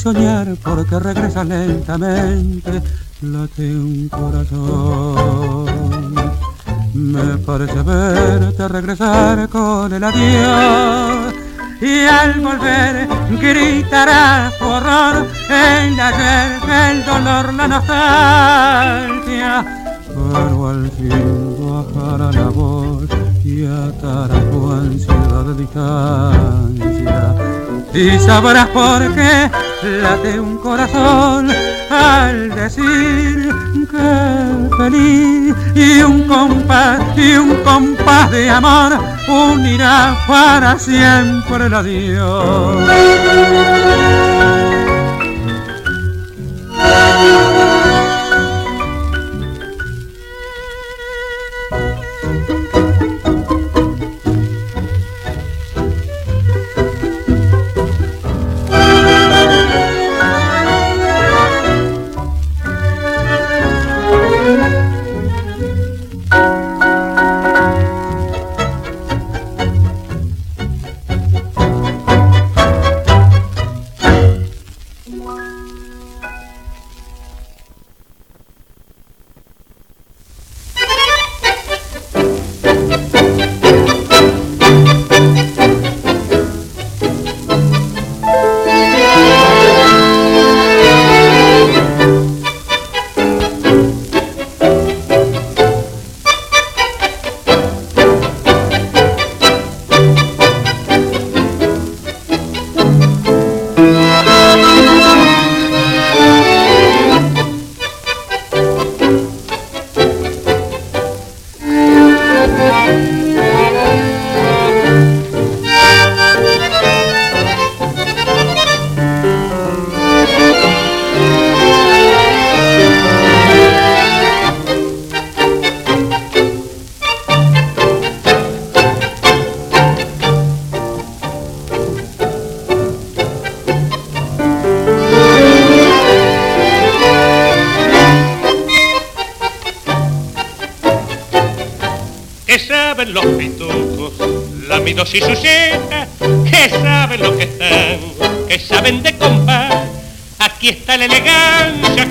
Speaker 23: soñar porque regresa lentamente. Late un corazón. Me parece verte regresar con el adiós y al volver gritará tu horror el ayer, el dolor, la nostalgia. Pero al fin bajará la voz y atará tu ansiedad de distancia. Y sabrás por qué late un corazón al decir que feliz y un compás y un compás de amor unirá para siempre el adiós.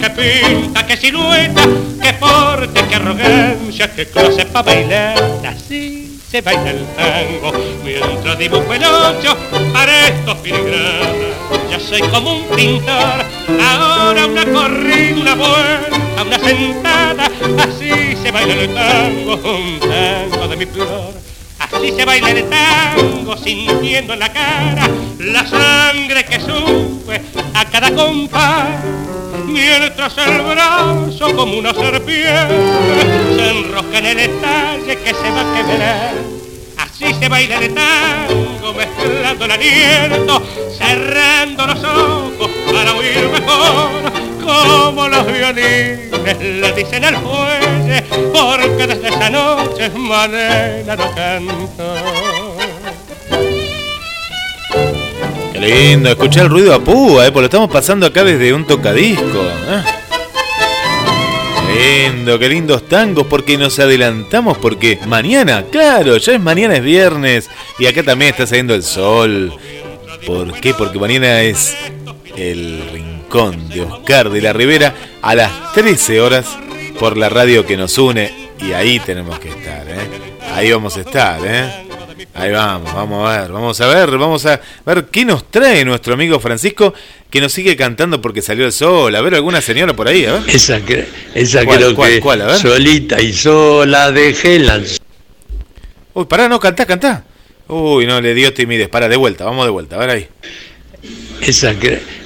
Speaker 24: Que pinta, que silueta, que porte, que arrogancia, que clase para bailar. Así se baila el tango, mientras dibujo el ocho para estos filigranas. Ya soy como un pintor, ahora una corrida, una vuelta, una sentada, así se baila el tango, un tango de mi flor. Así se baila el tango sintiendo en la cara la sangre que sube a cada compás. Mientras el brazo como una serpiente se enrosca en el estalle que se va a quebrar. Así se baila de tango, mezclando el aliento, cerrando los ojos para oír mejor, como los violines le dicen al fuelle, porque desde esa noche Manela no canta.
Speaker 1: Lindo, escuchar el ruido a púa, eh, lo estamos pasando acá desde un tocadisco. ¿eh? Lindo, qué lindos tangos, porque nos adelantamos, porque mañana, claro, ya es mañana, es viernes, y acá también está saliendo el sol. ¿Por qué? Porque mañana es el rincón de Oscar de la Rivera a las 13 horas por la radio que nos une, y ahí tenemos que estar, ¿eh? Ahí vamos a estar, ¿eh? Ahí vamos, vamos a ver, vamos a ver, vamos a ver qué nos trae nuestro amigo Francisco que nos sigue cantando porque salió el sol. A ver, alguna señora por ahí, a ver.
Speaker 7: Esa, cre- esa
Speaker 1: ¿Cuál,
Speaker 7: creo
Speaker 1: cuál,
Speaker 7: que
Speaker 1: cuál? A ver.
Speaker 7: solita y sola dejé la
Speaker 1: Uy, pará, no, cantá, cantá. Uy, no, le dio timidez. Pará, de vuelta, vamos de vuelta, a ver ahí.
Speaker 7: Esa,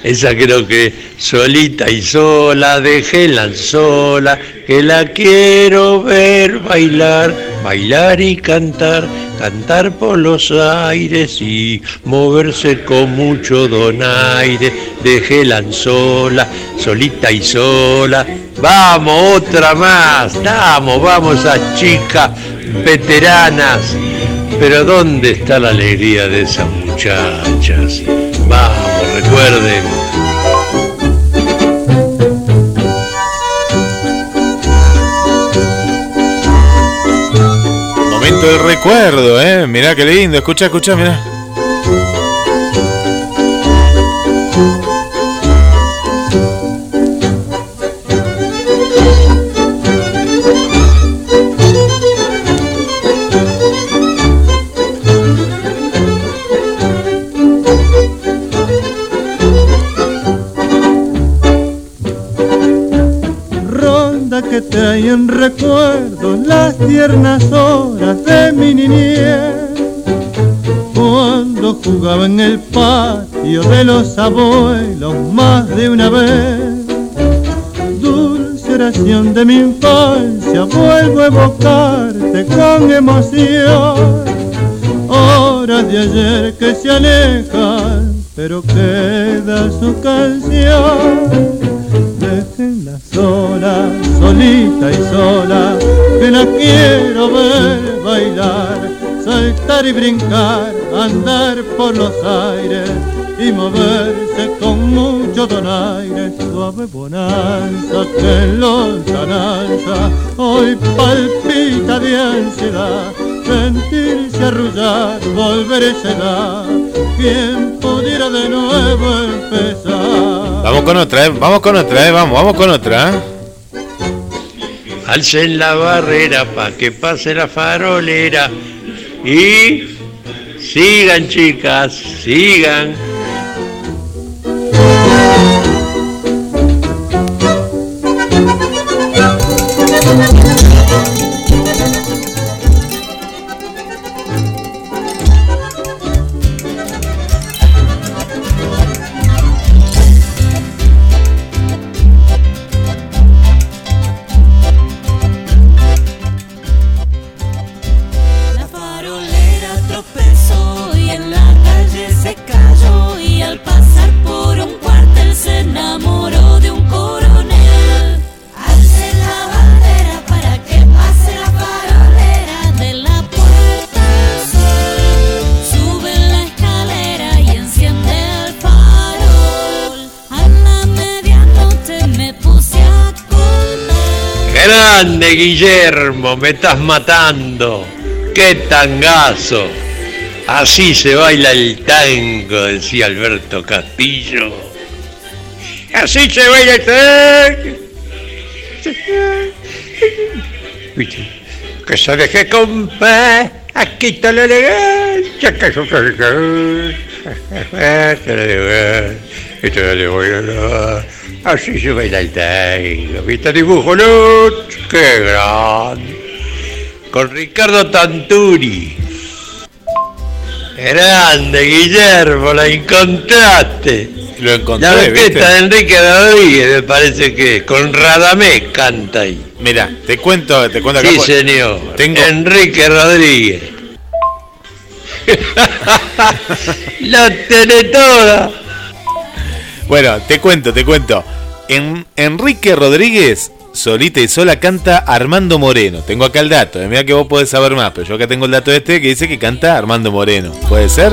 Speaker 7: esa creo que solita y sola dejé la sola, que la quiero ver bailar, bailar y cantar, cantar por los aires y moverse con mucho donaire. Dejé la sola, solita y sola. Vamos, otra más, vamos, vamos a chicas veteranas. Pero ¿dónde está la alegría de esas muchachas? Vamos, recuerden.
Speaker 1: Momento del recuerdo, eh. Mirá qué lindo, escucha, escucha, mirá.
Speaker 25: Recuerdo las tiernas horas de mi niñez. Cuando jugaba en el patio de los abuelos más de una vez. Dulce oración de mi infancia, vuelvo a evocarte con emoción. Horas de ayer que se alejan, pero queda su canción. Sola, solita y sola, que la quiero ver bailar, saltar y brincar, andar por los aires y moverse con mucho donaire, suave bonanza que en lontananza hoy palpita de ansiedad, sentirse arrullar, volverse da, quien pudiera de nuevo empezar.
Speaker 1: Vamos con otra, eh. Vamos con otra, eh. Vamos, vamos con otra, eh.
Speaker 7: Alcen la barrera para que pase la farolera y sigan chicas, sigan.
Speaker 18: Me
Speaker 7: estás matando. ¡Qué tangazo! Así se baila el tango, decía Alberto Castillo. Así se baila el tango. Que se deje compás, aquí está la elegancia. que eso se deje- Esta la Así se baila el tango. ¿Viste dibujo, Luz? ¡Qué grande! Con Ricardo Tanturi. Grande, Guillermo, la encontraste.
Speaker 1: Lo encontré,
Speaker 7: La orquesta de Enrique Rodríguez, me parece que con Radamés canta ahí.
Speaker 1: Mira, te cuento, te cuento.
Speaker 7: Sí, señor.
Speaker 1: Tengo-
Speaker 7: Enrique Rodríguez. La tenés toda.
Speaker 1: Bueno, te cuento, te cuento. En, Enrique Rodríguez, solita y sola, canta Armando Moreno. Tengo acá el dato, eh, mira que vos podés saber más, pero yo acá tengo el dato este que dice que canta Armando Moreno. ¿Puede ser?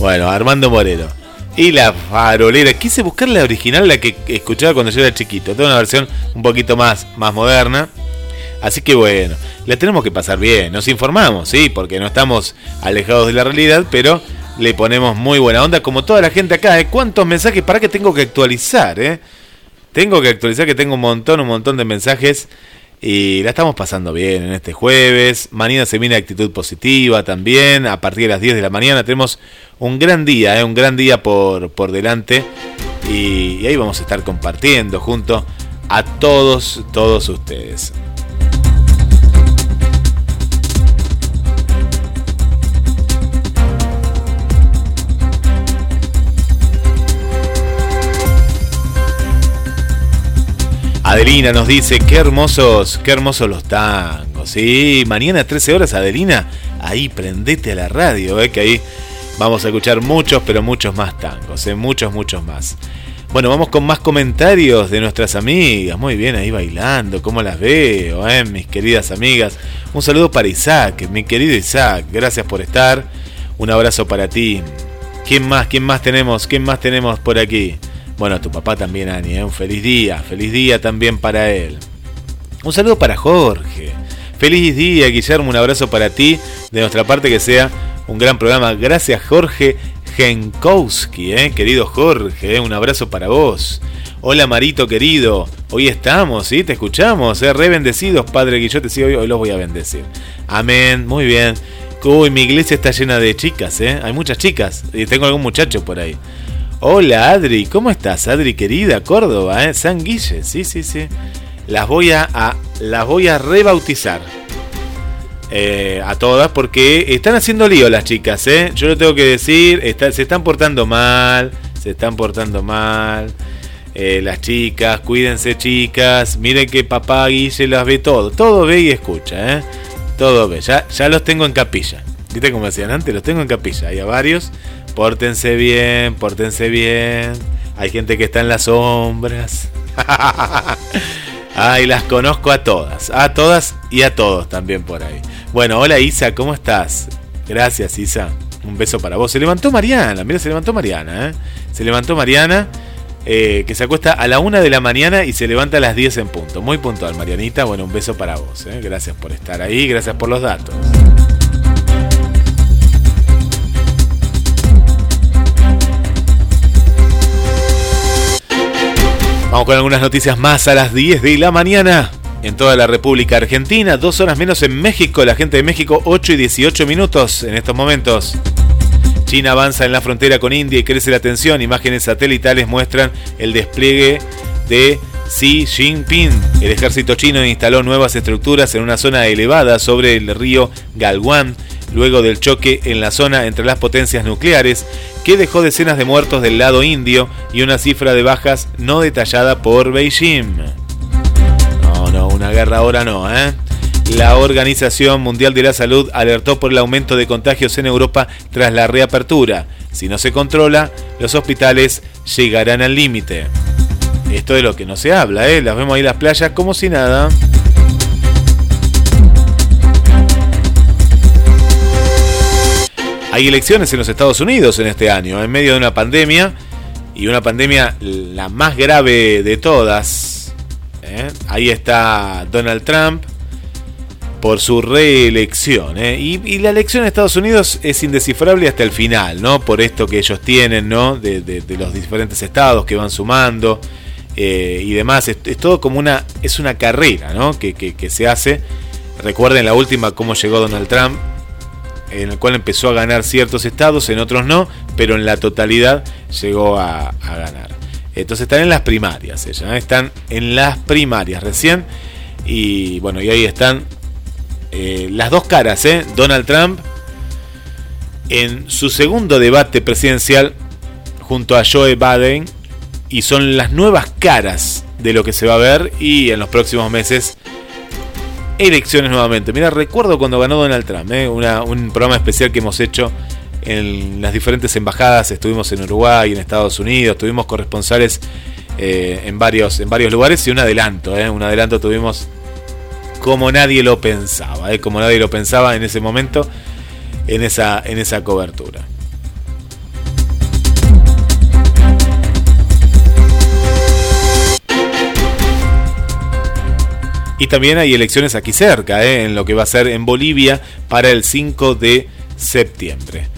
Speaker 1: Bueno, Armando Moreno. Y la farolera, quise buscar la original, la que escuchaba cuando yo era chiquito. Tengo una versión un poquito más, más moderna. Así que bueno, la tenemos que pasar bien. Nos informamos, sí, porque no estamos alejados de la realidad, pero le ponemos muy buena onda, como toda la gente acá. ¿eh? ¿Cuántos mensajes? ¿Para que tengo que actualizar? Eh? Tengo que actualizar que tengo un montón, un montón de mensajes. Y la estamos pasando bien en este jueves. Mañana se viene actitud positiva también. A partir de las 10 de la mañana tenemos un gran día, ¿eh? un gran día por, por delante. Y, y ahí vamos a estar compartiendo junto a todos, todos ustedes. Adelina nos dice, qué hermosos, qué hermosos los tangos. Sí, mañana a 13 horas, Adelina, ahí prendete a la radio, ¿eh? que ahí vamos a escuchar muchos, pero muchos más tangos, ¿eh? muchos, muchos más. Bueno, vamos con más comentarios de nuestras amigas. Muy bien, ahí bailando, ¿cómo las veo, eh? mis queridas amigas? Un saludo para Isaac, mi querido Isaac, gracias por estar. Un abrazo para ti. ¿Quién más? ¿Quién más tenemos? ¿Quién más tenemos por aquí? Bueno, a tu papá también, Ani, ¿eh? un feliz día, feliz día también para él. Un saludo para Jorge. Feliz día, Guillermo, un abrazo para ti. De nuestra parte que sea un gran programa. Gracias, Jorge Genkowski, ¿eh? querido Jorge, ¿eh? un abrazo para vos. Hola Marito querido, hoy estamos, ¿sí? Te escuchamos, ¿eh? re bendecidos, Padre Guillote, sí, hoy, hoy los voy a bendecir. Amén, muy bien. Uy, mi iglesia está llena de chicas, ¿eh? Hay muchas chicas, y tengo algún muchacho por ahí. Hola Adri, ¿cómo estás Adri querida? Córdoba, ¿eh? San Guille, sí, sí, sí. Las voy a, las voy a rebautizar. Eh, a todas porque están haciendo lío las chicas, ¿eh? Yo lo tengo que decir, se están portando mal, se están portando mal. Eh, las chicas, cuídense chicas, miren que papá Guille las ve todo, todo ve y escucha, ¿eh? Todo ve, ya, ya los tengo en capilla. ¿Viste como decían antes? Los tengo en capilla, hay varios Pórtense bien, pórtense bien. Hay gente que está en las sombras. Ay, las conozco a todas. A todas y a todos también por ahí. Bueno, hola Isa, ¿cómo estás? Gracias Isa. Un beso para vos. Se levantó Mariana, mira, se levantó Mariana. ¿eh? Se levantó Mariana, eh, que se acuesta a la una de la mañana y se levanta a las 10 en punto. Muy puntual, Marianita. Bueno, un beso para vos. ¿eh? Gracias por estar ahí, gracias por los datos. Vamos con algunas noticias más a las 10 de la mañana. En toda la República Argentina, dos horas menos en México, la gente de México 8 y 18 minutos en estos momentos. China avanza en la frontera con India y crece la tensión. Imágenes satelitales muestran el despliegue de Xi Jinping. El ejército chino instaló nuevas estructuras en una zona elevada sobre el río Galwan luego del choque en la zona entre las potencias nucleares, que dejó decenas de muertos del lado indio y una cifra de bajas no detallada por Beijing. No, no, una guerra ahora no, ¿eh? La Organización Mundial de la Salud alertó por el aumento de contagios en Europa tras la reapertura. Si no se controla, los hospitales llegarán al límite. Esto de lo que no se habla, ¿eh? Las vemos ahí las playas como si nada. Hay elecciones en los Estados Unidos en este año, en medio de una pandemia, y una pandemia la más grave de todas. ¿eh? Ahí está Donald Trump por su reelección. ¿eh? Y, la elección en Estados Unidos es indescifrable hasta el final, ¿no? Por esto que ellos tienen, ¿no? De, los diferentes estados que van sumando eh, y demás. Es, todo como una, es una carrera, ¿no? Que, que se hace. Recuerden la última cómo llegó Donald Trump en el cual empezó a ganar ciertos estados, en otros no, pero en la totalidad llegó a, ganar. Entonces están en las primarias, ellas, están en las primarias recién. Y bueno, y ahí están eh, las dos caras, ¿eh? Donald Trump en su segundo debate presidencial junto a Joe Biden y son las nuevas caras de lo que se va a ver y en los próximos meses elecciones nuevamente. Mira, recuerdo cuando ganó Donald Trump, ¿eh? Un programa especial que hemos hecho en las diferentes embajadas. Estuvimos en Uruguay, en Estados Unidos, tuvimos corresponsales eh, en, varios, en varios lugares y un adelanto, ¿eh? un adelanto tuvimos como nadie lo pensaba, como nadie lo pensaba en ese momento, en esa, en esa cobertura. Y también hay elecciones aquí cerca, ¿eh? en lo que va a ser en Bolivia para el 5 de septiembre.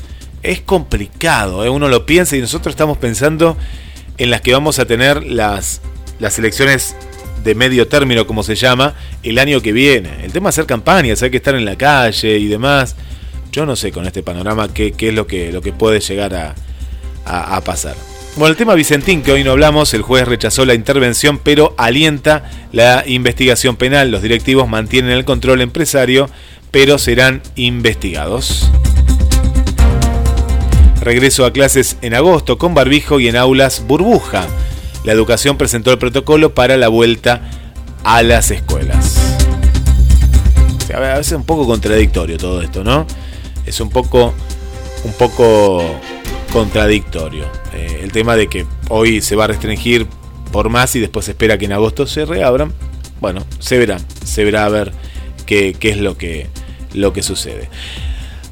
Speaker 1: Es complicado, ¿eh? uno lo piensa y nosotros estamos pensando en las que vamos a tener las, las elecciones de medio término, como se llama, el año que viene. El tema es hacer campañas, hay que estar en la calle y demás. Yo no sé con este panorama qué, qué es lo que, lo que puede llegar a, a- a pasar. Bueno, el tema Vicentín, que hoy no hablamos, el juez rechazó la intervención, pero alienta la investigación penal. Los directivos mantienen el control empresario, pero serán investigados. Regreso a clases en agosto con barbijo y en aulas burbuja. La educación presentó el protocolo para la vuelta a las escuelas. O sea, a veces es un poco contradictorio todo esto, ¿no? Es un poco, un poco contradictorio. Eh, el tema de que hoy se va a restringir por más y después se espera que en agosto se reabran. Bueno, se verá, se verá a ver qué, qué es lo que, lo que sucede.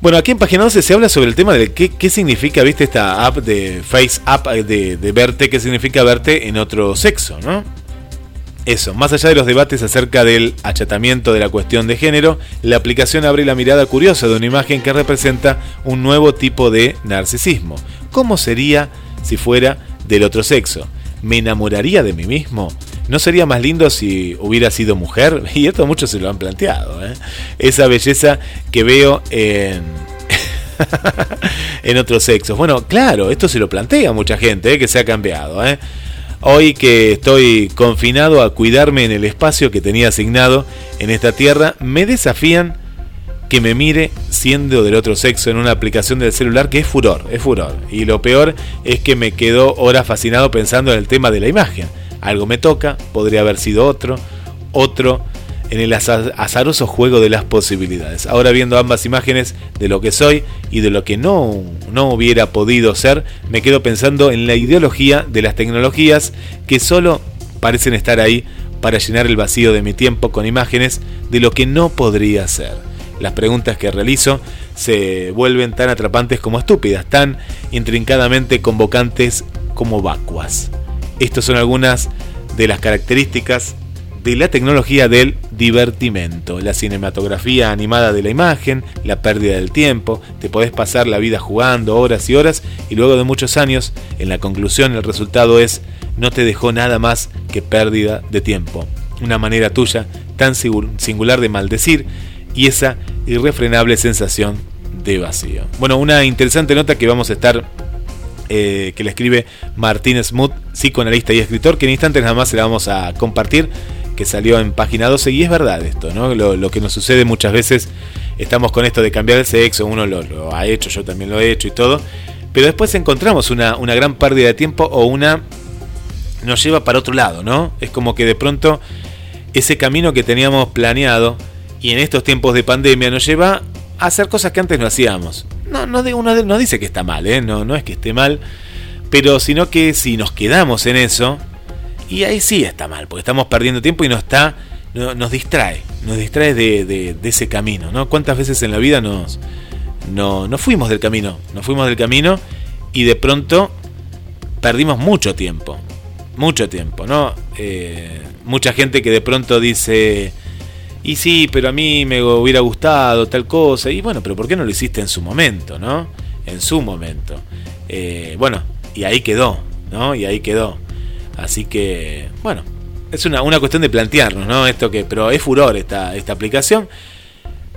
Speaker 1: Bueno, aquí en Página 12 se habla sobre el tema de qué, qué significa, viste, esta app de Face App de, de verte, qué significa verte en otro sexo, ¿no? Eso, más allá de los debates acerca del achatamiento de la cuestión de género, la aplicación abre la mirada curiosa de una imagen que representa un nuevo tipo de narcisismo. ¿Cómo sería si fuera del otro sexo? ¿Me enamoraría de mí mismo? ¿No sería más lindo si hubiera sido mujer? Y esto muchos se lo han planteado. ¿eh? Esa belleza que veo en, otros sexos. Bueno, claro, esto se lo plantea mucha gente, ¿eh? que se ha cambiado. ¿eh? Hoy que estoy confinado a cuidarme en el espacio que tenía asignado en esta tierra, me desafían que me mire siendo del otro sexo en una aplicación del celular que es furor, es furor. Y lo peor es que me quedó horas fascinado pensando en el tema de la imagen. Algo me toca, podría haber sido otro, otro en el aza- azaroso juego de las posibilidades. Ahora viendo ambas imágenes de lo que soy y de lo que no, no hubiera podido ser, me quedo pensando en la ideología de las tecnologías que solo parecen estar ahí para llenar el vacío de mi tiempo con imágenes de lo que no podría ser. Las preguntas que realizo se vuelven tan atrapantes como estúpidas, tan intrincadamente convocantes como vacuas. Estas son algunas de las características de la tecnología del divertimento, la cinematografía animada de la imagen, la pérdida del tiempo, te podés pasar la vida jugando horas y horas y luego de muchos años, en la conclusión el resultado es no te dejó nada más que pérdida de tiempo. Una manera tuya tan singular de maldecir y esa irrefrenable sensación de vacío. Bueno, una interesante nota que vamos a estar eh, que le escribe Martín Smooth, psicoanalista y escritor, que en instantes nada más se la vamos a compartir, que salió en página 12, y es verdad esto, ¿no? Lo, que nos sucede muchas veces, estamos con esto de cambiar el sexo, uno lo, lo ha hecho, yo también lo he hecho y todo, pero después encontramos una, una gran pérdida de tiempo o una nos lleva para otro lado, ¿no? Es como que de pronto ese camino que teníamos planeado y en estos tiempos de pandemia nos lleva a hacer cosas que antes no hacíamos. No, no, uno no dice que está mal, ¿eh? no, no es que esté mal, pero sino que si nos quedamos en eso, y ahí sí está mal, porque estamos perdiendo tiempo y nos está, no- nos distrae, nos distrae de, de- de ese camino, ¿no? ¿Cuántas veces en la vida nos, no, no fuimos del camino, nos fuimos del camino y de pronto perdimos mucho tiempo, mucho tiempo, ¿no? Eh, mucha gente que de pronto dice, y sí, pero a mí me hubiera gustado tal cosa, y bueno, pero ¿por qué no lo hiciste en su momento, ¿no? En su momento. Eh, bueno, y ahí quedó, ¿no? Y ahí quedó. Así que, bueno, es una, una cuestión de plantearnos, ¿no? Esto que, pero es furor esta, esta aplicación.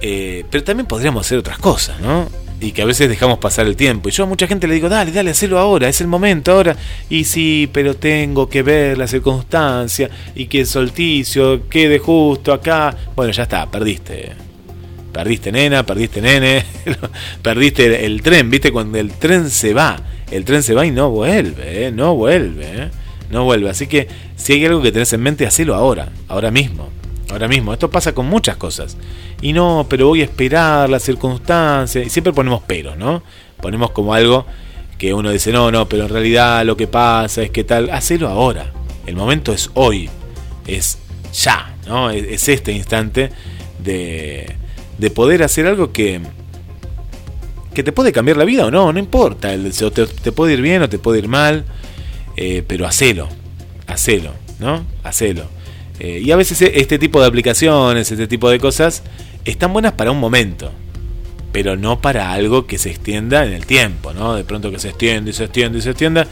Speaker 1: Eh, pero también podríamos hacer otras cosas, ¿no? Y que a veces dejamos pasar el tiempo. Y yo a mucha gente le digo, dale, dale, hacelo ahora, es el momento ahora. Y sí, pero tengo que ver la circunstancia y que el solsticio quede justo acá. Bueno, ya está, perdiste. Perdiste nena, perdiste nene, perdiste el, el tren, ¿viste? Cuando el tren se va, el tren se va y no vuelve, ¿eh? No vuelve, ¿eh? No vuelve. Así que si hay algo que tenés en mente, hacelo ahora, ahora mismo. Ahora mismo, esto pasa con muchas cosas. Y no, pero voy a esperar las circunstancias. Y siempre ponemos pero, ¿no? Ponemos como algo que uno dice, no, no, pero en realidad lo que pasa es que tal, hacelo ahora. El momento es hoy, es ya, ¿no? Es, es este instante de, de poder hacer algo que, que te puede cambiar la vida o no, no importa. El, te, te puede ir bien o te puede ir mal, eh, pero hacelo, hacelo, ¿no? Hacelo. Eh, y a veces este tipo de aplicaciones, este tipo de cosas, están buenas para un momento, pero no para algo que se extienda en el tiempo, ¿no? De pronto que se extiende y se extiende y se extienda.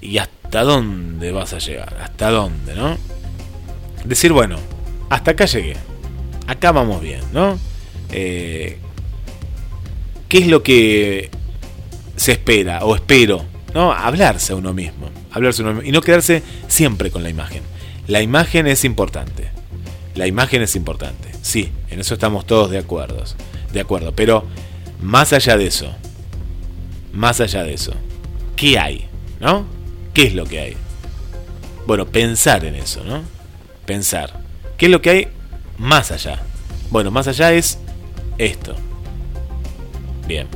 Speaker 1: ¿Y hasta dónde vas a llegar? ¿Hasta dónde, no? Decir, bueno, hasta acá llegué. Acá vamos bien, ¿no? Eh, ¿Qué es lo que se espera o espero? ¿No? Hablarse a uno mismo. Hablarse a uno mismo. Y no quedarse siempre con la imagen. La imagen es importante. La imagen es importante. Sí, en eso estamos todos de acuerdo. De acuerdo. Pero más allá de eso. Más allá de eso. ¿Qué hay? ¿No? ¿Qué es lo que hay? Bueno, pensar en eso, ¿no? Pensar. ¿Qué es lo que hay más allá? Bueno, más allá es esto. Bien.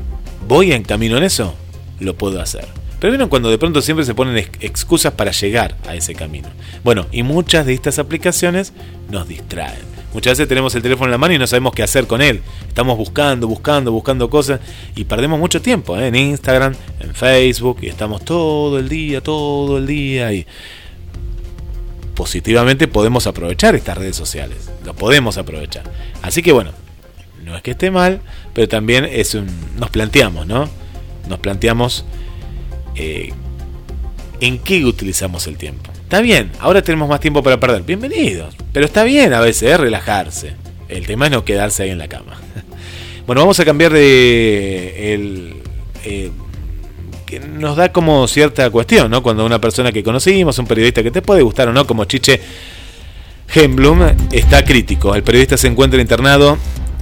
Speaker 1: ¿Voy en camino en eso? Lo puedo hacer. Pero vieron cuando de pronto siempre se ponen ex- excusas para llegar a ese camino. Bueno, y muchas de estas aplicaciones nos distraen. Muchas veces tenemos el teléfono en la mano y no sabemos qué hacer con él. Estamos buscando, buscando, buscando cosas y perdemos mucho tiempo ¿eh? en Instagram, en Facebook y estamos todo el día, todo el día y positivamente podemos aprovechar estas redes sociales. Lo podemos aprovechar. Así que bueno, no es que esté mal, pero también es un, nos planteamos, ¿no? Nos planteamos eh, en qué utilizamos el tiempo. Está bien, ahora tenemos más tiempo para perder. Bienvenidos. Pero está bien a veces, relajarse. El tema es no quedarse ahí en la cama. Bueno, vamos a cambiar de el, eh, que nos da como cierta cuestión, ¿no? Cuando una persona que conocimos, un periodista que te puede gustar o no, como Chiche Hemblum, está crítico. El periodista se encuentra internado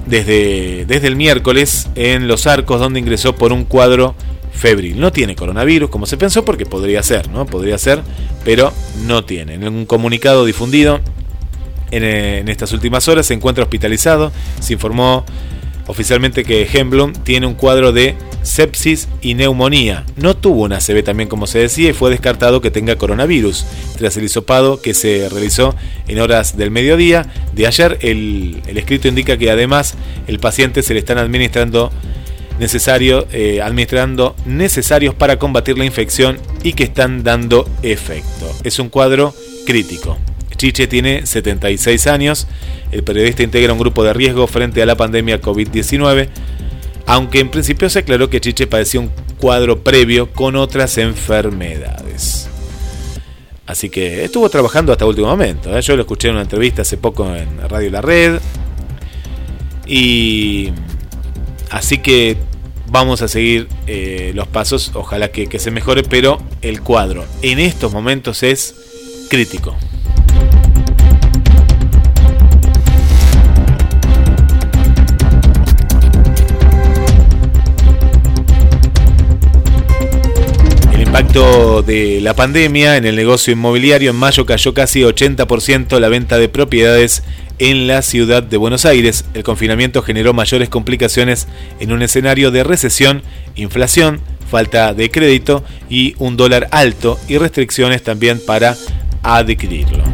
Speaker 1: desde, desde el miércoles en Los Arcos, donde ingresó por un cuadro febril. No tiene coronavirus, como se pensó, porque podría ser, ¿no? Podría ser, pero no tiene. En un comunicado difundido en, eh, en estas últimas horas se encuentra hospitalizado. Se informó oficialmente que Hemblum tiene un cuadro de sepsis y neumonía. No tuvo una CB también como se decía y fue descartado que tenga coronavirus. Tras el hisopado que se realizó en horas del mediodía de ayer, el, el escrito indica que además el paciente se le están administrando necesario, eh, administrando necesarios para combatir la infección y que están dando efecto. Es un cuadro crítico. Chiche tiene 76 años, el periodista integra un grupo de riesgo frente a la pandemia COVID-19, aunque en principio se aclaró que Chiche padecía un cuadro previo con otras enfermedades. Así que estuvo trabajando hasta último momento. ¿eh? Yo lo escuché en una entrevista hace poco en Radio La Red. Y así que vamos a seguir eh, los pasos. Ojalá que, que se mejore, pero el cuadro en estos momentos es crítico. El impacto de la pandemia en el negocio inmobiliario en mayo cayó casi 80% la venta de propiedades en la ciudad de Buenos Aires. El confinamiento generó mayores complicaciones en un escenario de recesión, inflación, falta de crédito y un dólar alto y restricciones también para adquirirlo.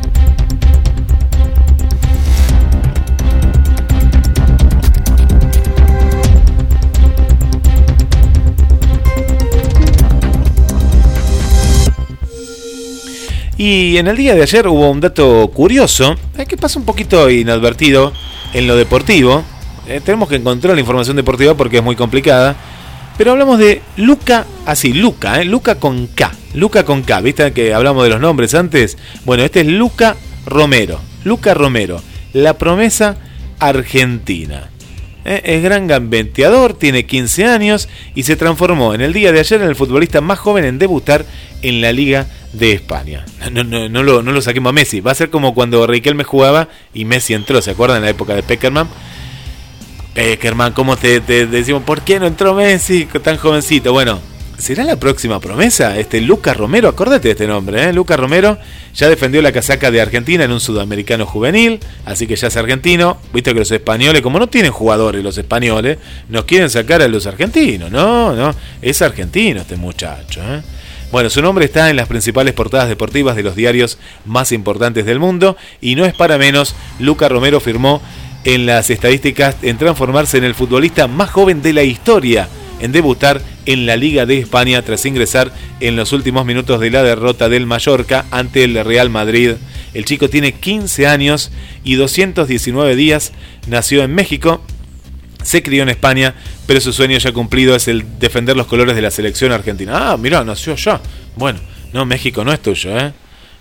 Speaker 1: Y en el día de ayer hubo un dato curioso, eh, que pasa un poquito inadvertido en lo deportivo. Eh, tenemos que encontrar la información deportiva porque es muy complicada. Pero hablamos de Luca, así, Luca, eh, Luca con K. Luca con K, ¿viste que hablamos de los nombres antes? Bueno, este es Luca Romero. Luca Romero, la promesa argentina. Eh, Es gran gambeteador, tiene 15 años y se transformó en el día de ayer en el futbolista más joven en debutar en la Liga de España. No, no, no lo, no lo saquemos a Messi. Va a ser como cuando Riquelme jugaba y Messi entró. ¿Se acuerdan? En la época de Peckerman. Peckerman, ¿cómo te, te decimos? ¿Por qué no entró Messi tan jovencito? Bueno, ¿Será la próxima promesa? Este Lucas Romero, acordate de este nombre, ¿eh? Lucas Romero ya defendió la casaca de Argentina en un sudamericano juvenil, así que ya es argentino. Viste que los españoles, como no tienen jugadores los españoles, nos quieren sacar a los argentinos. No, no, es argentino este muchacho. ¿eh? Bueno, su nombre está en las principales portadas deportivas de los diarios más importantes del mundo y no es para menos, Lucas Romero firmó en las estadísticas en transformarse en el futbolista más joven de la historia en debutar en la Liga de España tras ingresar en los últimos minutos de la derrota del Mallorca ante el Real Madrid. El chico tiene 15 años y 219 días, nació en México, se crió en España, pero su sueño ya cumplido es el defender los colores de la selección argentina. Ah, mira, nació allá. Bueno, no, México no es tuyo, ¿eh?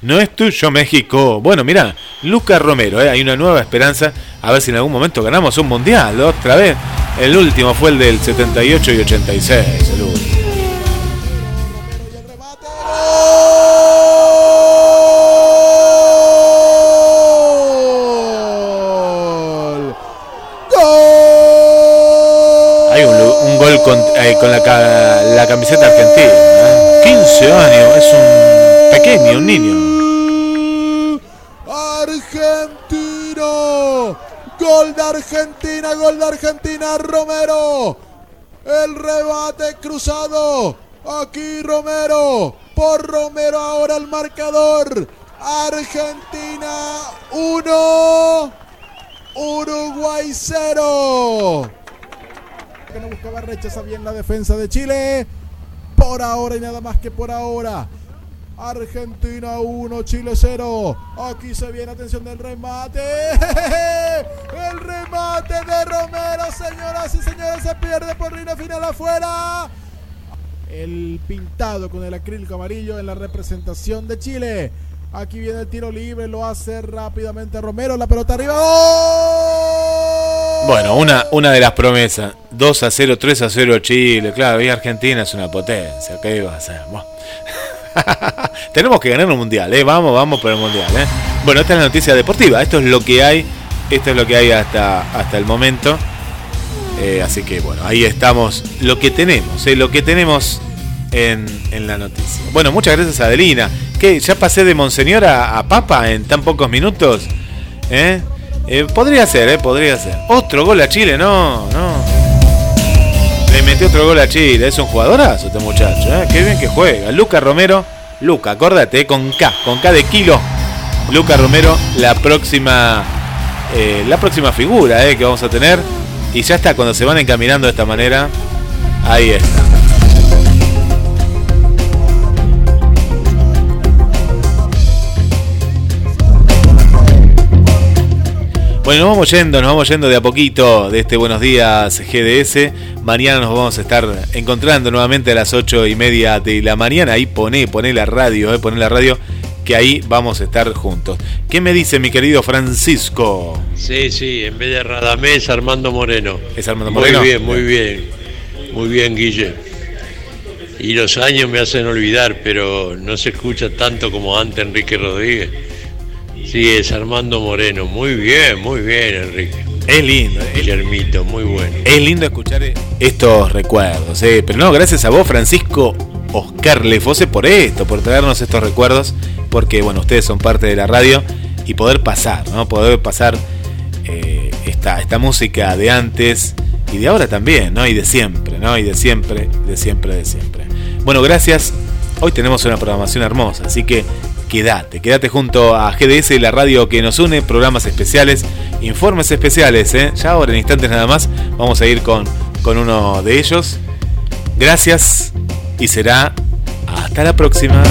Speaker 1: No es tuyo México. Bueno, mira, Lucas Romero, ¿eh? hay una nueva esperanza. A ver si en algún momento ganamos un mundial otra vez. El último fue el del 78 y 86. El último. Hay un, gol con, eh, con la, la camiseta argentina. ¿eh? 15 años, es un pequeño, un niño.
Speaker 26: Gol de Argentina, gol de Argentina, Romero. El rebate cruzado. Aquí Romero. Por Romero ahora el marcador. Argentina 1. Uruguay 0. Que no buscaba rechaza bien la defensa de Chile. Por ahora y nada más que por ahora. Argentina 1, Chile 0. Aquí se viene atención del remate. El remate de Romero, señoras y señores, se pierde por línea final afuera. El pintado con el acrílico amarillo en la representación de Chile. Aquí viene el tiro libre, lo hace rápidamente Romero, la pelota arriba.
Speaker 1: Bueno, una, una de las promesas. 2 a 0, 3 a 0 Chile. Claro, y Argentina es una potencia. ¿Qué iba a hacer? Bueno. Tenemos que ganar un mundial, ¿eh? Vamos, vamos por el mundial, ¿eh? Bueno, esta es la noticia deportiva. Esto es lo que hay. Esto es lo que hay hasta, hasta el momento. Eh, así que bueno, ahí estamos. Lo que tenemos, ¿eh? Lo que tenemos en, en la noticia. Bueno, muchas gracias Adelina. ¿Qué? ¿Ya pasé de Monseñor a, a Papa en tan pocos minutos? ¿Eh? Eh, podría ser, ¿eh? Podría ser. Otro gol a Chile, no, no. Le metió otro gol a Chile. Es un jugadorazo este muchacho, ¿eh? Qué bien que juega. Luca Romero. Luca, acordate, eh, con K, con K de kilo. Luca Romero, la próxima. eh, la próxima figura eh, que vamos a tener. Y ya está, cuando se van encaminando de esta manera. Ahí está. Bueno, nos vamos yendo, nos vamos yendo de a poquito de este Buenos Días GDS. Mañana nos vamos a estar encontrando nuevamente a las ocho y media de la mañana. Ahí pone, pone la radio, eh, pone la radio, que ahí vamos a estar juntos. ¿Qué me dice mi querido Francisco?
Speaker 7: Sí, sí, en vez de Radamés, Armando Moreno.
Speaker 1: ¿Es Armando Moreno?
Speaker 7: Muy bien, muy bien. Muy bien, Guille. Y los años me hacen olvidar, pero no se escucha tanto como antes Enrique Rodríguez. Sí, es Armando Moreno. Muy bien, muy bien, Enrique.
Speaker 1: Es lindo.
Speaker 7: Guillermito, muy bueno.
Speaker 1: Es lindo escuchar estos recuerdos, eh. pero no, gracias a vos, Francisco Oscar Lefose, por esto, por traernos estos recuerdos, porque bueno, ustedes son parte de la radio y poder pasar, ¿no? Poder pasar eh, esta, esta música de antes y de ahora también, ¿no? Y de siempre, ¿no? Y de siempre, de siempre, de siempre. Bueno, gracias. Hoy tenemos una programación hermosa, así que quédate, quédate junto a GDS, la radio que nos une, programas especiales, informes especiales, ¿eh? Ya ahora en instantes nada más vamos a ir con, con uno de ellos. Gracias y será hasta la próxima.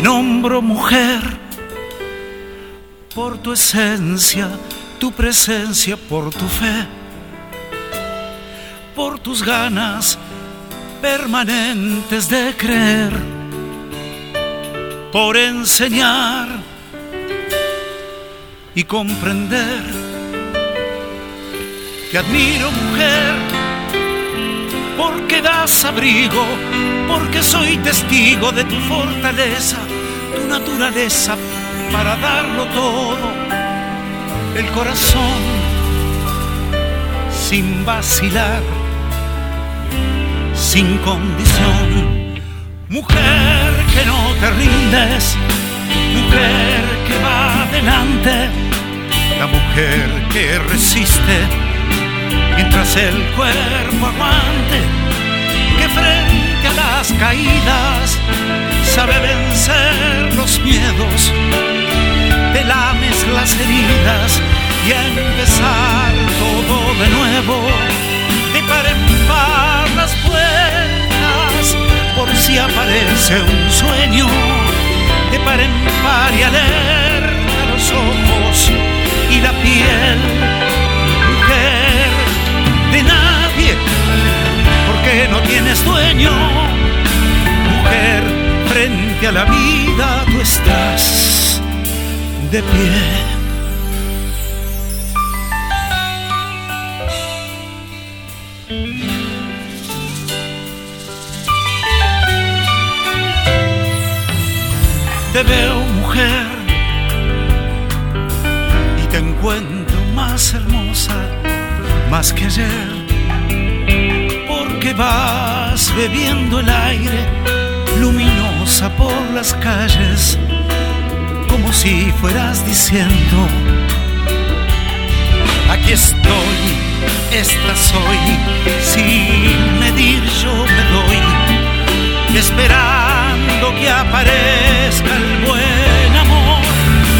Speaker 27: Te nombro mujer por tu esencia, tu presencia, por tu fe, por tus ganas permanentes de creer, por enseñar y comprender. Te admiro mujer porque das abrigo, porque soy testigo de tu fortaleza, tu naturaleza para darlo todo, el corazón sin vacilar, sin condición. Mujer que no te rindes, mujer que va adelante, la mujer que resiste mientras el cuerpo aguante, que frente a las caídas sabe vencer los miedos, te lames las heridas y empezar todo de nuevo, de par en par las puertas, por si aparece un sueño, de par en par y alerta los ojos y la piel, mujer de nadie, porque no tienes dueño, mujer, frente a la vida tú estás de pie. Te veo mujer y te encuentro más hermosa, más que ayer, porque vas bebiendo el aire por las calles, como si fueras diciendo, aquí estoy, esta soy, sin medir yo me doy, esperando que aparezca el buen amor,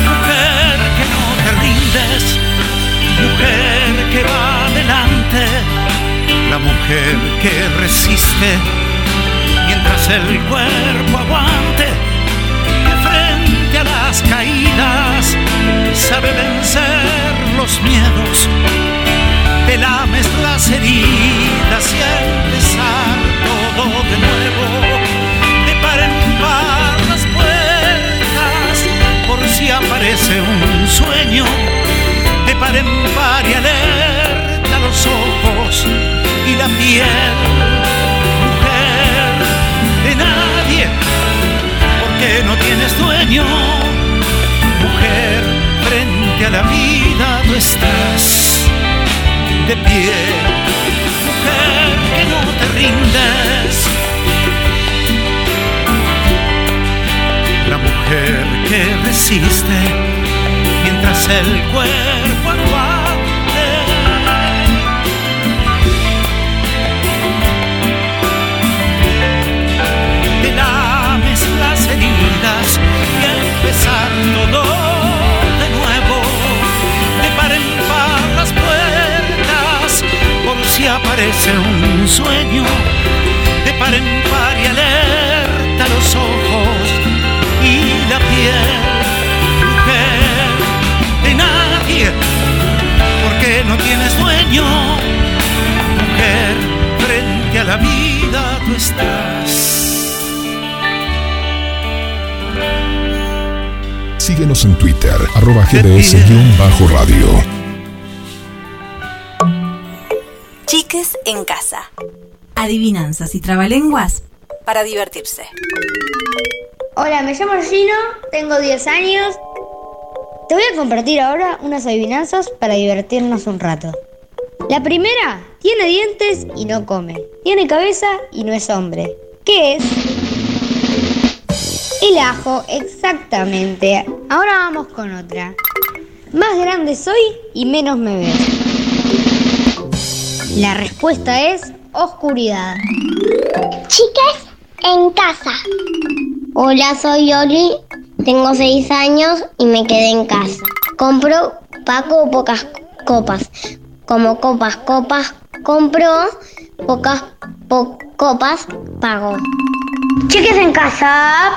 Speaker 27: mujer que no te rindes, mujer que va adelante, la mujer que resiste el cuerpo aguante, que frente a las caídas sabe vencer los miedos, te lames las heridas y empezar todo de nuevo, de par en par las puertas, por si aparece un sueño, de par en par y alerta los ojos y la piel de nadie, porque no tienes dueño. Mujer, frente a la vida tú estás de pie. Mujer, que no te rindes. La mujer que resiste mientras el cuerpo aguante. Empezar todo de nuevo, de par en par las puertas, por si aparece un sueño, de par en par y alerta los ojos y la piel, de nadie, porque no tienes dueño, mujer, frente a la vida tú estás.
Speaker 5: Síguenos en Twitter, arroba GDS-radio.
Speaker 28: Chiques en casa. Adivinanzas y trabalenguas para divertirse.
Speaker 29: Hola, me llamo Gino, tengo 10 años. Te voy a compartir ahora unas adivinanzas para divertirnos un rato. La primera, tiene dientes y no come. Tiene cabeza y no es hombre. ¿Qué es? El ajo, exactamente. Ahora vamos con otra. Más grande soy y menos me ves. La respuesta es oscuridad.
Speaker 30: Chicas en casa. Hola, soy Oli, tengo 6 años y me quedé en casa. Compro, pago pocas copas. Como copas, copas, compro, pocas po- copas, pago.
Speaker 29: Chiques en casa.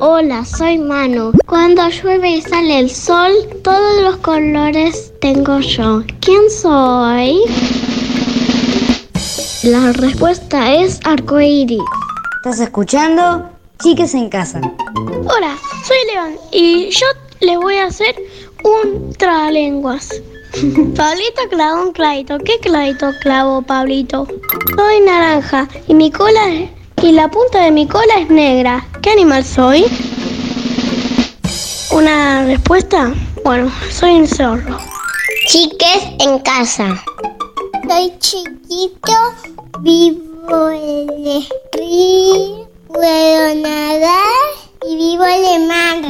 Speaker 30: Hola, soy Manu. Cuando llueve y sale el sol, todos los colores tengo yo. ¿Quién soy? La respuesta es arcoíris.
Speaker 29: ¿Estás escuchando? Chiques en casa.
Speaker 30: Hola, soy León y yo le voy a hacer un tralenguas. Pablito clavó un clavito. ¿Qué clavito clavó Pablito? Soy naranja y mi cola es- y la punta de mi cola es negra. ¿Qué animal soy? ¿Una respuesta? Bueno, soy un zorro. Chiques en casa. Soy chiquito, vivo en el río, puedo nadar y vivo en el mar.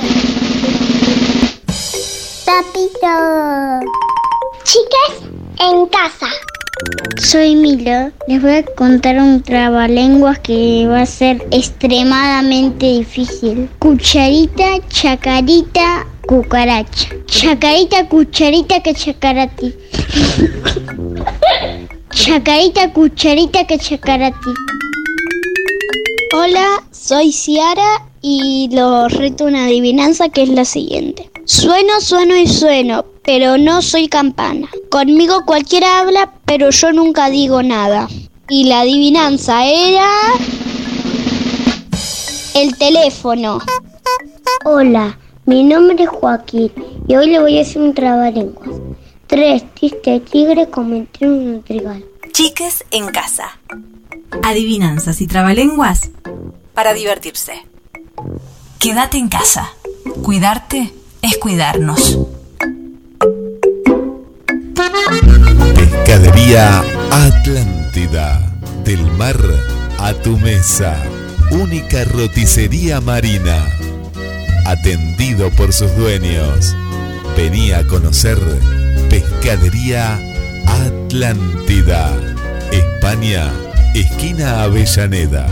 Speaker 30: Tapito. Chicas en casa. Soy Milo. Les voy a contar un trabalenguas que va a ser extremadamente difícil. Cucharita, chacarita, cucaracha. Chacarita, cucharita, que chacarati. Chacarita, cucharita, que chacarati. Hola, soy Ciara y los reto una adivinanza que es la siguiente. Sueno, sueno y sueno, pero no soy campana. Conmigo cualquiera habla, pero yo nunca digo nada. Y la adivinanza era... El teléfono. Hola, mi nombre es Joaquín y hoy le voy a hacer un trabalenguas. Tres tristes tigres cometieron un trigal.
Speaker 10: Chiques en casa. Adivinanzas y trabalenguas para divertirse. Quédate en casa. Cuidarte es cuidarnos.
Speaker 1: Pescadería Atlántida. Del mar a tu mesa. Única roticería marina. Atendido por sus dueños. Venía a conocer Pescadería Atlántida. España, esquina Avellaneda.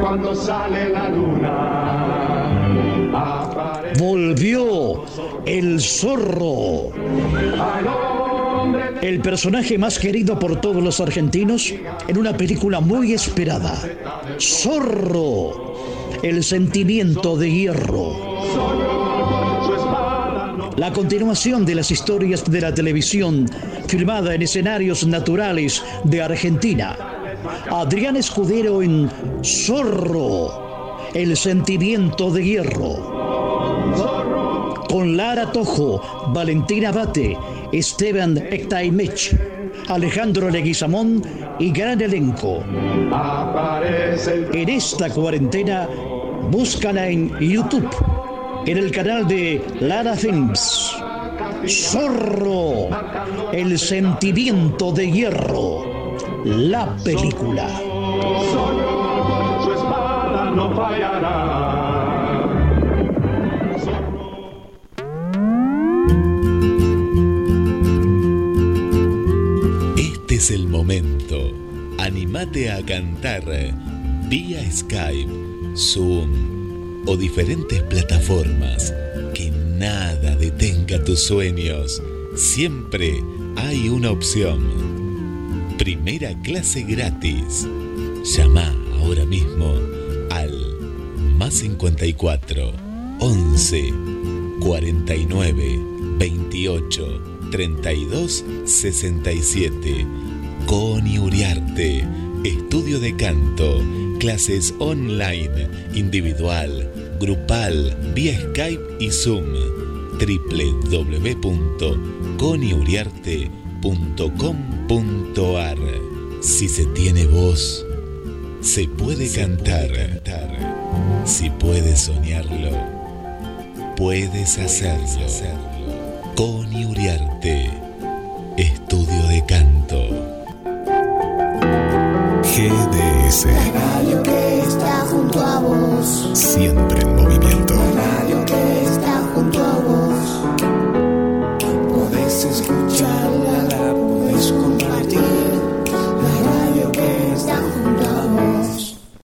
Speaker 2: Cuando sale la luna, aparece
Speaker 9: Volvió el zorro. El personaje más querido por todos los argentinos en una película muy esperada. Zorro. El sentimiento de hierro. La continuación de las historias de la televisión filmada en escenarios naturales de Argentina. Adrián Escudero en Zorro. El sentimiento de hierro con Lara Tojo, Valentina Bate, Esteban Ectaimech, Alejandro Leguizamón y gran elenco. En esta cuarentena, búscala en YouTube, en el canal de Lara Films. Zorro, el sentimiento de hierro, la película.
Speaker 2: su espada no fallará.
Speaker 1: Este es el momento. Animate a cantar vía Skype, Zoom o diferentes plataformas. Que nada detenga tus sueños. Siempre hay una opción. Primera clase gratis. Llama ahora mismo al más 54 11 49 28 32 67. Coni Uriarte. Estudio de canto. Clases online, individual, grupal, vía Skype y Zoom. www.coniuriarte.com.ar Si se tiene voz, se puede cantar. Si puedes soñarlo, puedes hacerlo. Coni Uriarte, estudio de canto.
Speaker 2: Radio que está junto a vos.
Speaker 5: siempre